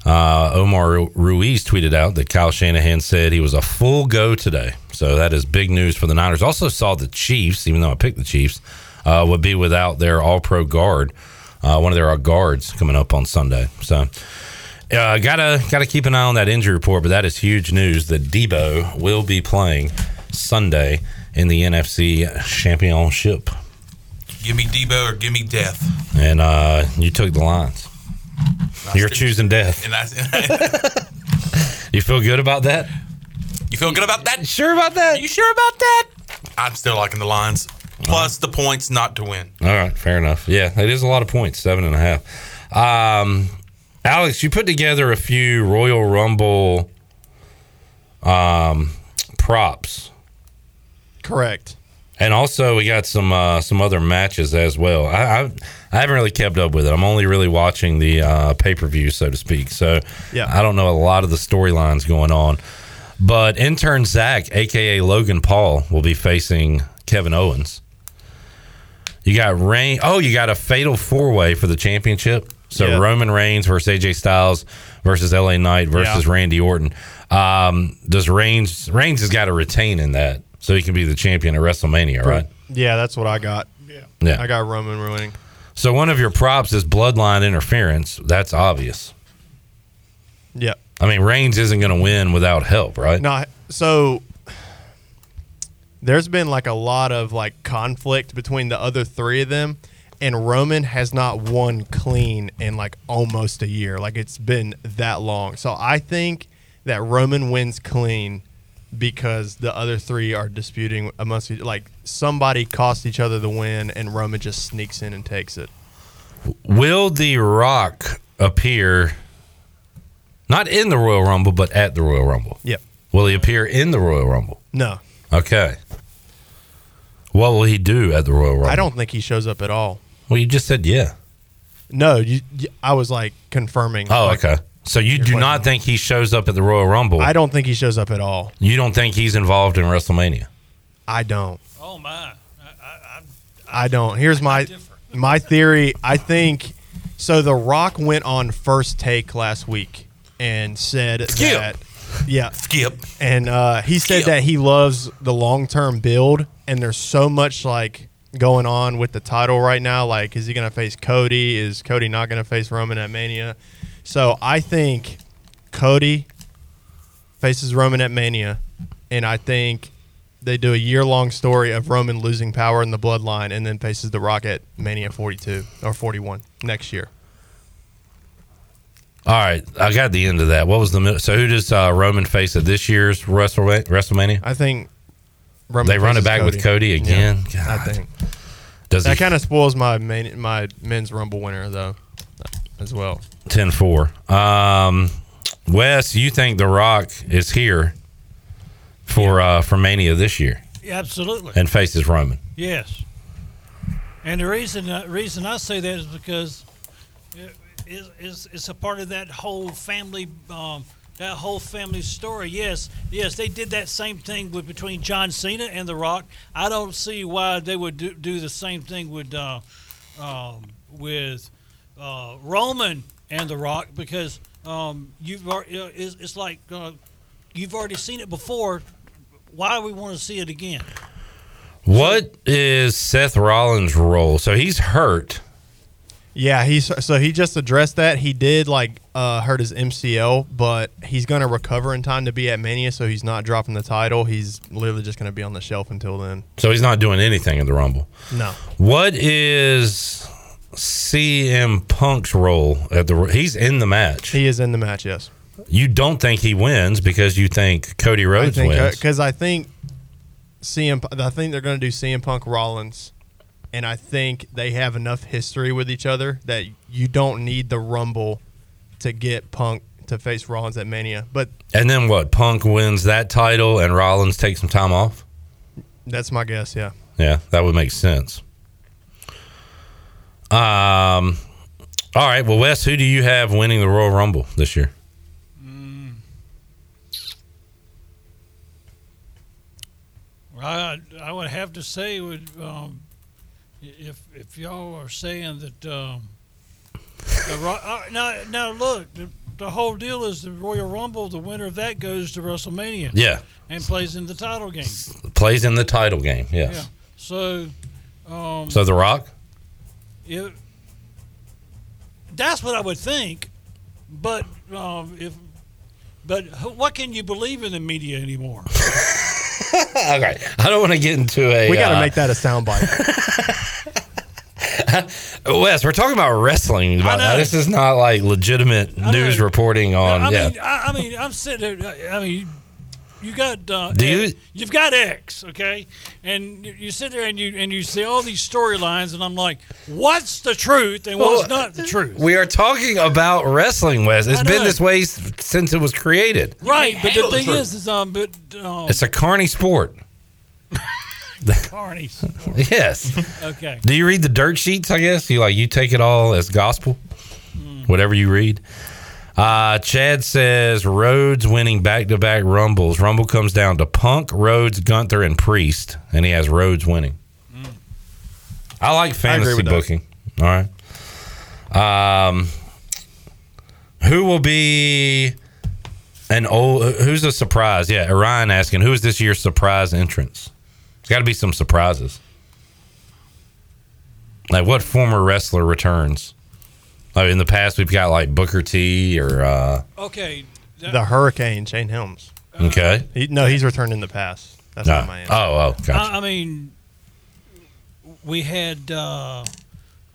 Uh, Omar Ruiz tweeted out that Kyle Shanahan said he was a full go today. So that is big news for the Niners. Also saw the Chiefs, even though I picked the Chiefs, uh, would be without their all pro guard, uh, one of their guards coming up on Sunday. So uh, gotta gotta keep an eye on that injury report, but that is huge news that Deebo will be playing Sunday in the NFC Championship. Give me Deebo or give me death. And uh, you took the Lions. You're choosing death. And that's You feel good about that? You feel good about that? Sure about that? You sure about that? I'm still liking the Lions. Plus the points not to win. All right, fair enough. Yeah, it is a lot of points, seven and a half. Um, Alex, you put together a few Royal Rumble um, props. Correct. And also, we got some uh, some other matches as well. I, I I haven't really kept up with it. I'm only really watching the uh, pay per view, so to speak. So Yeah. I don't know a lot of the storylines going on. But intern Zach, aka Logan Paul, will be facing Kevin Owens. You got Rain. Oh, you got a fatal four way for the championship. So Yeah. Roman Reigns versus AJ Styles versus LA Knight versus Yeah. Randy Orton. Um, does Reigns Reigns has got to retain in that so he can be the champion at WrestleMania, right? Yeah, that's what I got. Yeah. Yeah. I got Roman ruining. So one of your props is bloodline interference. That's obvious. Yep. I mean, Reigns isn't going to win without help, right? No, so there's been like a lot of like conflict between the other three of them, and Roman has not won clean in like almost a year. Like it's been that long. So I think that Roman wins clean because the other three are disputing amongst each- like somebody cost each other the win, and Roman just sneaks in and takes it. Will The Rock appear not in the Royal Rumble, but at the Royal Rumble? Yep. Will he appear in the Royal Rumble? No, Okay. What will he do at the Royal Rumble? I don't think he shows up at all. Well, you just said yeah. No, you, I was like confirming. Oh, like, okay. So you do not think he shows up at the Royal Rumble? I don't think he shows up at all. You don't think he's involved in WrestleMania? I don't. Oh my! I don't. Here's my my theory. I think so. The Rock went on first take last week and said Skip. that yeah, Skip. and uh, he said that he loves the long term build, and there's so much like going on with the title right now. Like, is he going to face Cody? Is Cody not going to face Roman at Mania? So I think Cody faces Roman at Mania, and I think they do a year long story of Roman losing power in the bloodline, and then faces The Rock at Mania 42 or 41 next year. All right, I got the end of that. What was the mid- so? Who does uh, Roman face at this year's WrestleMania? I think Roman they run it back with Cody again. Yeah, I think Does that kind of spoils my main, my men's Rumble winner though, as well. 10-4. Um, Wes, you think The Rock is here for uh, for Mania this year Yeah, absolutely. and faces Roman? Yes. And the reason uh, reason I say that is because it, is it's a part of that whole family um, that whole family story. Yes, yes, they did that same thing with between John Cena and The Rock. I don't see why they would do, do the same thing with uh, um, with uh, Roman and The Rock because um, you've al- you know, it's, it's like uh, you've already seen it before. Why do we want to see it again? What is Seth Rollins' role? So he's hurt. Yeah, he's so he just addressed that. He did like uh, hurt his MCL, but he's going to recover in time to be at Mania, so he's not dropping the title. He's literally just going to be on the shelf until then. So he's not doing anything in the Rumble. No. What is CM Punk's role at the? He's in the match. He is in the match. Yes. You don't think he wins because you think Cody I Rhodes think wins. because I think uh, CM. I think they're going to do CM Punk Rollins, and I think they have enough history with each other that you don't need the Rumble to get Punk to face Rollins at Mania. But and then what? Punk wins that title and Rollins takes some time off. that's my guess. Yeah. Yeah, that would make sense. Um. All right. Well, Wes, who do you have winning the Royal Rumble this year? I I would have to say would um, if if y'all are saying that um, the, Ro- uh, now now look the, the whole deal is the Royal Rumble the winner of that goes to WrestleMania Yeah. and plays in the title game Plays in the title game. Yes. yeah so um, So The Rock. It, that's what I would think but um, if but what can you believe in the media anymore? okay. I don't want to get into a. We got to uh, make that a soundbite. Wes, we're talking about wrestling. About know. This is not like legitimate news reporting on. I yeah. mean, I, I mean, I'm sitting there. I mean, you got uh, Do you- X- you've got X, okay, and you- you sit there and you and you see all these storylines, and I'm like, what's the truth and what's Well, not the truth? we are talking about wrestling, Wes. It's been this way since it was created. Right, but the handle the thing is, is um, but um, It's a carny sport. Carney's. Yes. Okay. Do you read the dirt sheets? I guess you like you take it all as gospel, Hmm. whatever you read. Uh, Chad says Rhodes winning back to back Rumbles. Rumble comes down to Punk, Rhodes, Gunther, and Priest, and he has Rhodes winning. I like fantasy that. booking. All right. Um, who will be an old? Who's a surprise? Yeah, Orion asking who is this year's surprise entrance? It's got to be some surprises. Like what former wrestler returns? Like in the past, we've got like Booker T or uh, Okay. The Hurricane, Shane Helms. okay. He, no, he's returned in the past. That's No. not my answer. Oh, oh, gotcha. I, I mean, we had uh,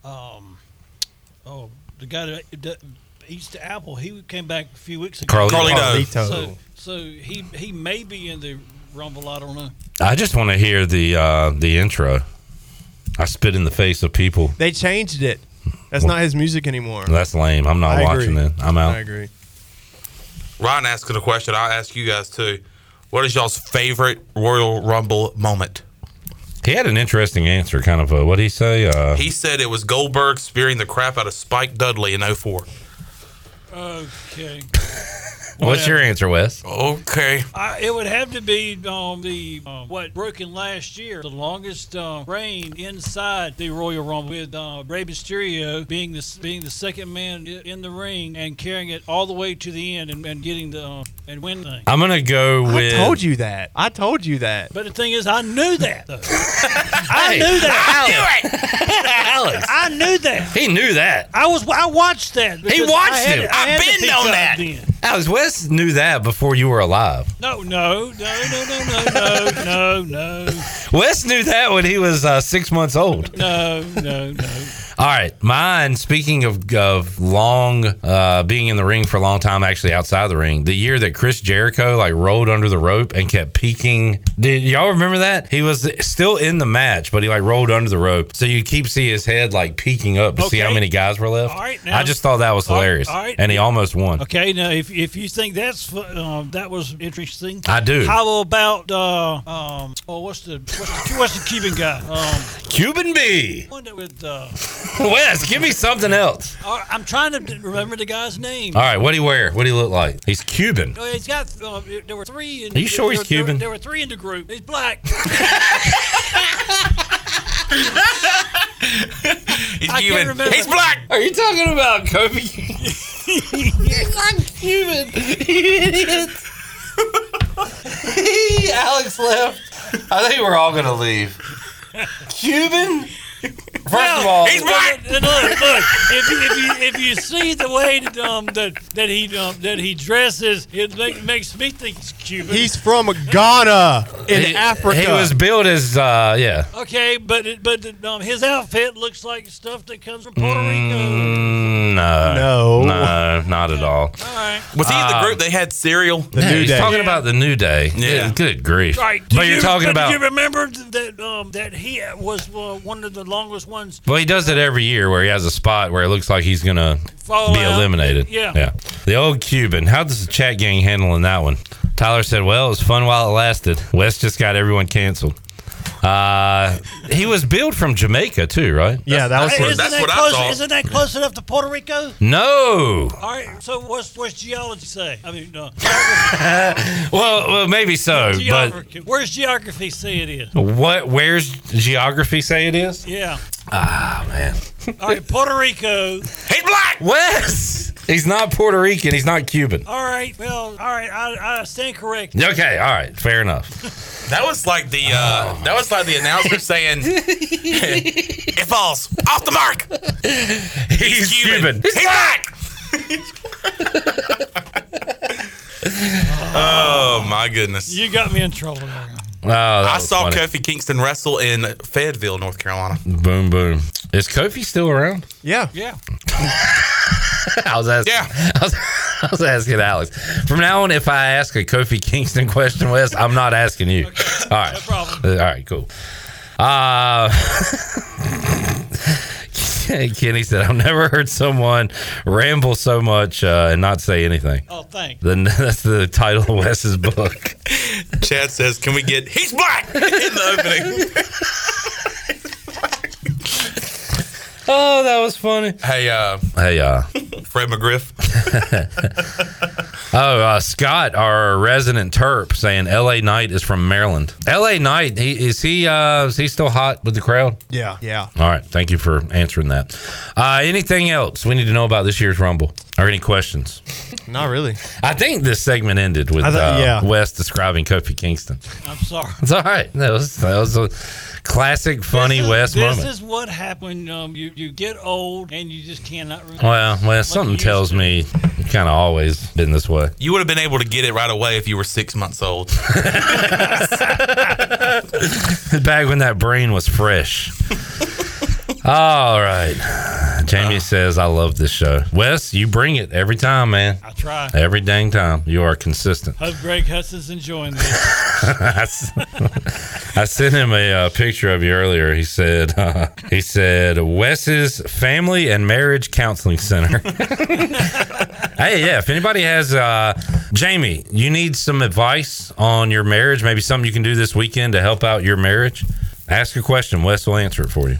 um, oh the guy that, that eats the apple. He came back a few weeks ago. Carlito. Carlito. So, so he he may be in the rumble. I don't know. I just want to hear the uh, the intro. I spit in the face of people. They changed it. That's not his music anymore. That's lame. I'm not I watching agree. it. I'm out. I agree. Ryan asking a question. I'll ask you guys too. What is y'all's favorite Royal Rumble moment? He had an interesting answer. Kind of a what did he say? Uh, He said it was Goldberg spearing the crap out of Spike Dudley in 04. Okay. what's your answer, Wes? Okay. I, it would have to be um, the uh, what broken last year, the longest uh, reign inside the Royal Rumble, with uh, Rey Mysterio being the being the second man in the ring and carrying it all the way to the end and, and getting the uh, and winning. thing. I'm gonna go with. I told you that. I told you that. But the thing is, I knew that. Though. I Hey, knew that. I knew it. Alex. I knew that. He knew that. I was. I watched that. He watched I had, it. I I've been on that. then. Alex Wes knew that before you were alive. No, no, no, no, no, no, no, no, no, Wes knew that when he was uh, six months old. no, no, no. All right, mine. Speaking of of long uh, being in the ring for a long time, actually outside the ring, the year that Chris Jericho like rolled under the rope and kept peeking. Did y'all remember that? He was still in the match, but he like rolled under the rope, so you keep see his head like peeking up to see how many guys were left. All right, now- I just thought that was hilarious, all right. and he almost won. Okay, now if if you think that's um, that was interesting, I do. How about uh, um, oh, what's the what's the, what's the Cuban guy? Um, Cuban B. one that with uh, Wes, give me something else. uh, I'm trying to remember the guy's name. All right, what do he wear? What do he look like? He's Cuban. Oh, he's got. Uh, there were three. In, Are you sure there, he's there- Cuban? There, were three in the group. He's black. He's I can't Cuban. remember. He's black. Are you talking about Kobe? He's not Cuban. You idiot. Alex left. I think we're all gonna leave. Cuban. First of all, he's black. Look, look. If you, if you if you see the way that um that that he um, that he dresses, it make, makes me think he's Cuban. He's from Ghana in he, Africa. He was built as uh, yeah. okay, but it, but um, his outfit looks like stuff that comes from Puerto Rico. Mm, no, No. no, not at all. All right. Was he in the Um, group? They had cereal. The Yeah, New he's Day. talking about the new day. Yeah. Good, good grief. Right. Do But you're talking but about. Do you remember that um, that he was uh, one of the longest ones? Well, he does it every year where he has a spot where it looks like he's gonna Fall be out. eliminated. Yeah. yeah. The old Cuban. How does the chat gang handling that one? Tyler said, "Well, it was fun while it lasted." Wes just got everyone canceled. Uh, he was billed from Jamaica too, right? Yeah, that was Hey, isn't that's that what I close, thought. Isn't that close enough to Puerto Rico? No. All right. So what's what's geology say? I mean, uh, Well, well, maybe so, but geography. Where's geography say it is? what? Where's geography say it is? Yeah. Ah, man. All right. Puerto Rico. He's black. Wes. He's not Puerto Rican. He's not Cuban. All right. Well. All right. I, I stand correct. Okay. All right. Fair enough. That was like the uh, that was like the announcer saying it falls off the mark. He's Cuban. He's black. oh my goodness! You got me in trouble there. Oh, I saw funny. Kofi Kingston wrestle in Fayetteville, North Carolina. Boom, boom. Is Kofi still around? Yeah. Yeah. I was asking. Yeah. I was, I was asking Alex. From now on, if I ask a Kofi Kingston question, Wes, I'm not asking you. All right. No problem. All right. Cool. Uh, Kenny said, "I've never heard someone ramble so much uh, and not say anything." Oh, thanks. Then that's the title of Wes's book. Chad says, "Can we get he's black in the opening?" Oh, that was funny. Hey, uh, Hey, uh, Fred McGriff. oh, uh, Scott, our resident Terp, saying L.A. Knight is from Maryland. L.A. Knight, he, is he? Uh, is he still hot with the crowd? Yeah, yeah. All right, thank you for answering that. Uh, anything else we need to know about this year's Rumble, or any questions? Not really. I think this segment ended with I thought- uh, yeah. Wes describing Kofi Kingston. I'm sorry. It's all right. That was that was a classic, funny Wes this moment. is what happened. Um, you you get old and you just cannot remember. well, well, something tells me you kind of always been this way. You would have been able to get it right away if you were six months old. Back when that brain was fresh. All right. Jamie uh. says, I love this show. Wes, you bring it every time, man. I try. Every dang time. You are consistent. Hope Greg Huss is enjoying this. I sent him a uh, picture of you earlier. He said, uh, he said, Wes's Family and Marriage Counseling Center. hey, yeah, if anybody has, uh, Jamie, you need some advice on your marriage, maybe something you can do this weekend to help out your marriage, ask a question. Wes will answer it for you.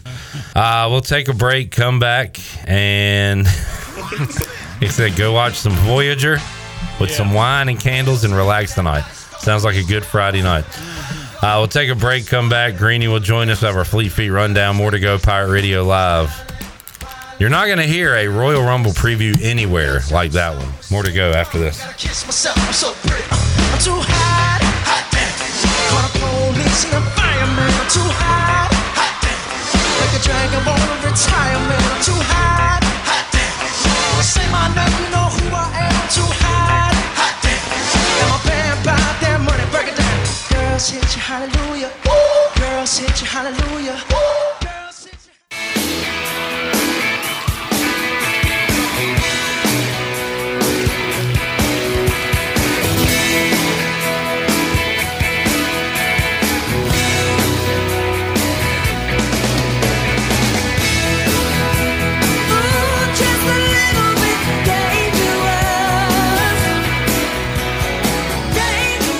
Uh, we'll take a break, come back, and he said, go watch some Voyager with some wine and candles and relax tonight. Sounds like a good Friday night. Uh, we'll take a break, come back. Greeny will join us. Have our Fleet Feet rundown. More to go. Pirate Radio Live. You're not going to hear a Royal Rumble preview anywhere like that one. More to go after this. Say my name, you know who I am. Too hot, Girls hit you, hallelujah. Girls hit you, hallelujah. Girls hit you.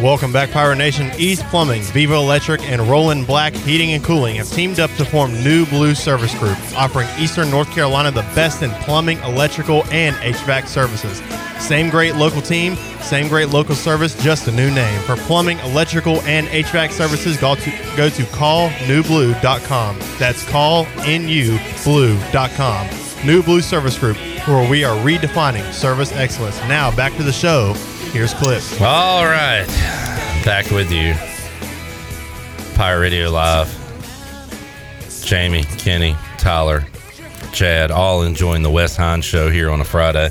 Welcome back, Pirate Nation. East Plumbing, Vivo Electric, and Roland Black Heating and Cooling have teamed up to form New Blue Service Group, offering Eastern North Carolina the best in plumbing, electrical, and HVAC services. Same great local team, same great local service, just a new name. For plumbing, electrical, and HVAC services, go to, go to callnewblue.com. That's callnublue.com. New Blue Service Group, where we are redefining service excellence. Now, back to the show. Here's Cliff. All right. Back with you. Pirate Radio Live. Jamie, Kenny, Tyler, Chad, all enjoying the Wes Hines show here on a Friday.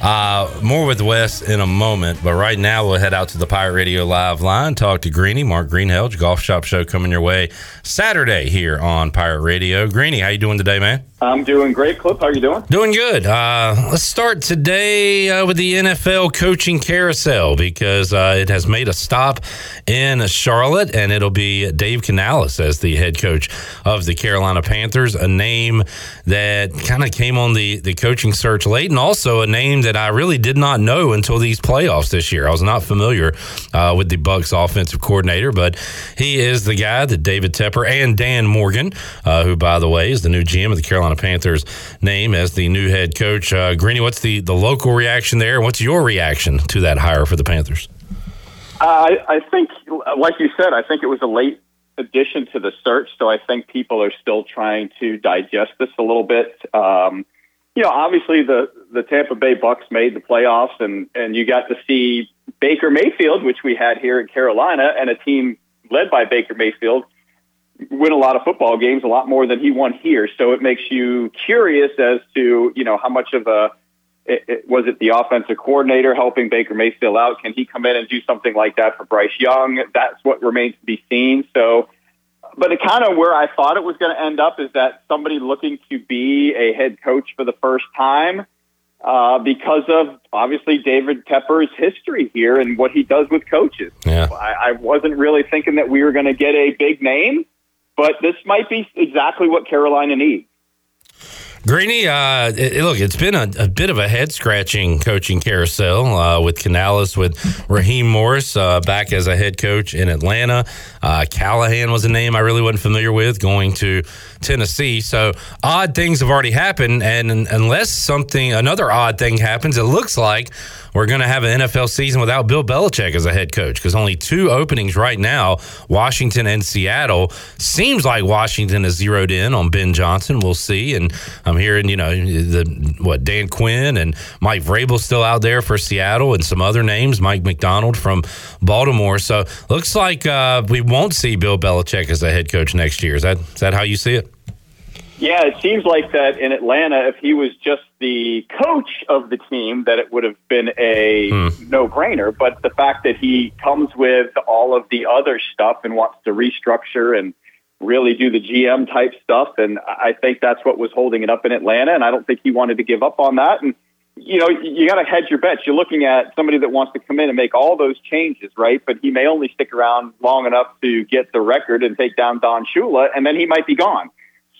Uh, more with Wes in a moment, but right now we'll head out to the Pirate Radio Live line, talk to Greeny, Mark Greenhelch, Golf Shop Show coming your way Saturday here on Pirate Radio. Greeny, how you doing today, man? I'm doing great, Cliff. How are you doing? Doing good. Uh, let's start today uh, with the NFL coaching carousel because uh, it has made a stop in Charlotte, and it'll be Dave Canales as the head coach of the Carolina Panthers, a name that kind of came on the, the coaching search late, and also a name that I really did not know until these playoffs this year. I was not familiar uh, with the Bucs offensive coordinator, but he is the guy that David Tepper and Dan Morgan, uh, who, by the way, is the new GM of the Carolina Panthers, name as the new head coach. Uh, Greeny, what's the, the local reaction there? What's your reaction to that hire for the Panthers? Uh, I, I think, like you said, I think it was a late addition to the search, so I think people are still trying to digest this a little bit. Um, you know, obviously the the Tampa Bay Bucs made the playoffs, and and you got to see Baker Mayfield, which we had here in Carolina, and a team led by Baker Mayfield win a lot of football games, a lot more than he won here. So it makes you curious as to you know how much of a it, it, was it the offensive coordinator helping Baker Mayfield out? Can he come in and do something like that for Bryce Young? That's what remains to be seen. So but it kind of where I thought it was going to end up is that somebody looking to be a head coach for the first time uh, because of obviously David Tepper's history here and what he does with coaches. Yeah. I, I wasn't really thinking that we were going to get a big name, but this might be exactly what Carolina needs. Greeny, uh, it, look, it's been a, a, bit of a head scratching coaching carousel uh, with Canales, with Raheem Morris uh, back as a head coach in Atlanta. Uh, Callahan was a name I really wasn't familiar with going to Tennessee. So odd things have already happened. And unless something, another odd thing happens, it looks like we're going to have an NFL season without Bill Belichick as a head coach because only two openings right now, Washington and Seattle. Seems like Washington is zeroed in on Ben Johnson. We'll see. And I'm hearing, you know, the what Dan Quinn and Mike Vrabel still out there for Seattle and some other names, Mike Macdonald from Baltimore. So looks like uh, we won't see Bill Belichick as a head coach next year. Is that is that how you see it? Yeah, it seems like that in Atlanta, if he was just the coach of the team, that it would have been a Hmm. no brainer. But the fact that he comes with all of the other stuff and wants to restructure and really do the GM type stuff, and I think that's what was holding it up in Atlanta. And I don't think he wanted to give up on that. And you know, you got to hedge your bets. You're looking at somebody that wants to come in and make all those changes, right? But he may only stick around long enough to get the record and take down Don Shula, and then he might be gone.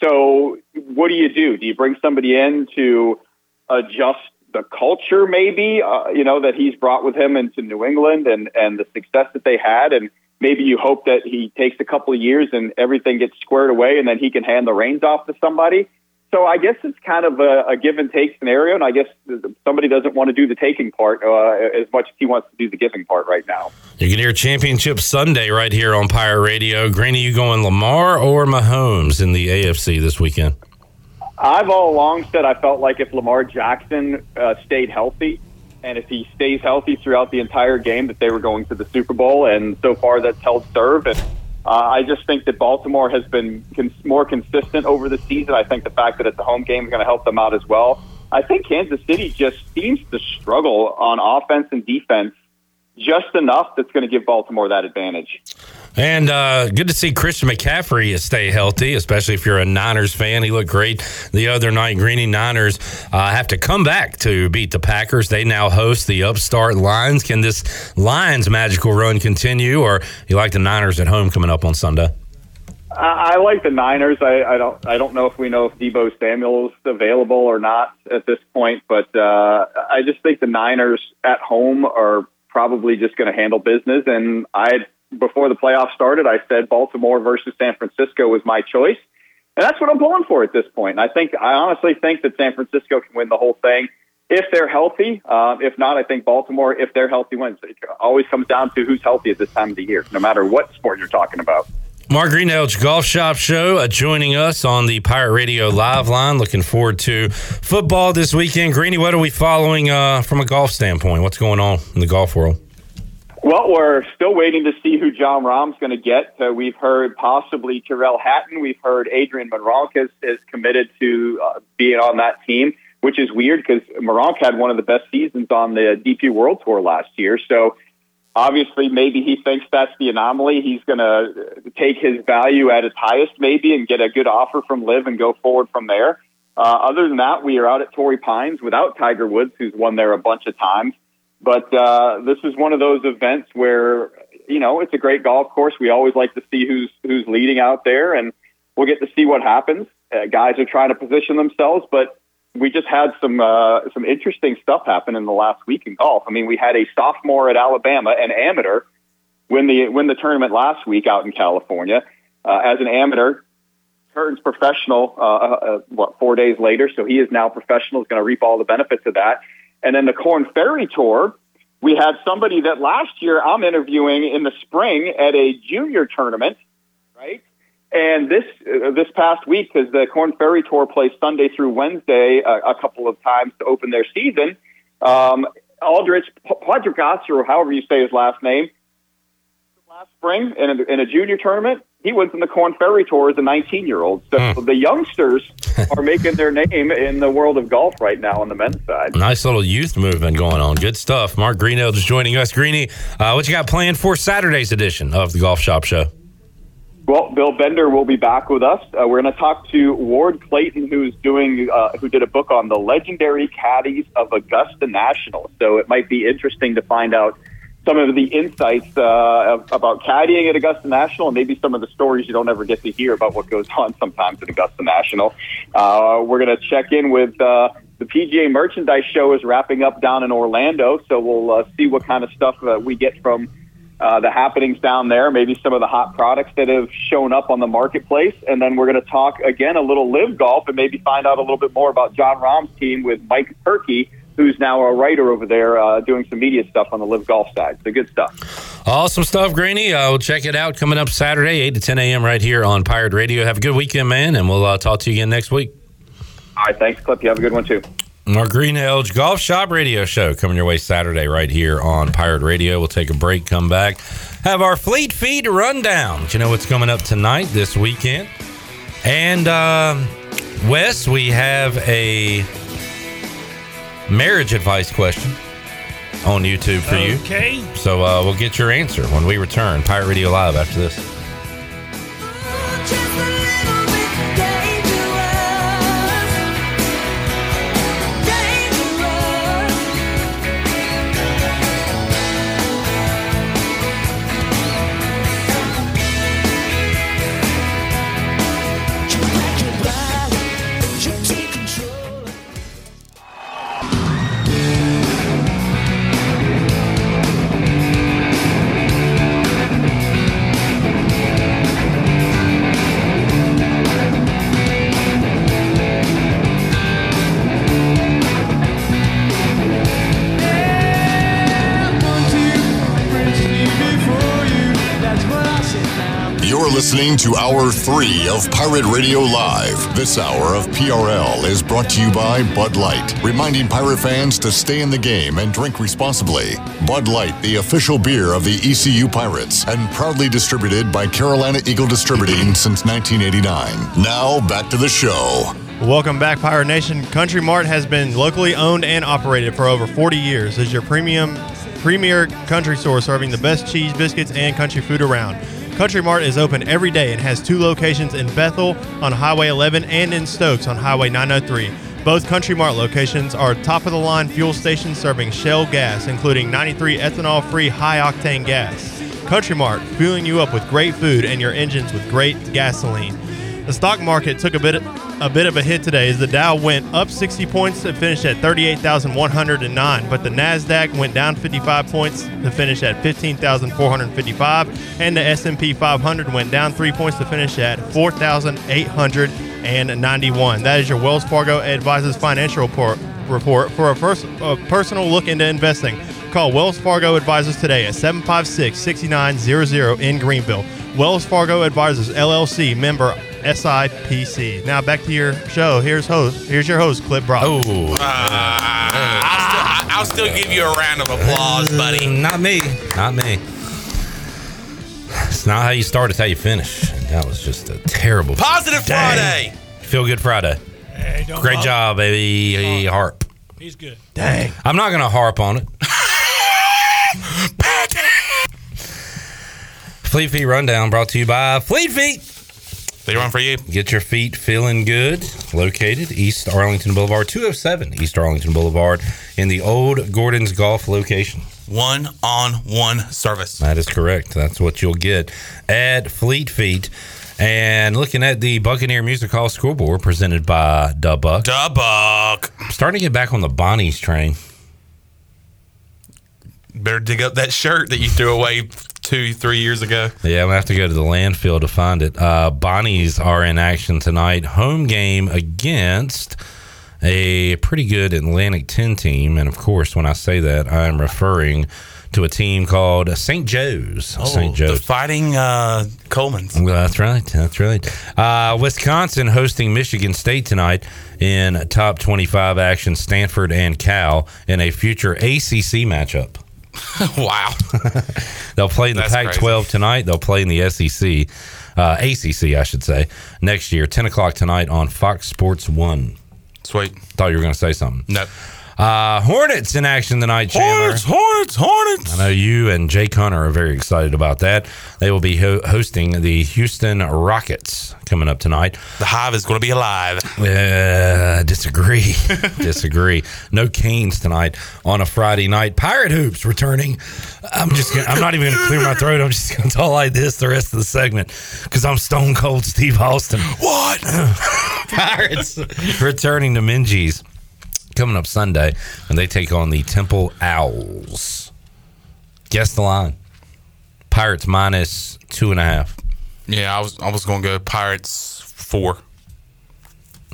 So, what do you do? Do you bring somebody in to adjust the culture, maybe, uh, you know, that he's brought with him into New England and, and the success that they had? And maybe you hope that he takes a couple of years and everything gets squared away and then he can hand the reins off to somebody. So I guess it's kind of a, a give and take scenario, and I guess somebody doesn't want to do the taking part uh, as much as he wants to do the giving part right now. You can hear Championship Sunday right here on Pirate Radio. Greeny, you going Lamar or Mahomes in the AFC this weekend? I've all along said I felt like if Lamar Jackson uh, stayed healthy, and if he stays healthy throughout the entire game, that they were going to the Super Bowl, and so far that's held serve. And uh, I just think that Baltimore has been cons- more consistent over the season. I think the fact that it's a home game is going to help them out as well. I think Kansas City just seems to struggle on offense and defense just enough that's going to give Baltimore that advantage. And uh, good to see Christian McCaffrey stay healthy, especially if you're a Niners fan. He looked great the other night. Greeny Niners uh, have to come back to beat the Packers. They now host the upstart Lions. Can this Lions magical run continue, or you like the Niners at home coming up on Sunday? I like the Niners. I, I don't. I don't know if we know if Deebo Samuel's available or not at this point, but uh, I just think the Niners at home are probably just going to handle business. And I, before the playoffs started, I said Baltimore versus San Francisco was my choice, and that's what I'm pulling for at this point. And I think I honestly think that San Francisco can win the whole thing if they're healthy. Uh, if not, I think Baltimore, if they're healthy, wins. It always comes down to who's healthy at this time of the year, no matter what sport you're talking about. Mark Greenhelch Golf Shop Show uh, joining us on the Pirate Radio live line. Looking forward to football this weekend. Greeny, what are we following uh, from a golf standpoint? What's going on in the golf world? Well, we're still waiting to see who Jon Rahm's going to get. Uh, we've heard possibly Tyrrell Hatton. We've heard Adrian Meronk is, is committed to uh, being on that team, which is weird because Monronk had one of the best seasons on the DP World Tour last year. So obviously, maybe he thinks that's the anomaly. He's going to take his value at its highest, maybe, and get a good offer from LIV and go forward from there. Uh, other than that, we are out at Torrey Pines without Tiger Woods, who's won there a bunch of times. But uh, this is one of those events where you know it's a great golf course. We always like to see who's who's leading out there, and we'll get to see what happens. Uh, guys are trying to position themselves, but we just had some uh, some interesting stuff happen in the last week in golf. I mean, we had a sophomore at Alabama, an amateur, win the win the tournament last week out in California. Uh, as an amateur, turns professional. Uh, uh, what four days later? So he is now professional. Is going to reap all the benefits of that. And then the Corn Ferry Tour, we had somebody that last year I'm interviewing in the spring at a junior tournament, right? And this uh, this past week, because the Corn Ferry Tour plays Sunday through Wednesday uh, a couple of times to open their season, um, Aldrich Quadrigas, or however you say his last name, last spring in a, in a junior tournament, he wins in the Corn Ferry Tour as a 19 year old. So the youngsters are making their name in the world of golf right now on the men's side. Nice little youth movement going on. Good stuff. Mark Greenhelch is joining us. Greeny, uh, what you got planned for Saturday's edition of the Golf Shop Show? Well, Bill Bender will be back with us. Uh, we're going to talk to Ward Clayton, who's doing, uh, who did a book on the legendary caddies of Augusta National. So it might be interesting to find out some of the insights uh, about caddying at Augusta National, and maybe some of the stories you don't ever get to hear about what goes on sometimes at Augusta National. Uh, we're going to check in with. Uh, the PGA Merchandise Show is wrapping up down in Orlando, so we'll uh, see what kind of stuff uh, we get from uh, the happenings down there, maybe some of the hot products that have shown up on the marketplace. And then we're going to talk again a little LIV golf and maybe find out a little bit more about Jon Rahm's team with Mike Purkey, who's now a writer over there uh, doing some media stuff on the LIV golf side. So good stuff. Awesome stuff, Greeny. Uh, we'll check it out coming up Saturday, 8 to 10 a.m. right here on Pirate Radio. Have a good weekend, man, and we'll uh, talk to you again next week. All right, thanks, Clip. You have a good one, too. Our Green Edge Golf Shop Radio Show coming your way Saturday right here on Pirate Radio. We'll take a break, come back, have our Fleet Feet rundown. Do you know what's coming up tonight, this weekend? And um, Wes, we have a marriage advice question on YouTube for you. Okay. So uh, we'll get your answer when we return. Pirate Radio Live after this. Listening to Hour 3 of Pirate Radio Live. This hour of PRL is brought to you by Bud Light, reminding pirate fans to stay in the game and drink responsibly. Bud Light, the official beer of the ECU Pirates, and proudly distributed by Carolina Eagle Distributing since 1989. Now, back to the show. Welcome back, Pirate Nation. Country Mart has been locally owned and operated for over 40 years as your premium premier country store serving the best cheese, biscuits, and country food around. Country Mart is open every day and has two locations in Bethel on Highway 11 and in Stokes on Highway 903. Both Country Mart locations are top of the line fuel stations serving Shell gas, including 93 ethanol free high octane gas. Country Mart, fueling you up with great food and your engines with great gasoline. The stock market took a bit a bit of a hit today as the Dow went up 60 points to finish at 38,109, but the Nasdaq went down 55 points to finish at 15,455, and the S&P 500 went down 3 points to finish at 4,891. That is your Wells Fargo Advisors financial report report for a, first, a personal look into investing. Call Wells Fargo Advisors today at 756-6900 in Greenville. Wells Fargo Advisors LLC member SIPC. Now back to your show. Here's host. Here's your host, Clip Brock. Oh, ah. I'll, still, I'll still give you a round of applause, uh, buddy. Not me. Not me. It's not how you start, it's how you finish. And that was just a terrible. Positive Dang. Friday. Feel good Friday. Hey, don't Great bother. job, baby. Harp. He's good. Dang. I'm not going to harp on it. Fleet Feet Rundown brought to you by Fleet Feet. They run for you. Get your feet feeling good. Located East Arlington Boulevard, 207 East Arlington Boulevard, in the old Gordon's Golf location. One on one service. That is correct. That's what you'll get at Fleet Feet. And looking at the Buccaneer Music Hall scoreboard presented by Dubuck. Dubuck. Starting to get back on the Bonnie's train. Better dig up that shirt that you threw away two, three years ago. Yeah, I'm gonna have to go to the landfill to find it. Uh, Bonnies are in action tonight. Home game against a pretty good Atlantic 10 team. And of course, when I say that, I'm referring to a team called St. Joe's. St. The Joe's. fighting uh, Coleman's. Well, that's right. That's right. Uh, Wisconsin hosting Michigan State tonight in top 25 action. Stanford and Cal in a future ACC matchup. wow. They'll play in the Pac 12 tonight. They'll play in the SEC, uh, ACC, I should say, next year, 10 o'clock tonight on Fox Sports 1. Sweet. Thought you were going to say something. No. Uh, Hornets in action tonight, Chandler. Hornets, Hornets, Hornets. I know you and Jake Hunter are very excited about that. They will be ho- hosting the Houston Rockets coming up tonight. The Hive is going to be alive. Uh, disagree. disagree. No Canes tonight on a Friday night. Pirate Hoops returning. I'm just. Gonna, I'm not even going to clear my throat. I'm just going to talk like this the rest of the segment because I'm Stone Cold Steve Austin. What? Pirates returning to Minges coming up Sunday, and they take on the Temple Owls. Guess the line. Pirates minus two and a half. Yeah, I was I was going to go Pirates four.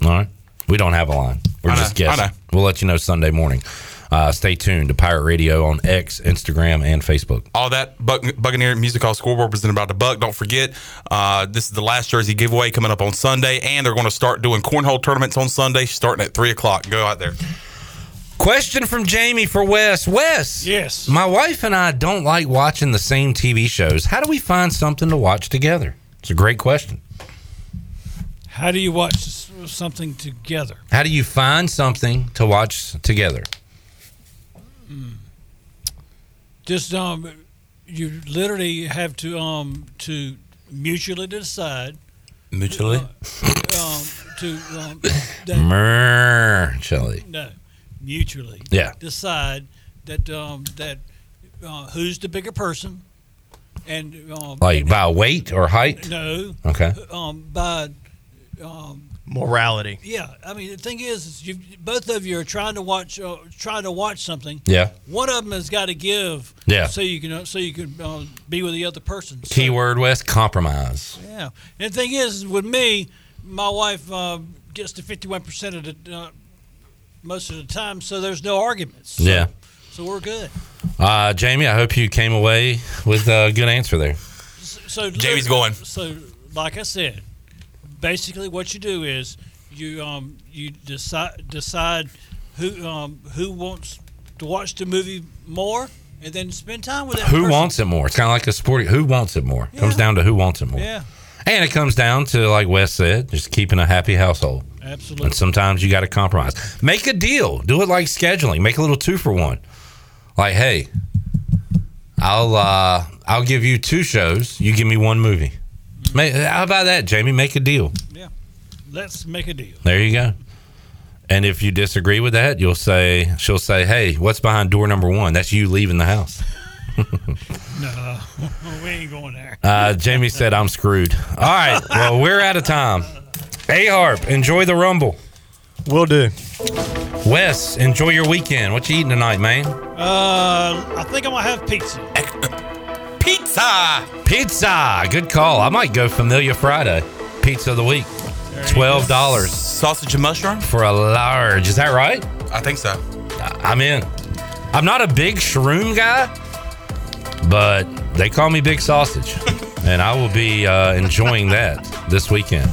All right. We don't have a line. We're I know, just guessing. Know. We'll let you know Sunday morning. Uh, stay tuned to Pirate Radio on X, Instagram, and Facebook. All that Buck, Buccaneer Music Hall scoreboard presented by the Buck. Don't forget, uh, this is the last jersey giveaway coming up on Sunday, and they're going to start doing cornhole tournaments on Sunday, starting at three o'clock. Go out there. Question from Jamie for Wes. Wes. Yes. My wife and I don't like watching the same TV shows. How do we find something to watch together? It's a great question. How do you watch something together? How do you find something to watch together? Just um, you literally have to um to mutually decide Mutually? um to um Mutually. no mutually Yeah. decide that um that uh, who's the bigger person and um Like by weight or height? no Okay. um by um Morality. Yeah, I mean the thing is, is you both of you are trying to watch, uh, trying to watch something. Yeah. One of them has got to give. Yeah. So you can, uh, so you can uh, be with the other person. So, Keyword West compromise. Yeah. And the thing is, with me, my wife uh, gets to fifty-one percent of the uh, most of the time, so there's no arguments. So, Yeah. So we're good. Uh, Jamie, I hope you came away with a good answer there. So Jamie's going. So, like I said, basically what you do is you um you decide decide who um who wants to watch the movie more, and then spend time with that. Who person. wants it more? It's kind of like a sport. Who wants it more? Comes down to who wants it more. Yeah, And it comes down to, like Wes said, just keeping a happy household. absolutely. And sometimes you got to compromise. Make a deal. Do it like scheduling. Make a little two for one. Like, hey, I'll uh, I'll give you two shows. You give me one movie. Make, how about that, Jamie? Make a deal. Yeah. Let's make a deal. There you go. And if you disagree with that, you'll say she'll say, "Hey, what's behind door number one? That's you leaving the house." No, we ain't going there. Uh, Jamie said, "I'm screwed." All right. Well, we're out of time. A Harp, enjoy the Rumble. Will do. Wes, enjoy your weekend. What you eating tonight, man? Uh, I think I'm gonna have pizza. Pizza. Pizza. Good call. I might go Familiar Friday. Pizza of the week. Twelve dollars Sausage and mushroom. for a large. Is that right? I think so. I'm in. I'm not a big shroom guy, but they call me Big Sausage, and I will be uh, enjoying that this weekend.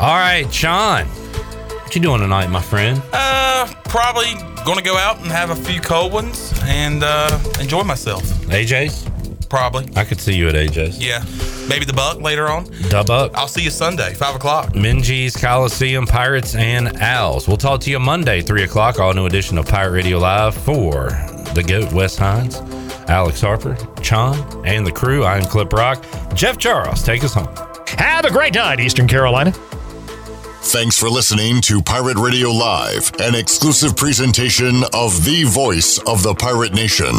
All right, Sean, what you doing tonight, my friend? Uh, probably going to go out and have a few cold ones and uh, enjoy myself. AJ's? Probably. I could see you at AJ's. Yeah. Maybe the Buck later on. Dub up. I'll see you Sunday, five o'clock. Minges Coliseum, Pirates, and Owls. We'll talk to you Monday, 3 o'clock, all new edition of Pirate Radio Live for the GOAT, Wes Hines, Alex Harper, Chon, and the crew. I'm Clip Rock. Jeff Charles, take us home. Have a great night, Eastern Carolina. Thanks for listening to Pirate Radio Live, an exclusive presentation of the voice of the pirate nation.